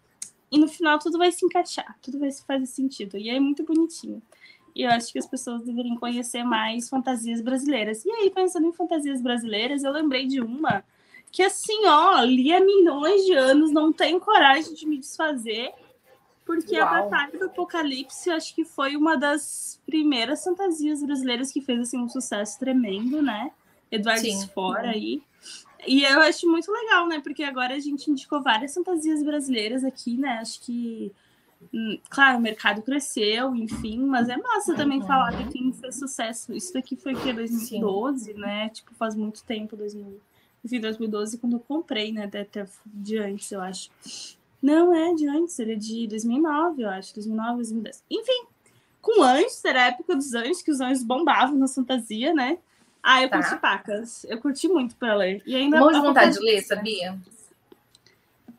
E no final tudo vai se encaixar, tudo vai fazer sentido. E é muito bonitinho. E eu acho que as pessoas deveriam conhecer mais fantasias brasileiras. E aí, pensando em fantasias brasileiras, eu lembrei de uma que assim, ó, li há milhões de anos, não tenho coragem de me desfazer, porque a Uau. Batalha do Apocalipse, eu acho que foi uma das primeiras fantasias brasileiras que fez assim um sucesso tremendo, né? Eduardo Sim. Spor aí. E eu acho muito legal, né? Porque agora a gente indicou várias fantasias brasileiras aqui, né? Acho que, claro, o mercado cresceu, enfim, mas é massa também Uhum. falar que quem fez sucesso. Isso daqui foi que 2012, né? Tipo, faz muito tempo, 2000, enfim, 2012, quando eu comprei, né? Até, até de antes, eu acho. Não, é de antes, ele é de 2009, eu acho, 2009, 2010. Enfim, com anjos, era a época dos anjos, que os anjos bombavam na fantasia, né? Ah, eu Tá. curti pacas. Eu curti muito pra ler. E ainda Morro de vontade de ler, sabia?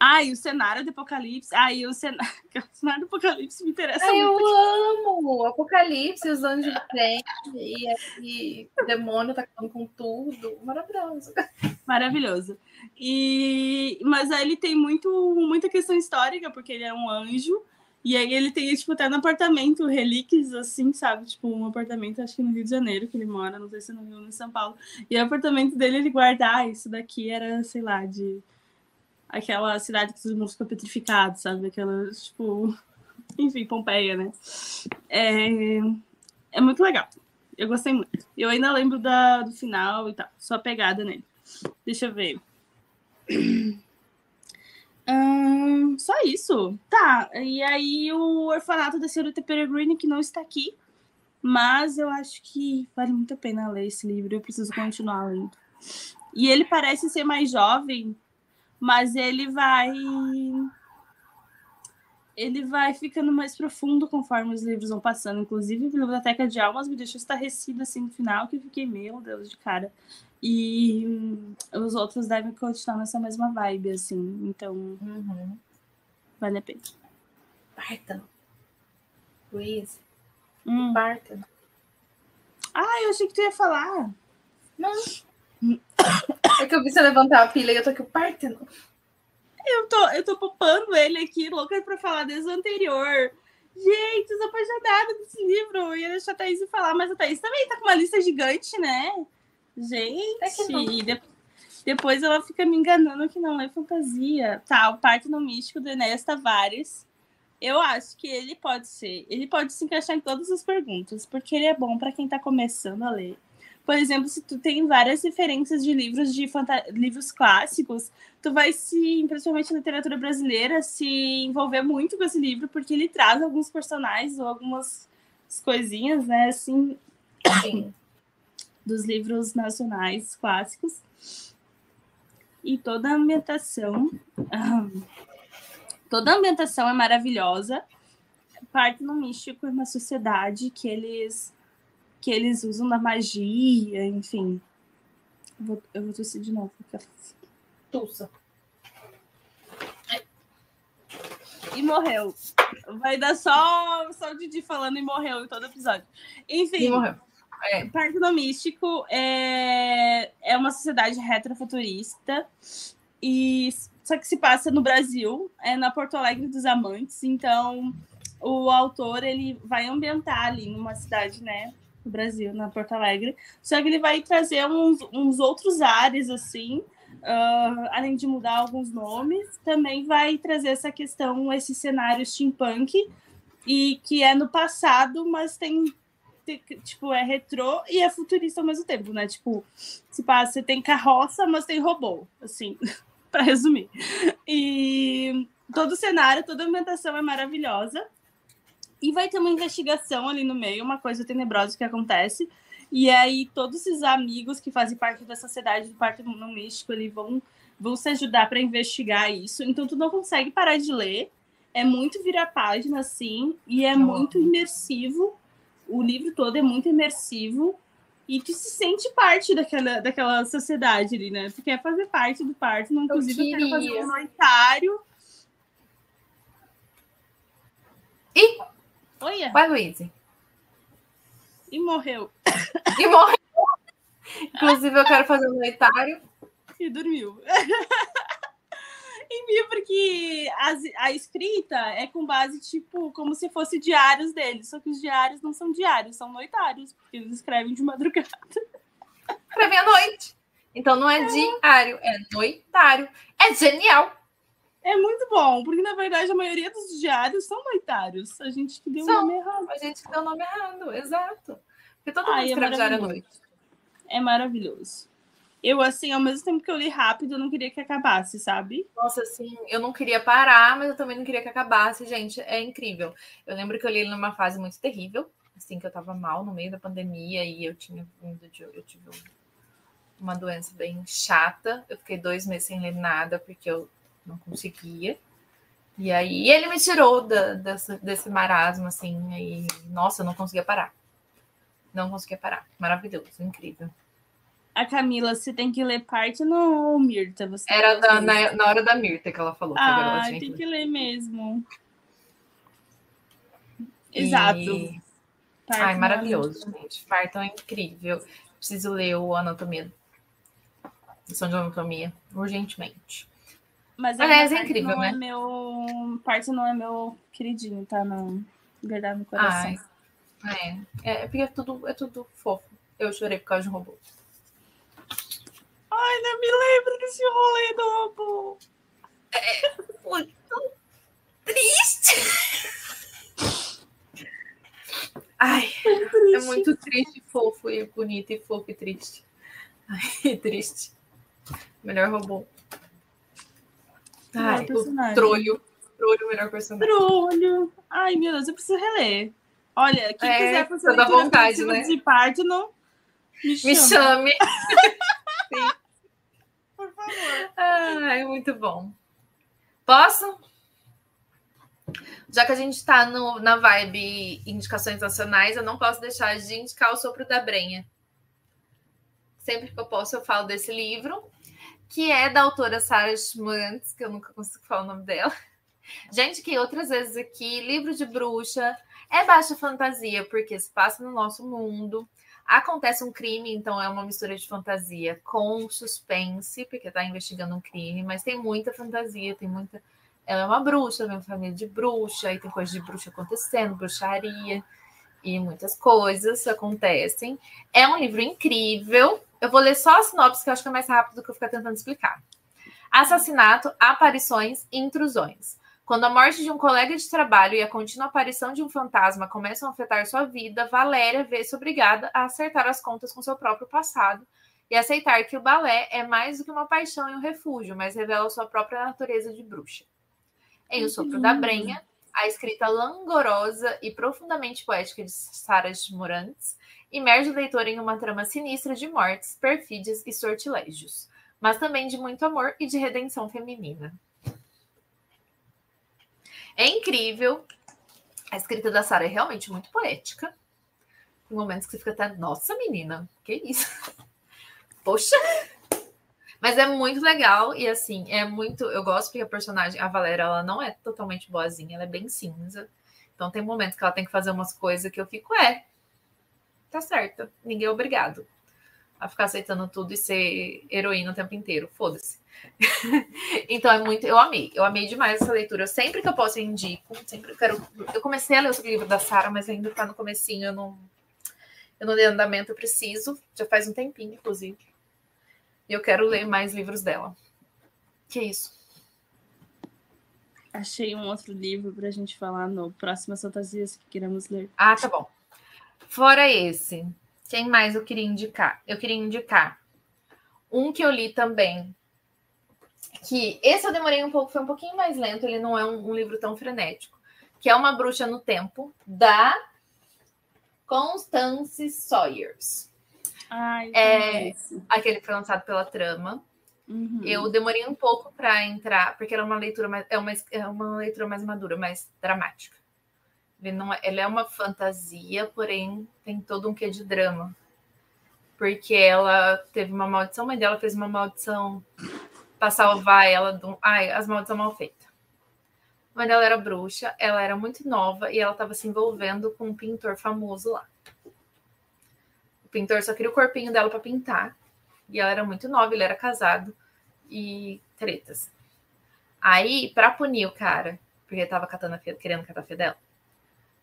Ah, e o cenário do Apocalipse. Ah, e o cenário, o cenário do Apocalipse me interessa Ai, eu muito. amo! Apocalipse, os anjos vêm e, e o demônio tá acabando com tudo. Maravilhoso. Maravilhoso. E mas aí ele tem muito muita questão histórica porque ele é um anjo e aí ele tem tipo até no apartamento relíquias assim, sabe? Tipo um apartamento acho que no Rio de Janeiro que ele mora, não sei se no Rio ou em São Paulo. E o apartamento dele ele guarda, ah, isso daqui era, sei lá, de aquela cidade que todo mundo ficou petrificado, sabe? Aquela tipo, enfim, Pompeia, né? É, é muito legal. Eu gostei muito. Eu ainda lembro da, do final e tal. Sou apegada nele. Deixa eu ver. Hum, só isso. Tá. E aí o orfanato da senhorita Peregrine, que não está aqui. Mas eu acho que vale muito a pena ler esse livro. Eu preciso continuar lendo. E ele parece ser mais jovem, mas ele vai. Ele vai ficando mais profundo conforme os livros vão passando. Inclusive, a Biblioteca de Almas me deixou estarrecido assim no final, que eu fiquei, meu Deus, de cara. E hum, os outros devem continuar nessa mesma vibe, assim. Então, Uhum. vale a pena. Parta. Luiz, Hum. parta. Ah, eu achei que tu ia falar. Não, É que eu vi você levantar a pilha e eu tô aqui, Partenon. Eu tô, eu tô popando ele aqui, louca pra falar desde o anterior. Gente, sou apaixonada desse livro. Eu ia deixar a Thaís falar, mas a Thaís também tá com uma lista gigante, né? Gente, é de... depois ela fica me enganando que não é fantasia. Tá, o Parque no Místico do Enéas Tavares. Eu acho que ele pode ser, ele pode se encaixar em todas as perguntas, porque ele é bom para quem tá começando a ler. Por exemplo, se tu tem várias referências de livros de livros clássicos, tu vai se, principalmente na literatura brasileira, se envolver muito com esse livro, porque ele traz alguns personagens ou algumas coisinhas, né, assim, dos livros nacionais clássicos. E toda a ambientação, toda a ambientação é maravilhosa. Parte no místico é uma sociedade que eles que eles usam da magia, enfim. Eu vou, eu vou tossir de novo. Tussa. E morreu. Vai dar só, só o Didi falando e morreu em todo episódio. Enfim. E morreu. É. Parque do Místico é, é uma sociedade retrofuturista. E só que se passa no Brasil, é na Porto Alegre dos Amantes. Então, o autor ele vai ambientar ali numa cidade, né, no Brasil, na Porto Alegre. Só que ele vai trazer uns, uns outros ares, assim, uh, além de mudar alguns nomes, também vai trazer essa questão, esse cenário steampunk, e que é no passado, mas tem tipo, é retrô e é futurista ao mesmo tempo, né? Tipo, se passa, você tem carroça, mas tem robô, assim, para resumir. E todo o cenário, toda a ambientação é maravilhosa. E vai ter uma investigação ali no meio, uma coisa tenebrosa que acontece. E aí todos esses amigos que fazem parte da sociedade do Parque no Místico, eles vão, vão se ajudar para investigar isso. Então tu não consegue parar de ler. É muito virar página, assim, e é muito imersivo. O livro todo é muito imersivo. E tu se sente parte daquela, daquela sociedade ali, né? Tu quer fazer parte do parque, inclusive eu, eu quero fazer um noitário. E Olha. Vai, Luiz. E morreu. E morreu. Inclusive, eu quero fazer um noitário. E dormiu. Enfim, porque a, a, escrita é com base, tipo, como se fosse diários deles. Só que os diários não são diários, são noitários, porque eles escrevem de madrugada. Escrevem à noite. Então não é, é diário, é noitário. É genial. É muito bom, porque na verdade a maioria dos diários são noitários. A gente que deu o nome errado. A gente que deu o nome errado, exato. Porque todo mundo Ai, é escreve é diário à noite. É maravilhoso. Eu, assim, ao mesmo tempo que eu li rápido, eu não queria que acabasse, sabe? Nossa, assim, eu não queria parar, mas eu também não queria que acabasse, gente. É incrível. Eu lembro que eu li ele numa fase muito terrível, assim, que eu tava mal no meio da pandemia e eu tinha vindo de. Eu tive uma doença bem chata. Eu fiquei dois meses sem ler nada, porque eu não conseguia. E aí ele me tirou da, dessa, desse marasmo, assim, e nossa, eu não conseguia parar. Não conseguia parar. Maravilhoso, incrível. A Camila, você tem que ler parte no Mirta. Você Era da, na, na, hora da Mirta que ela falou. Ah, tem que, que ler mesmo. Exato. E... Ai, maravilhoso, gente. Parton é incrível. Preciso ler o Anatomia. Lição de Anatomia, urgentemente. Mas Aliás, é incrível, não é né? É meu... Parte não é meu queridinho, tá? Não guardar no coração. Ai, é. é, porque é tudo, é tudo fofo. Eu chorei por causa de um robô. Ai, não me lembro desse rolê do robô. É muito triste. Ai, é, é muito triste, fofo e bonito, e fofo e triste. Ai, triste. Melhor robô. Ai, o trolho. Trolho, melhor personagem. Trolho. Ai, meu Deus, eu preciso reler. Olha, quem é, quiser fazer toda vontade, né? de parto, não me chame. Me chame. Por favor. Ai, muito bom. Posso? Já que a gente está na vibe indicações nacionais, eu não posso deixar de indicar o Sopro da Brenha. Sempre que eu posso, eu falo desse livro que é da autora Sarah Schmantz, que eu nunca consigo falar o nome dela. Gente, que outras vezes aqui, livro de bruxa, é baixa fantasia, porque se passa no nosso mundo. Acontece um crime, então é uma mistura de fantasia com suspense, porque está investigando um crime, mas tem muita fantasia, tem muita. Ela é uma bruxa, vem uma família de bruxa, e tem coisa de bruxa acontecendo, bruxaria, e muitas coisas acontecem. É um livro incrível. Eu vou ler só a sinopse, que eu acho que é mais rápido do que eu ficar tentando explicar. Assassinato, aparições e intrusões. Quando a morte de um colega de trabalho e a contínua aparição de um fantasma começam a afetar sua vida, Valéria vê-se obrigada a acertar as contas com seu próprio passado e aceitar que o balé é mais do que uma paixão e um refúgio, mas revela sua própria natureza de bruxa. Em O Sopro da Brenha, a escrita langorosa e profundamente poética de Sarah Morantes imerge o leitor em uma trama sinistra de mortes, perfídias e sortilégios, mas também de muito amor e de redenção feminina. É incrível. A escrita da Sara é realmente muito poética. Tem momentos que você fica até, nossa, menina, que isso? Poxa! Mas é muito legal e assim, é muito. Eu gosto porque a personagem, a Valéria, ela não é totalmente boazinha, ela é bem cinza. Então tem momentos que ela tem que fazer umas coisas que eu fico, é, tá certo, ninguém é obrigado a ficar aceitando tudo e ser heroína o tempo inteiro. Foda-se. então é muito. Eu amei. Eu amei demais essa leitura. Sempre que eu posso, eu indico. Sempre quero. Eu comecei a ler o livro da Sara, mas ainda tá no comecinho. Eu não. Eu não dei andamento, eu preciso. Já faz um tempinho, inclusive. E eu quero ler mais livros dela. Que isso. Achei um outro livro para a gente falar no Próximas Fantasias que queremos ler. Ah, tá bom. Fora esse, quem mais eu queria indicar? Eu queria indicar um que eu li também. Que esse eu demorei um pouco, foi um pouquinho mais lento, ele não é um, um livro tão frenético. Que é Uma Bruxa no Tempo, da Constance Sawyers. Ai, é aquele que foi lançado pela Trama. Uhum. Eu demorei um pouco para entrar, porque era uma leitura mais, é uma, é uma leitura mais madura, mais dramática. Ele, não é, ele é uma fantasia, porém tem todo um quê de drama. Porque ela teve uma maldição, a mãe dela fez uma maldição para salvar ela do. Ai, as maldições mal feitas. A mãe dela era bruxa, ela era muito nova e ela estava se envolvendo com um pintor famoso lá. O pintor só queria o corpinho dela para pintar. E ela era muito nova, ele era casado. E tretas. Aí, para punir o cara, porque ele tava catando a fia, querendo catar a fia dela,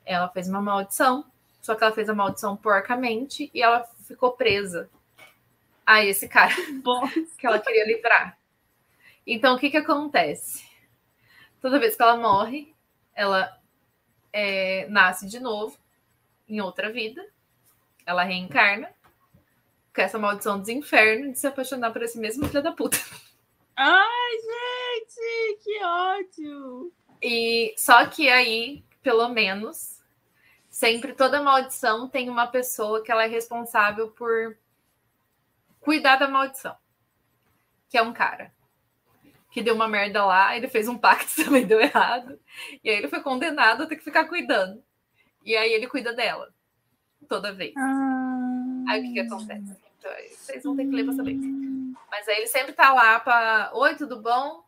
ela fez uma maldição, só que ela fez a maldição porcamente e ela ficou presa a esse cara que ela queria livrar. Então, o que que acontece? Toda vez que ela morre, ela é, nasce de novo em outra vida, ela reencarna com essa maldição dos infernos de se apaixonar por esse mesmo filho da puta. Ai, gente, que ódio! E só que aí, pelo menos, Sempre toda maldição tem uma pessoa que ela é responsável por cuidar da maldição. Que é um cara que deu uma merda lá, ele fez um pacto também deu errado, e aí ele foi condenado a ter que ficar cuidando. E aí ele cuida dela toda vez. Ah, aí o que, que acontece? Então, vocês vão ter que ler pra saber. Mas aí ele sempre tá lá para, oi, tudo bom?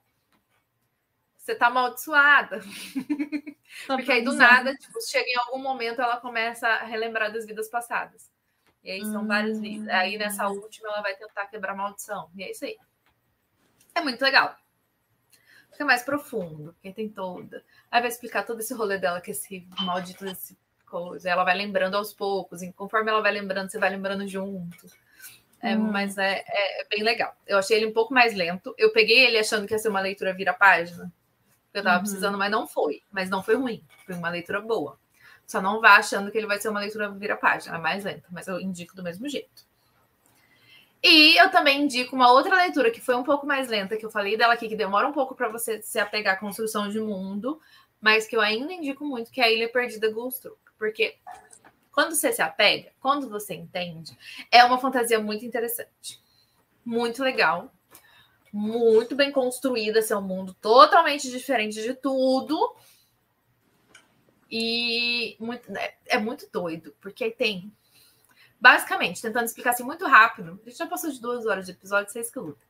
Você tá amaldiçoada. Tá Porque aí do nada, tipo, chega em algum momento, ela começa a relembrar das vidas passadas. E aí são hum. várias vidas. Aí nessa última ela vai tentar quebrar a maldição. E é isso aí. É muito legal. Fica mais profundo, porque tem toda. Aí vai explicar todo esse rolê dela, que esse maldito desse coisa. Ela vai lembrando aos poucos, e conforme ela vai lembrando, você vai lembrando junto. É, hum. Mas é, é, é, bem legal. Eu achei ele um pouco mais lento. Eu peguei ele achando que ia ser uma leitura vira-página eu tava uhum. precisando, mas não foi. Mas não foi ruim. Foi uma leitura boa. Só não vá achando que ele vai ser uma leitura vira-página, mais lenta, mas eu indico do mesmo jeito. E eu também indico uma outra leitura que foi um pouco mais lenta, que eu falei dela aqui, que demora um pouco para você se apegar à construção de mundo, mas que eu ainda indico muito, que é a Ilha Perdida Gulstrup. Porque quando você se apega, quando você entende, é uma fantasia muito interessante. Muito legal muito bem construída, seu mundo totalmente diferente de tudo. E muito, é, é muito doido, porque tem. Basicamente, tentando explicar assim muito rápido. A gente já passou de duas horas de episódio, vocês que luta.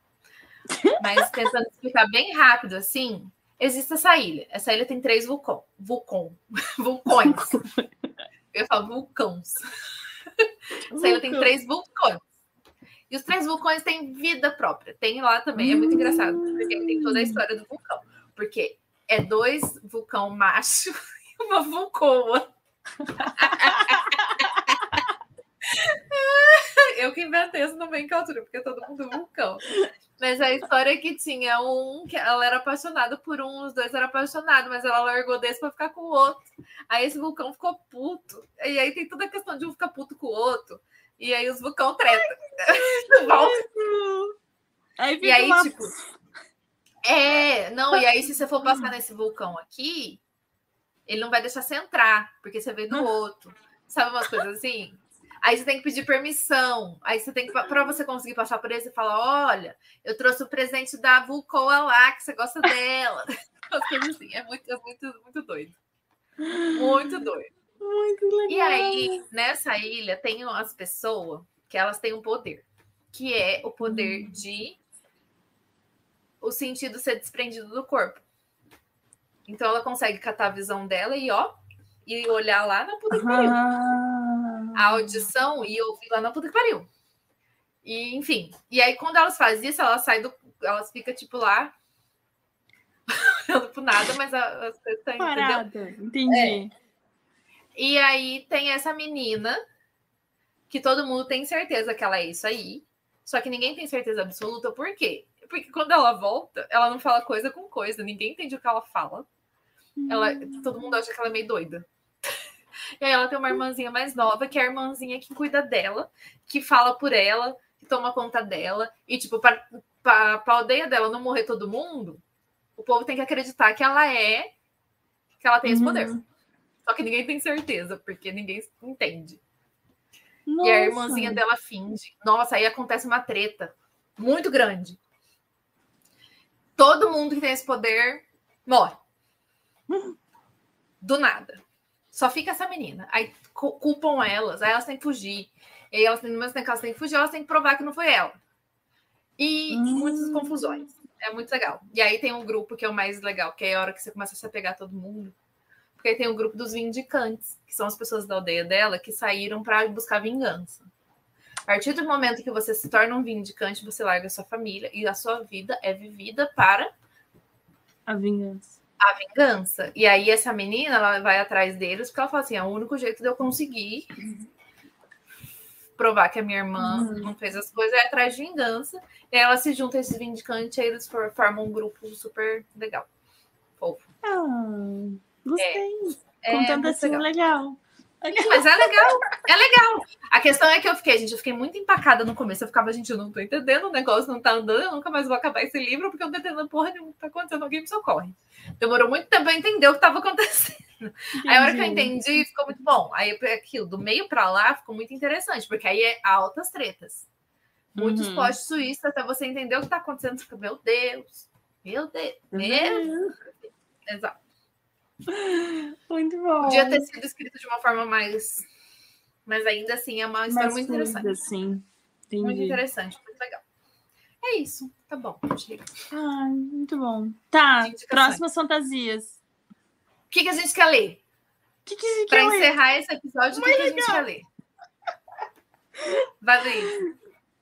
Mas tentando explicar bem rápido assim, existe essa ilha. Essa ilha tem três vulcão, vulcão, vulcões. Eu falo vulcãos. Essa ilha tem três vulcões. E os três vulcões têm vida própria. Tem lá também. É muito engraçado, porque tem toda a história do vulcão. Porque é dois vulcão macho e uma vulcoa. Eu que inventei Bem Altura, porque todo mundo é vulcão. Mas a história é que tinha um que ela era apaixonada por um, os dois eram apaixonados, mas ela largou desse para ficar com o outro. Aí esse vulcão ficou puto. E aí tem toda a questão de um ficar puto com o outro. E aí os vulcão treta. Aí e aí, uma... tipo. É, não, e aí se você for passar nesse vulcão aqui, ele não vai deixar você entrar, porque você veio do outro. Sabe umas coisas assim? Aí você tem que pedir permissão. Aí você tem que, para você conseguir passar por ele, você fala: olha, eu trouxe o presente da Vulcoa lá, que você gosta dela. As coisas assim. É muito, é muito, muito doido. Muito doido. Muito legal. E aí, nessa ilha, tem as pessoas que elas têm um poder, que é o poder Hum. de o sentido ser desprendido do corpo. Então ela consegue catar a visão dela e ó, e olhar lá na puta que pariu. Ah. A audição e ouvir lá na puta que pariu. E, enfim. E aí, quando elas fazem isso, elas saem do. Elas ficam, tipo, lá. olhando pro nada, mas as coisas estão, entendeu? Parada. Entendi. E aí tem essa menina que todo mundo tem certeza que ela é isso aí. Só que ninguém tem certeza absoluta. Por quê? Porque quando ela volta, ela não fala coisa com coisa. Ninguém entende o que ela fala. Ela, todo mundo acha que ela é meio doida. E aí ela tem uma irmãzinha mais nova, que é a irmãzinha que cuida dela, que fala por ela, que toma conta dela. E, tipo, pra, pra, pra aldeia dela não morrer todo mundo, o povo tem que acreditar que ela é. que ela tem esse Uhum. Só que ninguém tem certeza, porque ninguém entende. Nossa. E a irmãzinha dela finge. Nossa, aí acontece uma treta muito grande. Todo mundo que tem esse poder morre. Do nada. Só fica essa menina. Aí cu- culpam elas, aí elas têm que fugir. E aí elas têm, tempo que elas têm que fugir, elas têm que provar que não foi ela. E Hum. muitas confusões. É muito legal. E aí tem um grupo que é o mais legal, que é a hora que você começa a se apegar a todo mundo. Porque tem o grupo dos vindicantes, que são as pessoas da aldeia dela que saíram para buscar vingança. A partir do momento que você se torna um vindicante, você larga a sua família e a sua vida é vivida para A vingança. a vingança. E aí essa menina, ela vai atrás deles, porque ela fala assim, é o único jeito de eu conseguir provar que a minha irmã Uhum. não fez as coisas é atrás de vingança. E aí ela se junta a esses vindicantes e eles for- formam um grupo super legal. Fofo. Ah, gostei. É Contando muito assim, legal. legal. Mas é legal, é legal. A questão é que eu fiquei, gente, eu fiquei muito empacada no começo. Eu ficava, gente, eu não tô entendendo, o negócio não tá andando, eu nunca mais vou acabar esse livro, porque eu não tô entendendo porra nenhuma que tá acontecendo, alguém me socorre. Demorou muito tempo pra entender o que tava acontecendo. Aí a hora que eu entendi, ficou muito bom. Aí aquilo, do meio pra lá, ficou muito interessante, porque aí é altas tretas. Muitos Uhum. plot twists até você entender o que tá acontecendo. Você fica, meu Deus, meu Deus, Uhum. meu Exato. Muito bom. Podia ter sido escrito de uma forma mais. Mas ainda assim é uma história Mais muito fluida, interessante. Sim. Entendi. Muito interessante, muito legal. É isso. Tá bom. Chega. Ai, muito bom. Tá, próximas fantasias. O que, que a gente quer ler? Que, que Para quer ler? encerrar esse episódio, o que, que a gente quer ler? Vai ver.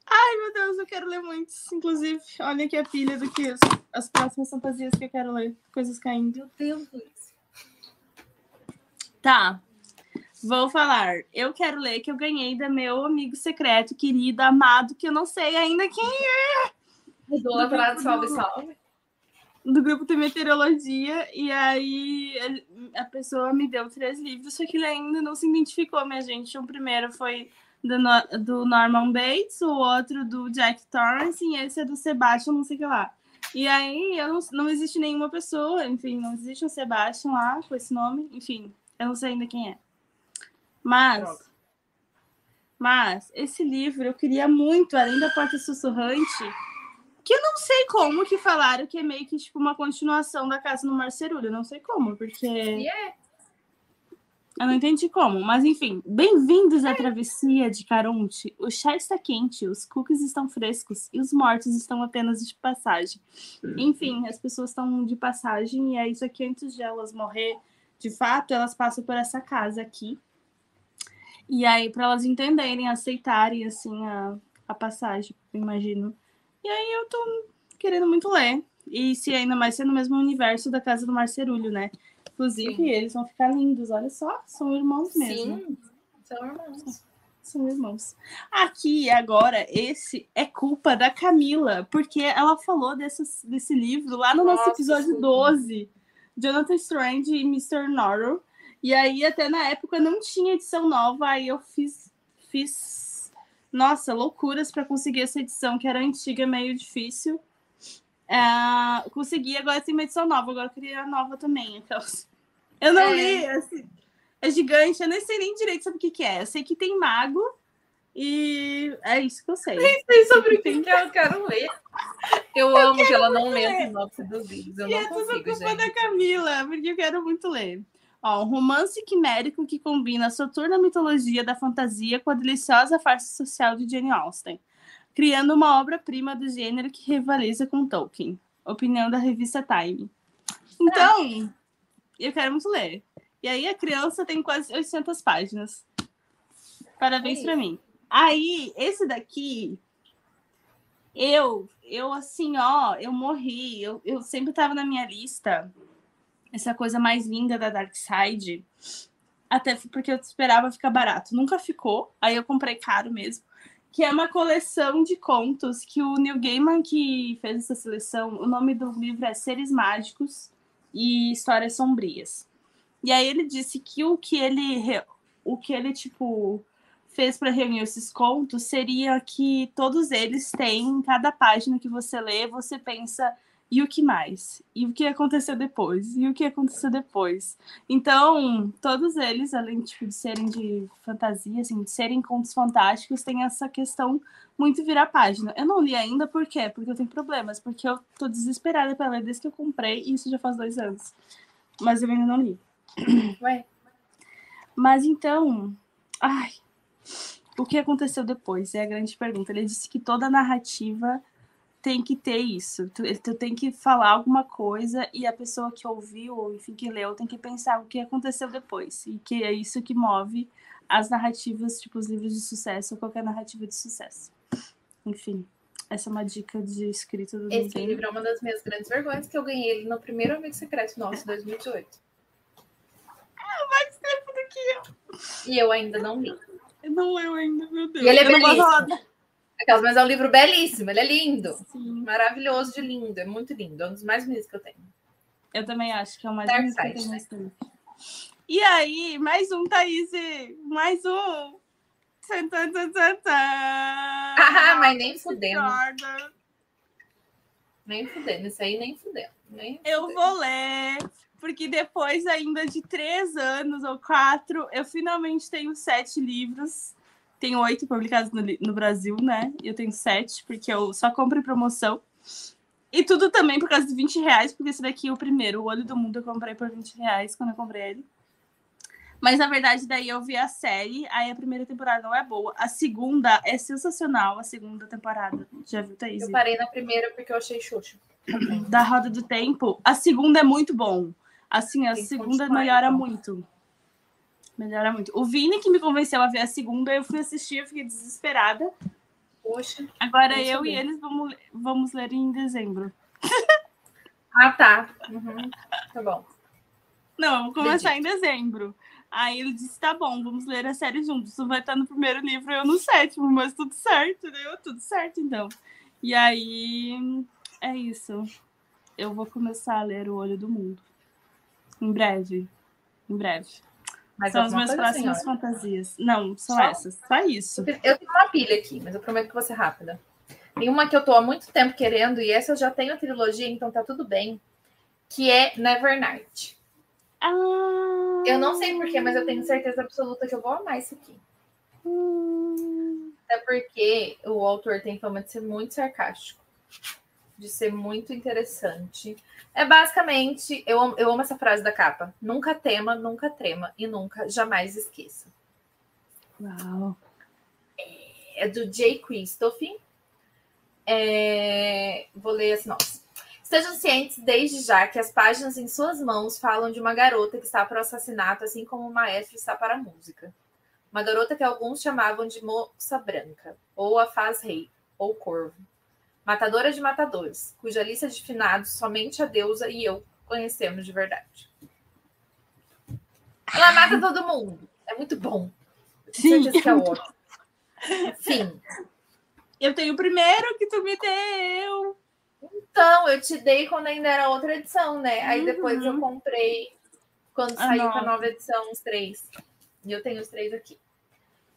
Ai, meu Deus, eu quero ler muitos. Inclusive, olha aqui a pilha do que as, as próximas fantasias que eu quero ler. Coisas caindo. Meu Deus, Luiz. Tá. Vou falar. Eu quero ler que eu ganhei da meu amigo secreto, querido, amado, que eu não sei ainda quem é, Idolatrado, salve, salve. do grupo de meteorologia. E aí a pessoa me deu três livros, só que ele ainda não se identificou, minha gente. O primeiro foi do, do Norman Bates, o outro do Jack Torrance, e esse é do Sebastian, não sei o que lá. E aí eu não, não existe nenhuma pessoa, enfim, não existe um Sebastian lá com esse nome, enfim, eu não sei ainda quem é. Mas, Droga. mas esse livro eu queria muito, além da Porta Sussurrante, que eu não sei como que falaram que é meio que tipo uma continuação da Casa no Mar Cerulho, eu não sei como, porque E é. eu não entendi como, mas enfim. Bem-vindos à travessia de Caronte. O chá está quente, os cookies estão frescos e os mortos estão apenas de passagem. Enfim, as pessoas estão de passagem e é isso aqui antes de elas morrer. De fato, elas passam por essa casa aqui. E aí, para elas entenderem, aceitarem, assim, a, a passagem, imagino. E aí eu tô querendo muito ler. E se ainda mais ser no mesmo universo da casa do Marcerulho, né? Inclusive, Sim. eles vão ficar lindos, olha só, são irmãos mesmo. Sim, são irmãos. São irmãos. Aqui, agora, esse é culpa da Camila, porque ela falou desse, desse livro lá no Nossa, nosso episódio sim. 12, Jonathan Strange e Mr. Norrell. E aí, até na época, não tinha edição nova, aí eu fiz, fiz nossa, loucuras para conseguir essa edição, que era antiga, meio difícil. É, consegui, agora tem uma edição nova, agora eu queria a nova também. Aquelas... Eu não é. li, assim, é gigante, eu nem sei nem direito sobre o que, que é. Eu sei que tem mago e é isso que eu sei. Nem sei sobre o que, que eu quero ler. Eu, eu amo que ela não lê a sinopse dos livros. Eu e não é consigo, culpa gente. da Camila, porque eu quero muito ler. Ó, um romance quimérico que combina a soturna mitologia da fantasia com a deliciosa farsa social de Jane Austen, criando uma obra-prima do gênero que rivaliza com Tolkien. Opinião da revista Time. Então, eu quero muito ler. E aí a criança tem quase 800 páginas. Parabéns para mim. Aí, esse daqui, eu, eu assim, ó, eu morri. Eu, eu sempre tava na minha lista essa coisa mais linda da Dark Side, até porque eu esperava ficar barato. Nunca ficou, aí eu comprei caro mesmo. Que é uma coleção de contos que o Neil Gaiman que fez essa seleção, o nome do livro é Seres Mágicos e Histórias Sombrias. E aí ele disse que o que ele o que ele tipo fez para reunir esses contos seria que todos eles têm, cada página que você lê, você pensa e o que mais? E o que aconteceu depois? E o que aconteceu depois? Então, todos eles, além tipo, de serem de fantasia, assim, de serem contos fantásticos, tem essa questão muito virar página. Eu não li ainda, por quê? Porque eu tenho problemas, porque eu tô desesperada para ler desde que eu comprei, e isso já faz dois anos. Mas eu ainda não li. Ué. Mas então, ai, o que aconteceu depois? É a grande pergunta. Ele disse que toda narrativa tem que ter isso. Tu, tu tem que falar alguma coisa e a pessoa que ouviu ou enfim que leu tem que pensar o que aconteceu depois e que é isso que move as narrativas, tipo os livros de sucesso ou qualquer narrativa de sucesso. Enfim, essa é uma dica de escrita do Esse livro é uma das minhas grandes vergonhas que eu ganhei ele no primeiro amigo secreto nosso, 2018. Ah, mais tempo do que eu. E eu ainda não li. Não leio ainda, meu Deus. E ele é belíssimo. Aquelas, mas é um livro belíssimo, ele é lindo. Sim. Maravilhoso de lindo, é muito lindo. É um dos mais bonitos que eu tenho. Eu também acho que é o mais bonito que eu tenho. E aí, mais um, Thaís. Mais um. Ah, mas nem fudendo. Nem fudendo, isso aí nem fudendo. Nem eu fudendo. vou ler, porque depois ainda de três anos ou quatro, eu finalmente tenho sete livros tenho oito publicados no, no Brasil, né? Eu tenho sete, porque eu só compro em promoção. E tudo também por causa de 20 reais, porque esse daqui é o primeiro. O Olho do Mundo eu comprei por 20 reais quando eu comprei ele. Mas na verdade, daí eu vi a série, aí a primeira temporada não é boa. A segunda é sensacional, a segunda temporada. Já viu, Thaís? Eu parei na primeira porque eu achei xoxo. Da Roda do Tempo. A segunda é muito bom. Assim, a Tem segunda melhora então. muito. Melhora muito. O Vini que me convenceu a ver a segunda, eu fui assistir, eu fiquei desesperada. Poxa. Agora eu e eles vamos, vamos ler em dezembro. Ah, tá. Uhum. Tá bom. Não, vamos começar Entendi. em dezembro. Aí ele disse: tá bom, vamos ler a série juntos. Tu vai estar no primeiro livro eu no sétimo, mas tudo certo, né? Tudo certo, então. E aí é isso. Eu vou começar a ler O Olho do Mundo. Em breve. Em breve. Mas são as minhas próximas assim, fantasias. Não, são só? essas. Só isso. Eu tenho uma pilha aqui, mas eu prometo que vou ser rápida. Tem uma que eu tô há muito tempo querendo, e essa eu já tenho a trilogia, então tá tudo bem. Que é Nevernight. Ah. Eu não sei porquê, mas eu tenho certeza absoluta que eu vou amar isso aqui. Hum. Até porque o autor tem fama de ser muito sarcástico de ser muito interessante. É basicamente, eu, amo, eu amo essa frase da capa: nunca tema, nunca trema e nunca, jamais esqueça. Uau! É do Jay Christoph. É, vou ler a sinopse. Estejam cientes desde já que as páginas em suas mãos falam de uma garota que está para o assassinato, assim como o maestro está para a música. uma garota que alguns chamavam de moça branca, ou a faz rei, ou corvo. Matadora de matadores, cuja lista de finados somente a deusa e eu conhecemos de verdade. Ela mata todo mundo. É muito bom. Sim. que é ótimo. Sim. Eu tenho o primeiro que tu me deu. Então, eu te dei quando ainda era outra edição, né? Aí Uhum. depois eu comprei quando A saiu a nova. nova edição, os três. E eu tenho os três aqui.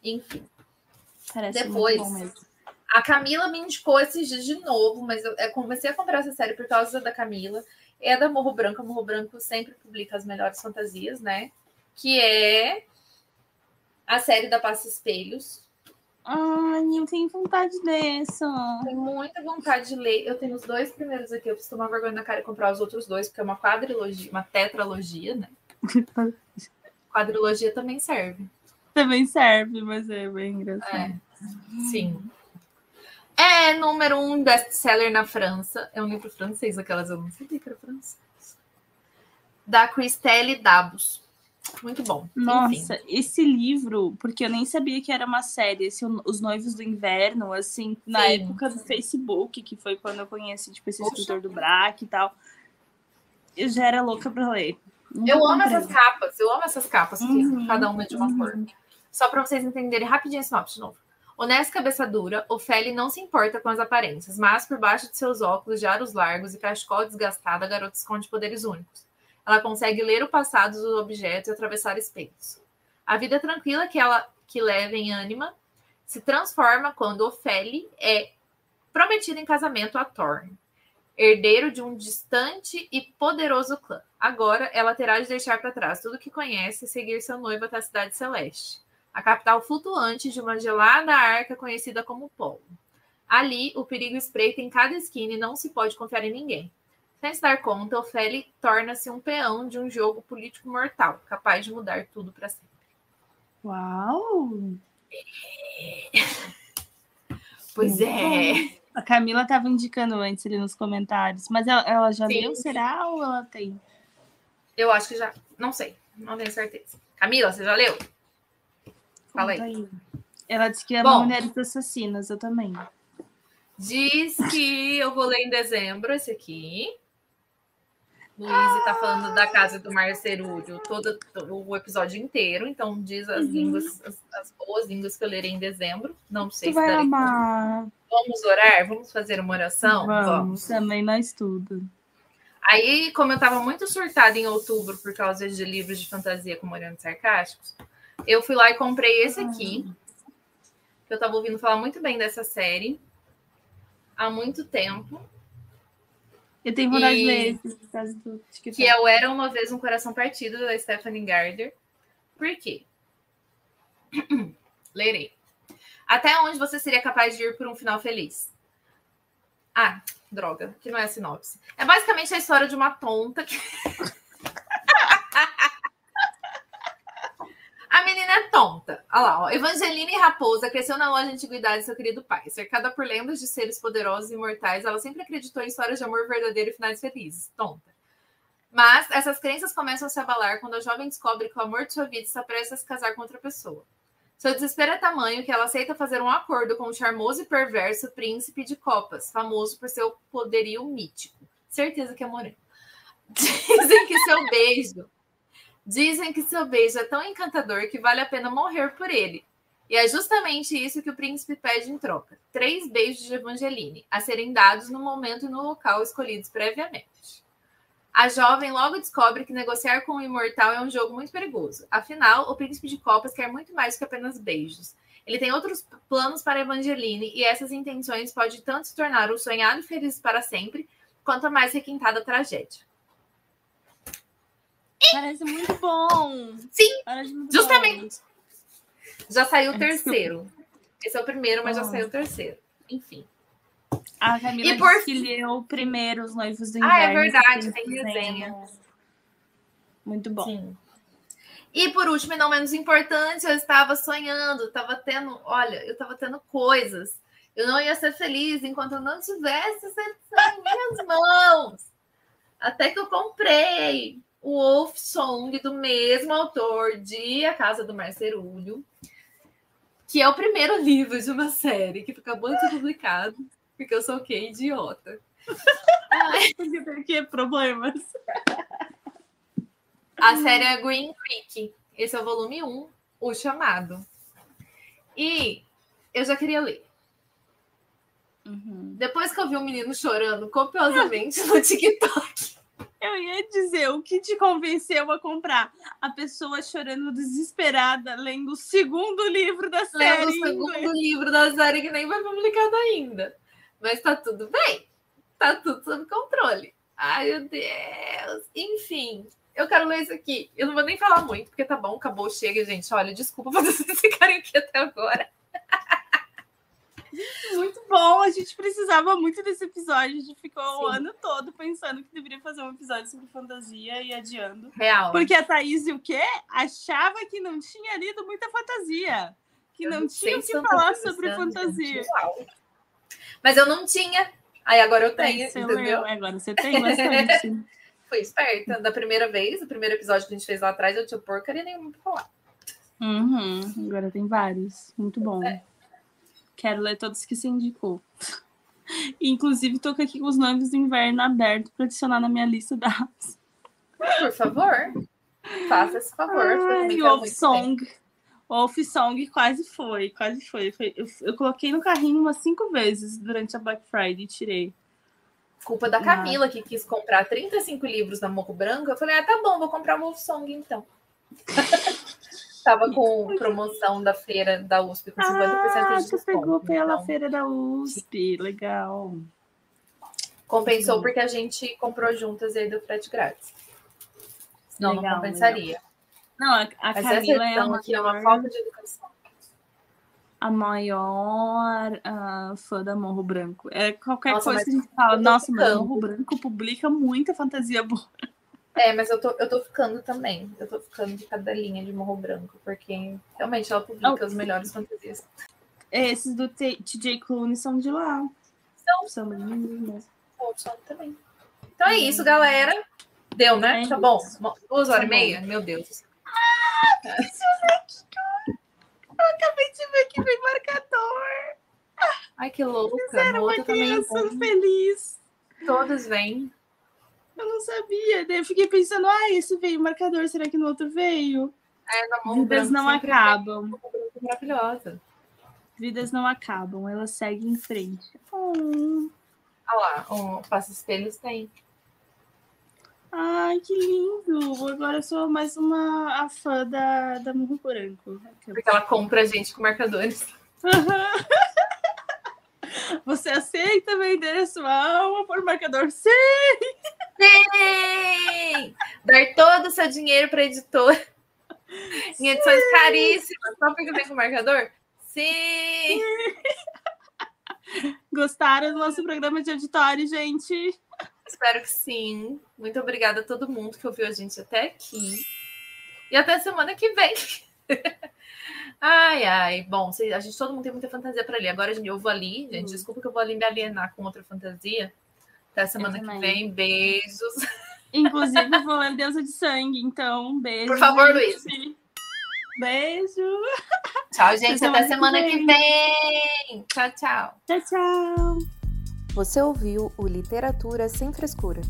Enfim. Parece Depois. muito bom mesmo. A Camila me indicou esses dias de novo, mas eu, eu comecei a comprar essa série por causa da Camila. É da Morro Branco. A Morro Branco sempre publica as melhores fantasias, né? Que é a série da Passa Espelhos. Ai, eu tenho vontade dessa. Tenho muita vontade de ler. Eu tenho os dois primeiros aqui. Eu preciso tomar vergonha na cara e comprar os outros dois, porque é uma quadrilogia, uma tetralogia, né? Quadrilogia também serve. Também serve, mas é bem engraçado. É, sim. É número um best-seller na França. É um livro francês, aquelas eu não sabia que era francês. Da Christelle Dabos. Muito bom. Nossa, Enfim. esse livro, porque eu nem sabia que era uma série, esse Os Noivos do Inverno, assim, na Sim. época do Facebook, que foi quando eu conheci, tipo, esse Poxa. escritor do Braque e tal. Eu já era louca pra ler. Nunca Eu amo essas capas. Eu amo essas capas, aqui, Uhum, cada uma de uma uhum. cor. Só para vocês entenderem rapidinho a sinopse de novo. Honesta e cabeça dura, Ofélia não se importa com as aparências, mas por baixo de seus óculos de aros largos e cachecol desgastado, a garota esconde poderes únicos. Ela consegue ler o passado dos objetos e atravessar espelhos. A vida tranquila que ela que leva em ânima se transforma quando Ofélia é prometida em casamento a Thorne, herdeiro de um distante e poderoso clã. Agora ela terá de deixar para trás tudo que conhece e seguir seu noivo até a Cidade Celeste a capital flutuante de uma gelada arca conhecida como Polo. Ali, o perigo espreita em cada esquina e não se pode confiar em ninguém. Sem se dar conta, Ofélia torna-se um peão de um jogo político mortal, capaz de mudar tudo para sempre. Uau! Pois é. A Camila estava indicando antes ali nos comentários, mas ela, ela já Sim. leu, será? Ou ela tem? Eu acho que já. Não sei. Não tenho certeza. Camila, você já leu? Fala aí. Conta Ela disse que ama Bom. Mulheres Assassinas, eu também. Diz que eu vou ler em dezembro esse aqui. Luísa tá falando da casa do Marcerúdio todo, o episódio inteiro, então diz as Uhum. línguas, as, as boas línguas que eu lerei em dezembro. Não sei Tu se vai amar. conta. Vamos orar? Vamos fazer uma oração? Vamos, também nós tudo. Aí, como eu tava muito surtada em outubro por causa de livros de fantasia com morangos sarcásticos, eu fui lá e comprei esse aqui. Que eu tava ouvindo falar muito bem dessa série há muito tempo. Eu tenho vontade E- de ler esse por causa do TikTok. que é o Era Uma Vez um Coração Partido, da Stephanie Gardner. Por quê? Lerei. Até onde você seria capaz de ir por um final feliz? Ah, droga, que não é a sinopse. É basicamente a história de uma tonta que. A menina é tonta. Olha lá, ó. Evangeline Raposa cresceu na loja de antiguidade de seu querido pai. Cercada por lendas de seres poderosos e imortais, ela sempre acreditou em histórias de amor verdadeiro e finais felizes. Tonta. Mas essas crenças começam a se abalar quando a jovem descobre que o amor de sua vida está prestes a se casar com outra pessoa. Seu desespero é tamanho que ela aceita fazer um acordo com o charmoso e perverso príncipe de copas, famoso por seu poderio mítico. Certeza que é moreno. Dizem que seu beijo Dizem que seu beijo é tão encantador que vale a pena morrer por ele. E é justamente isso que o príncipe pede em troca: três beijos de Evangeline, a serem dados no momento e no local escolhidos previamente. A jovem logo descobre que negociar com o imortal é um jogo muito perigoso. Afinal, o príncipe de copas quer muito mais que apenas beijos. Ele tem outros planos para Evangeline e essas intenções podem tanto se tornar o sonhado e feliz para sempre, quanto a mais requintada tragédia. Parece muito bom. Sim, muito justamente. bom. Já saiu o É, terceiro. Esse é o primeiro, mas já Ah. saiu o terceiro. Enfim. A Camila E por que leu primeiro Os Noivos do Inverno. Ah, é verdade, tem resenha. Muito bom. Sim. E por último, e não menos importante, eu estava sonhando, estava tendo, olha, eu estava tendo coisas. Eu não ia ser feliz enquanto eu não tivesse essa edição em minhas mãos. Até que eu comprei o Wolf Song do mesmo autor de A Casa do Marcerúlio. que é o primeiro livro de uma série que acabou de ser publicado, porque eu sou o quê? Idiota. Porque tem que problemas. A série é Green Creek. Esse é o volume 1, O Chamado. E eu já queria ler. Uhum. Depois que eu vi um menino chorando copiosamente no TikTok. Eu ia dizer, o que te convenceu a comprar? A pessoa chorando desesperada, lendo o segundo livro da série. Lendo o segundo livro da série que nem vai publicado ainda. Mas tá tudo bem. Tá tudo sob controle. Ai, meu Deus. Enfim, eu quero ler isso aqui. Eu não vou nem falar muito, porque tá bom, acabou, chega, gente. Olha, desculpa por vocês ficarem aqui até agora. Muito bom, a gente precisava muito desse episódio. A gente ficou Sim. o ano todo pensando que deveria fazer um episódio sobre fantasia e adiando. Real. Porque a Thaís o quê? Achava que não tinha lido muita fantasia. Que eu não, tinha o que falar sobre fantasia. Mas eu não tinha. Aí agora eu tenho, entendeu? Agora você tem bastante. Foi esperta. Da primeira vez, o primeiro episódio que a gente fez lá atrás, eu tinha porcaria nenhuma pra falar. Uhum. Agora tem vários. Muito bom. É. Quero ler todos que se indicou. Inclusive, tô aqui com os nomes do inverno aberto para adicionar na minha lista das. Por favor. Faça esse favor. Ai, Wolf Song. Wolf Song quase foi, quase foi. foi eu, eu, coloquei no carrinho umas cinco vezes durante a Black Friday e tirei. Culpa da Camila, que quis comprar 35 livros na Morro Branco. Eu falei, ah, tá bom, vou comprar o Wolf Song então. Tava com promoção da feira da USP com 50% ah, de desconto. Você pegou pela então, feira da USP, legal. Compensou porque a gente comprou juntas e aí deu frete grátis. Senão legal, não compensaria. Legal. Não, a, a Mas Camila essa é uma aqui é uma falta de educação. A maior uh, fã da Morro Branco. É qualquer nossa, coisa que a gente fala, nossa, mas Morro Branco publica muita fantasia boa. É, mas eu tô, eu tô ficando também. Eu tô ficando de cada linha de Morro Branco, porque realmente ela publica oh. as melhores fantasias. Esses do TJ Clooney são de lá. São. São meninos mesmo. São também. Então é isso, galera. Deu, né? É tá bom. Duas horas tá e meia? Meu Deus. Ah, eu acabei de ver que vem marcador. Ai, que louca. Fizeram uma criança feliz. Todos vêm. Eu não sabia. Daí eu fiquei pensando, ah, esse veio marcador, será que no outro veio? É, na Vidas não acabam. Maravilhosa. Vidas não acabam, elas seguem em frente. Oh. Olha lá, o Passa Espelhos tem. Ai, que lindo! Agora eu sou mais uma a fã da, da Murro Branco. Porque ela compra a gente com marcadores. Você aceita vender sua alma por marcador? Sim! Sim! Dar todo o seu dinheiro para editor em edições Sim. caríssimas, só porque vem com marcador? Sim! Gostaram do nosso programa de auditório, gente? Espero que sim. Muito obrigada a todo mundo que ouviu a gente até aqui. E até semana que vem. ai, ai. Bom, a gente todo mundo tem muita fantasia para ler. Agora eu vou ali, gente. Uhum. Desculpa que eu vou ali me alienar com outra fantasia. Até semana que vem. Beijos. Inclusive, eu vou ler Deusa de Sangue, então, beijo. Por favor, Luiz. Beijo. Tchau, gente. Até semana que vem. Tchau, tchau. Tchau, tchau. Você ouviu o Literatura Sem Frescura.